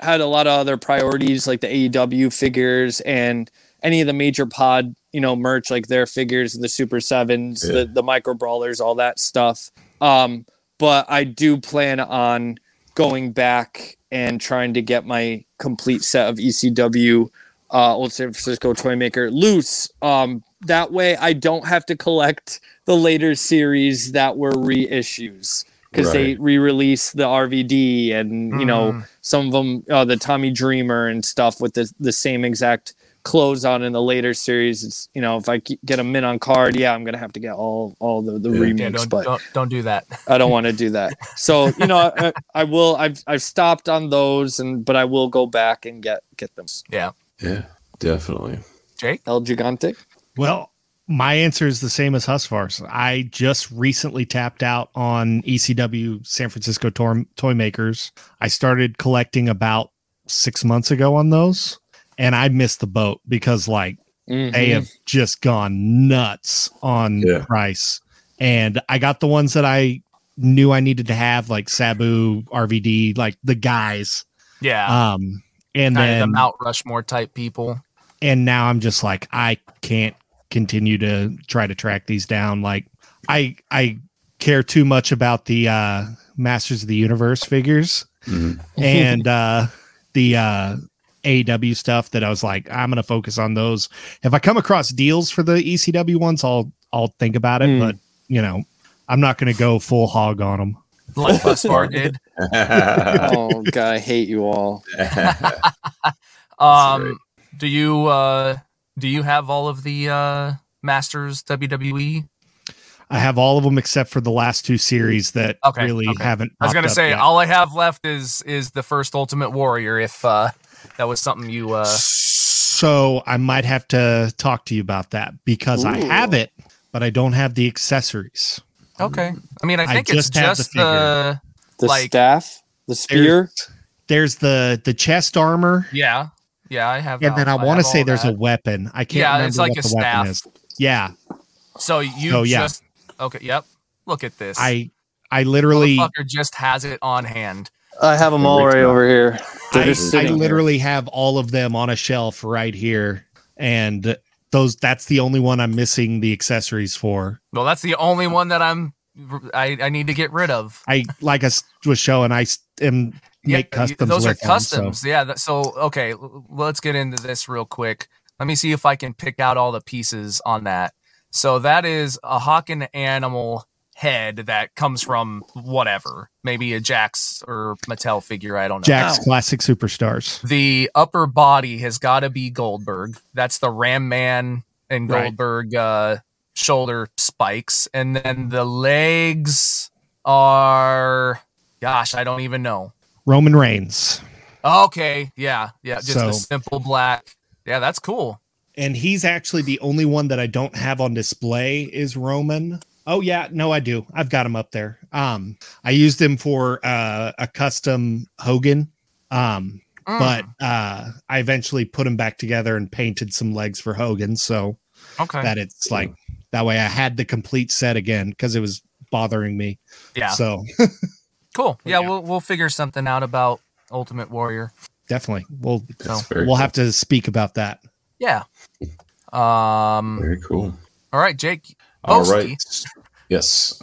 had a lot of other priorities like the AEW figures and any of the major pod, you know, merch like their figures, the Super Sevens, Yeah. the the micro brawlers, all that stuff. Um, but I do plan on going back and trying to get my complete set of ECW uh, Old San Francisco Toy Maker loose. Um, that way, I don't have to collect the later series that were reissues because they re-released the RVD and you know Mhm. some of them, uh, the Tommy Dreamer and stuff with the the same exact clothes on in the later series. It's you know if I get a min on card, yeah, I'm gonna have to get all all the the Yeah. remakes, Yeah, don't, but. don't don't do that. (laughs) I don't want to do that. So you know, I, I will. I've I've stopped on those, and but I will go back and get get them. Yeah, Yeah, definitely. Jake. El Gigante. Well, my answer is the same as Husvar's. I just recently tapped out on ECW San Francisco toy, toy makers. I started collecting about six months ago on those, and I missed the boat because like Mm-hmm. they have just gone nuts on Yeah. price. And I got the ones that I knew I needed to have, like Sabu, RVD, like the guys. Yeah, Um, and kind of then the Mount Rushmore type people. and now I'm just like I can't continue to try to track these down. Like I I care too much about the uh Masters of the Universe figures Mhm. and uh the uh AW stuff that I was like I'm going to focus on those. If I come across deals for the ECW ones, I'll I'll think about it, Hmm. but you know, I'm not going to go full hog on them. Like Busbar (laughs) did. oh (laughs) god, I hate you all. (laughs) Um, do you uh do you have all of the uh Masters WWE? I have all of them except for the last two series that Okay, really okay. haven't. I was gonna up say yet. all I have left is is the first Ultimate Warrior. If uh that was something you uh So I might have to talk to you about that because I have it, but I don't have the accessories. okay. I mean, I I think it's just the just the The Like- staff, the spear. There's the the chest armor, yeah yeah I have. and then I all- want to say all there's a weapon. I can't Yeah, remember it's like what a staff. is. Yeah, So you Oh, yeah. just okay. Yep. Look at this. I I literally just has it on hand. I have them all right over here. I, I sitting here. literally have all of them on a shelf right here, and those that's the only one I'm missing the accessories for. Well, that's the only one that I'm. I, I need to get rid of. I like I was showing. I am make Yeah, customs. Those are with them, so- customs. Yeah. That, so okay, l- let's get into this real quick. Let me see if I can pick out all the pieces on that. So that is a hawk and animal head that comes from whatever, maybe a Jakks or Mattel figure. I don't know. Jakks classic superstars. The upper body has got to be Goldberg. That's the Ram Man and Right. Goldberg uh, shoulder spikes, and then the legs are, gosh, I don't even know. Roman Reigns. Okay, yeah, yeah, just So- the simple black. Yeah, that's cool. and he's actually the only one that I don't have on display is Roman. Oh yeah, no, I do. I've got them up there. Um, I used them for uh, a custom Hogan. Um, Mm, but uh, I eventually put them back together and painted some legs for Hogan, so okay, that it's like that way I had the complete set again because it was bothering me. yeah, So (laughs) cool. Yeah, yeah. we'll we'll figure something out about Ultimate Warrior. definitely, we'll So we'll cool. have to speak about that. yeah. Um. Very cool. All right, Jake. All Boski. right. Yes.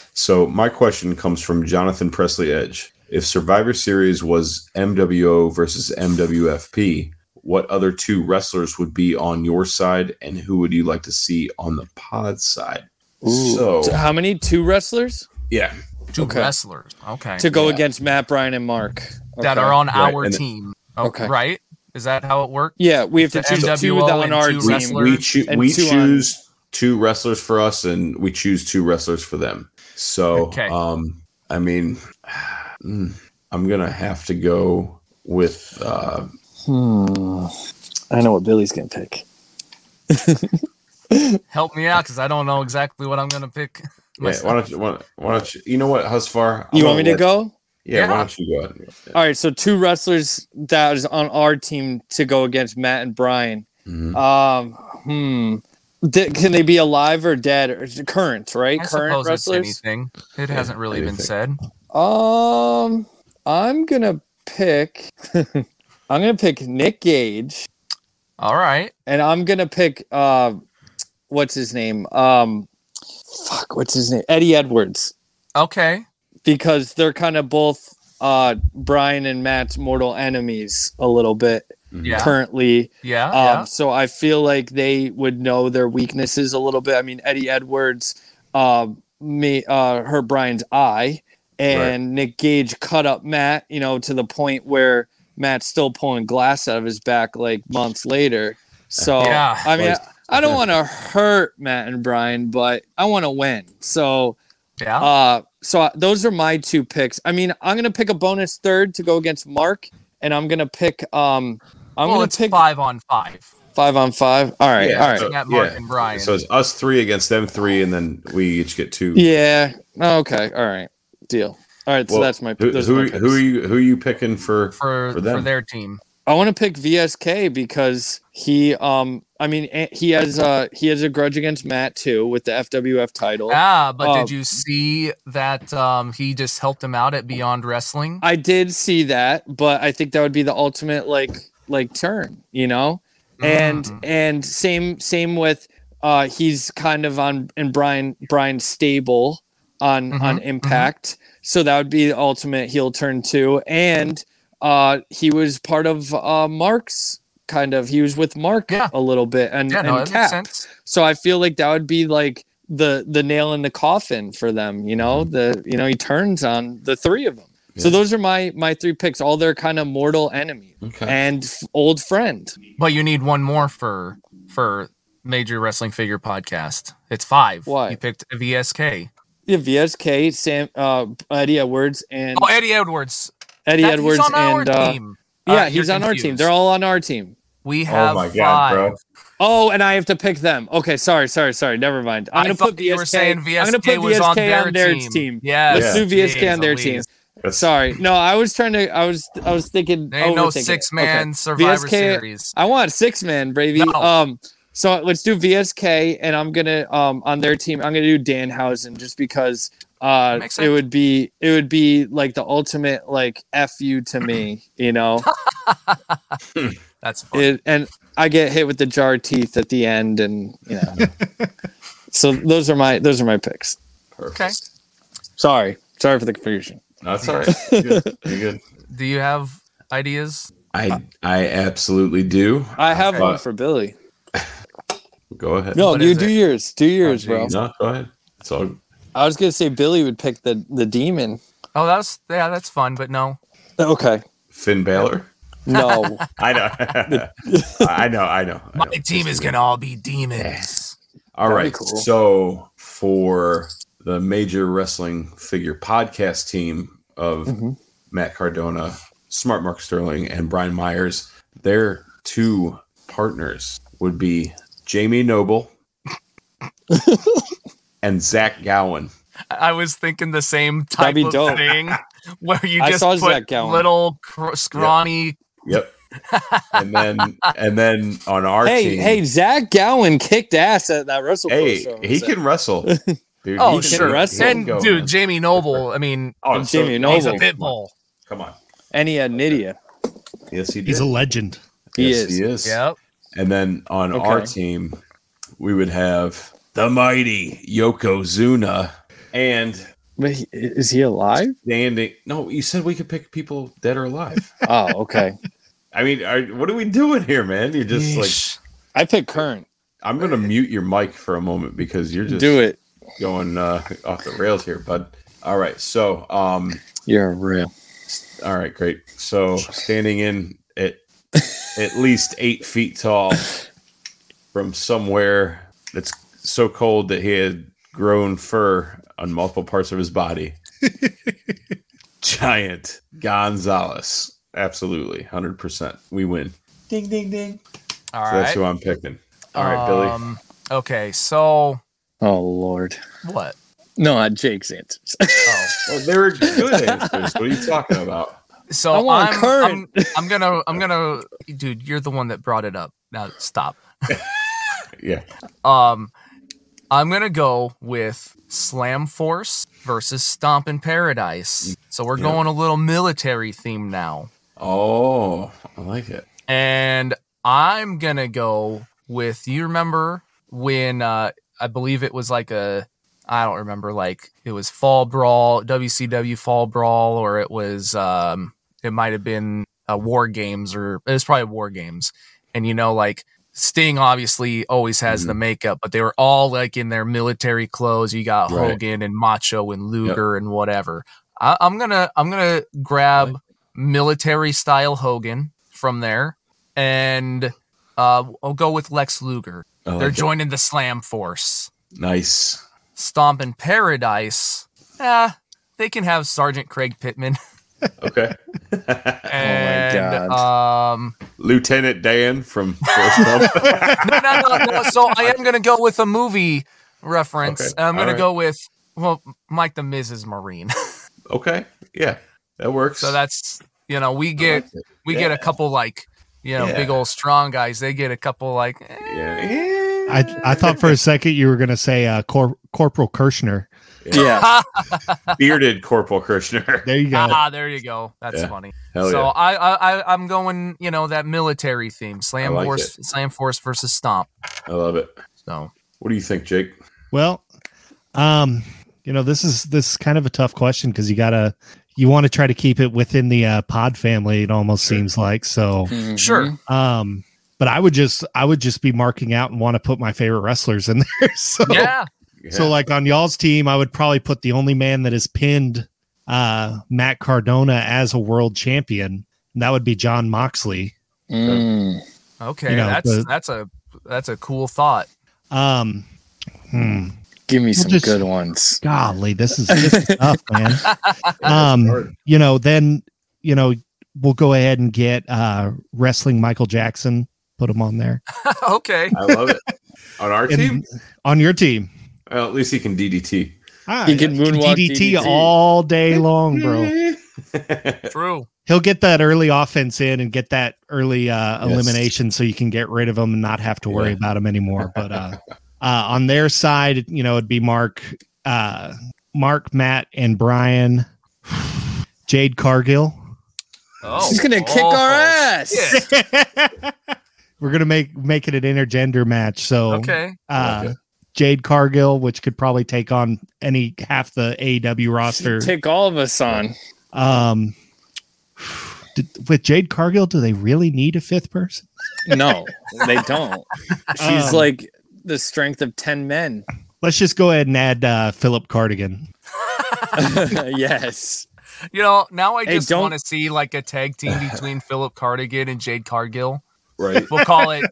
(laughs) so my question comes from Jonathan Presley Edge. If Survivor Series was MWO versus MWFP, what other two wrestlers would be on your side, and who would you like to see on the pod side? So, So how many? Two wrestlers yeah, Two Okay. wrestlers. Okay. to go Yeah. against Matt, Brian, and Mark. That are on Right, our and then- team. Okay. Okay. Right? Is that how it works? Yeah, we have to The choose two NWO on and our two team. wrestlers. we, choo- and we choose two wrestlers for us, and we choose two wrestlers for them. So, Okay. um, I mean, mm, I'm gonna have to go with uh, Hmm. I know what Billy's gonna pick. (laughs) Help me out because I don't know exactly what I'm gonna pick. yeah. Why don't you? Why, why don't you? You know what, Husvar? I'm You want me to let- go? Yeah, Yeah. Why don't you go ahead? All right, so two wrestlers that is on our team to go against Matt and Brian. Mhm. Um, hmm. Th- can they be alive or dead or current? Right, I current suppose it's wrestlers. anything. It hasn't really been anything. said. Um, I'm gonna pick. (laughs) I'm gonna pick Nick Gage, All right. and I'm gonna pick. Uh, what's his name? Um, fuck, what's his name? Eddie Edwards, Okay. because they're kind of both uh Brian and Matt's mortal enemies a little bit Yeah. currently. Yeah. Um, yeah. So I feel like they would know their weaknesses a little bit. I mean, Eddie Edwards, uh, me, uh, hurt Brian's eye, and Nick Gage cut up Matt. You know, to the point where Matt's still pulling glass out of his back like months later. So Yeah. I mean, I, I don't want to hurt Matt and Brian, but I want to win. So Yeah. uh, so those are my two picks. I mean, I'm gonna pick a bonus third to go against Mark, and I'm gonna pick um, I'm well, gonna it's pick five on five. five on five. All right, Yeah, all right. so- Got Mark yeah. and Brian. So it's us three against them three, and then we each get two. Yeah. Okay. All right. Deal. All right. so that's my. Who, those are my who, are you? Who are you picking for for for for, their team. I want to pick VSK because he um I mean eh, he has uh he has a grudge against Matt too with the FWF title. Ah, but Um, did you see that um, he just helped him out at Beyond Wrestling? I did see that, but I think that would be the ultimate like like turn, you know? And Mhm. and same same with uh he's kind of on and Brian Brian stable on Mhm, on mhm. Impact. So that would be the ultimate heel turn too. And uh he was part of uh Mark's kind of he was with Mark Yeah. a little bit and, yeah, no, and Cap. So I feel like that would be like the the nail in the coffin for them, you know. The you know he turns on the three of them. So. Those are my my three picks. All their kind of mortal enemy Okay. and f- old friend. But you need one more for for Major Wrestling Figure Podcast. It's five. Why? You picked VSK. Yeah, VSK, Sam, uh, Eddie Edwards, and Oh, Eddie Edwards. Eddie That- Edwards, he's on our and uh, team. yeah, Uh, he's you're on our team. They're all on our team. We have oh my five. god, bro! Oh, and I have to pick them. Okay, sorry, sorry, sorry. Never mind. I'm I gonna thought put you were VSK. I'm gonna put was on VSK their on their team. team. Yes, Let's do VSK jeez on their Louise. team. That's- Sorry, no, I was trying to. I was. I was thinking. There ain't no six man Okay. Survivor VSK Series. I want six man, baby. No. Um, so let's do VSK, and I'm gonna um on their team. I'm gonna do Danhausen just because uh it sense. would be it would be like the ultimate like f you to me, you know. (laughs) That's fun. it and I get hit with the jar teeth at the end, and you know. (laughs) so those are my those are my picks. okay. Sorry, sorry for the confusion. That's all right. You're good. You're good. Do you have ideas? I I absolutely do. I have Uh, one for Billy. (laughs) Go ahead. No, What you do it? yours. Do yours, bro. No, go ahead. It's all I was gonna say Billy would pick the the demon. Oh, that's yeah, that's fun, but no. Okay. Finn Balor. No. (laughs) (laughs) I know. I know. I know. I My know. team is gonna all be demons. All That'd be right. cool. So for the major wrestling figure podcast team of Mhm. Matt Cardona, Smart Mark Sterling, and Brian Myers, their two partners would be Jamie Noble (laughs) and Zach Gowen. I was thinking the same type of dope. thing (laughs) where you just saw put Zach little cr- scrawny. Yep. and then (laughs) and then on our hey, team, hey, Zach Gowen kicked ass at that Wrestle hey, show. he So- can wrestle. Dude, Oh, he can- sure. wrestle. And go, dude, man. Jamie Noble. I mean, Oh, so- Jamie he's a Noble. pit bull. Come on. and he had Nydia. Yes, he did. He's a legend. He yes, is. He is. Yep. And then on our team, we would have the mighty Yokozuna and But he, is he alive? standing. No, you said we could pick people dead or alive. (laughs) Oh, okay. I mean, are, what are we doing here, man? You're just like, I picked current. I'm going to mute your mic for a moment because you're just Do it. Going uh, off the rails here, bud. All right, so um, You're real. all right, great. So standing in at at least eight feet tall from somewhere that's so cold that he had grown fur on multiple parts of his body. (laughs) Giant Gonzalez. Absolutely. 100%. We win. Ding, ding, ding. All So right. that's who I'm picking. All right, Billy. Um, Okay, so Oh Lord. what? No, not Jake's answers. Oh, (laughs) Well, they were good answers. What are you talking about? so I want I'm, current. I'm (laughs) I'm gonna I'm gonna dude, you're the one that brought it up. Now stop. (laughs) Yeah. Um, I'm gonna go with Slam Force versus Stomp in Paradise. So we're Yeah. going a little military theme now, Oh, I like it. and I'm gonna go with. You remember when uh, I believe it was like a I don't remember like it was Fall Brawl, WCW Fall Brawl, or it was um, it might have been uh, War Games, or it was probably War Games, and you know like. Sting obviously always has the makeup, but they were all like in their military clothes. You got Right. Hogan and Macho and Luger and whatever. I, I'm gonna I'm gonna grab military style Hogan from there, and uh, I'll go with Lex Luger. Like They're joining the Slam Force. Nice. Stomp in Paradise. Yeah, they can have Sergeant Craig Pittman. (laughs) Okay. (laughs) and, oh my God. Um, Lieutenant Dan from Gump. (laughs) no, no, no, no. So I am gonna go with a movie reference. Okay, I'm gonna right. go with well, Mike the Mrs. Marine. okay. Yeah. That works. so that's you know we get like we get a couple like you know Yeah. big old strong guys. They get a couple like eh, yeah. I I thought for a second you were gonna say uh, Cor- Corporal Kirchner. yeah. (laughs) Bearded Corporal Kirchner. There you go. (laughs) ah, there you go. That's Yeah. funny. Hell so yeah. I, I I I'm going you know that military theme. Slam like Force, it. Slam Force versus Stomp. I love it. So What do you think, Jake? Well, um, you know, this is this is kind of a tough question because you gotta you want to try to keep it within the uh, pod family. It almost seems like so. Mhm. sure. Um, but I would just I would just be marking out and want to put my favorite wrestlers in (laughs) there. So Yeah. so like on y'all's team, I would probably put the only man that has pinned uh Matt Cardona as a world champion. And that would be Jon Moxley. Mm. Okay. You know, that's the- that's a that's a cool thought. Um, hmm. Give me some just- good ones. Golly, this is, this is (laughs) tough, man. (laughs) Um, you know, then you know we'll go ahead and get uh wrestling Michael Jackson. Put him on there (laughs) okay. I love it. On our (laughs) And team? on your team. Well, at least he can DDT. Ah, He can moonwalk DDT, DDT. all day long, bro. (laughs) True. He'll get that early offense in and get that early uh, Yes. elimination, so you can get rid of him and not have to worry Yeah. about him anymore. But uh, uh, on their side, you know, it'd be Mark, uh, Mark, Matt, and Brian, (sighs) Jade Cargill. Oh, She's gonna kick oh, our ass. shit. We're gonna make make it an intergender match. So Okay. uh, Okay. Jade Cargill, which could probably take on any half the AEW roster. Take all of us on. Um, did, with Jade Cargill, do they really need a fifth person? No, they don't. (laughs) She's Um, like the strength of 10 men. Let's just go ahead and add uh, Philip Cardigan. (laughs) yes. You know, now I just don't- want to see like a tag team between Philip Cardigan and Jade Cargill. Right. We'll call it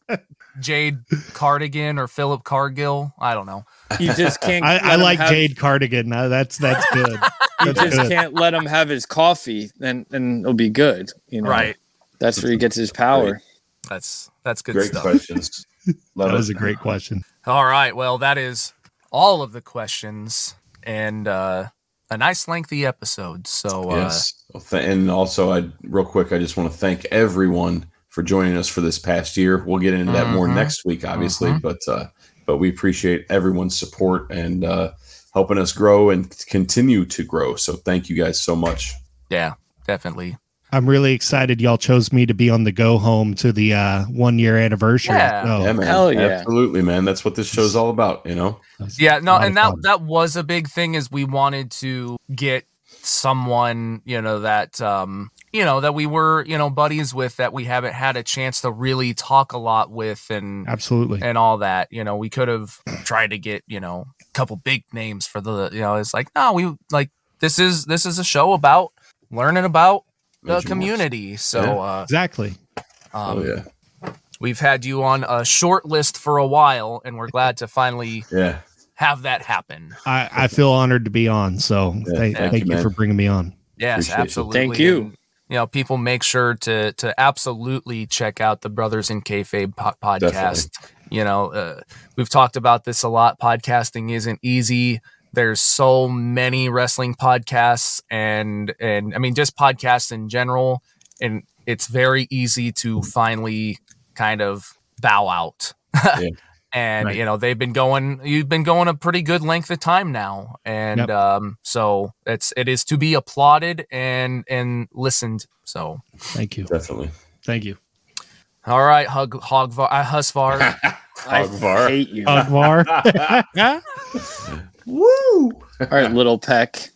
Jade Cardigan or Philip Cargill. I don't know. You just can't. I, I like have- Jade Cardigan. Uh, that's that's good. (laughs) You That's just good. can't let him have his coffee, then then it'll be good. You know, Right. That's where he gets his power. That's that's good Great stuff. questions. (laughs) Love That it. was a great question. All right. Well, that is all of the questions and uh, a nice lengthy episode. So uh, Yes. Well, th- and also, I real quick, I just want to thank everyone for joining us for this past year. We'll get into that more Mhm. next week, obviously, Mhm. but uh, but we appreciate everyone's support and uh, helping us grow and continue to grow. So thank you guys so much. yeah, definitely. I'm really excited y'all chose me to be on the go home to the uh, one year anniversary. Yeah. So, yeah, man. hell yeah. Absolutely, man. That's what this show's all about. You know. that's Yeah, no, and that fun. that was a big thing is we wanted to get someone, you know, that um, you know, that we were, you know, buddies with that we haven't had a chance to really talk a lot with and absolutely. and all that. You know, we could have tried to get, you know, a couple big names for the you know it's like no we like this is this is a show about learning about the Major community so Yeah. uh Exactly. um, oh yeah, we've had you on a short list for a while and we're glad to finally yeah. have that happen I, I feel honored to be on. So Yeah, thank, thank thank you, you, man. for bringing me on. yes Appreciate you. absolutely Thank you. You know people make sure to to absolutely check out the brothers in kayfabe po- podcast. You know uh, we've talked about this a lot. Podcasting isn't easy. There's so many wrestling podcasts and and i mean just podcasts in general and it's very easy to finally kind of bow out. (laughs) Yeah. And Right. you know they've been going you've been going a pretty good length of time now and Yep. um so it's it is to be applauded and and listened so Thank you. Definitely. Thank you. all right hug hogvar uh, husvar (laughs) I Hogvar. hate you. Agvar. (laughs) Woo! All right, little peck.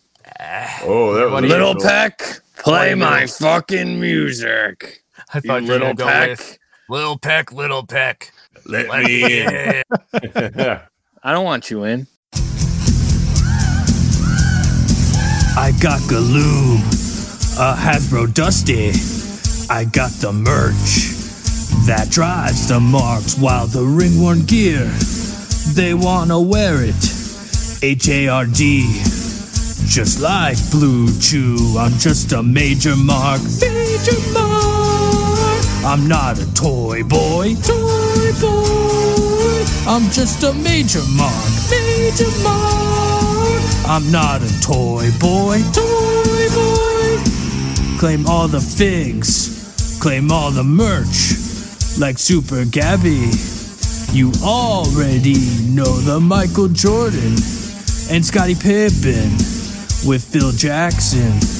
Oh, that was Little peck, play my fucking music. i thought you little gonna go peck. with little peck little peck Let Let me me in. in. (laughs) (laughs) I don't want you in. I got Galoob, a Hasbro Dusty. I got the merch that drives the marks while the ringworn gear, they wanna wear it. H A R D, just like Blue Chew. I'm just a major mark, major mark. I'm not a toy boy, toy boy. I'm just a major mark, major mark. I'm not a toy boy, toy boy. Claim all the figs, claim all the merch, like Super Gabby. You already know the Michael Jordan and Scottie Pippen with Phil Jackson.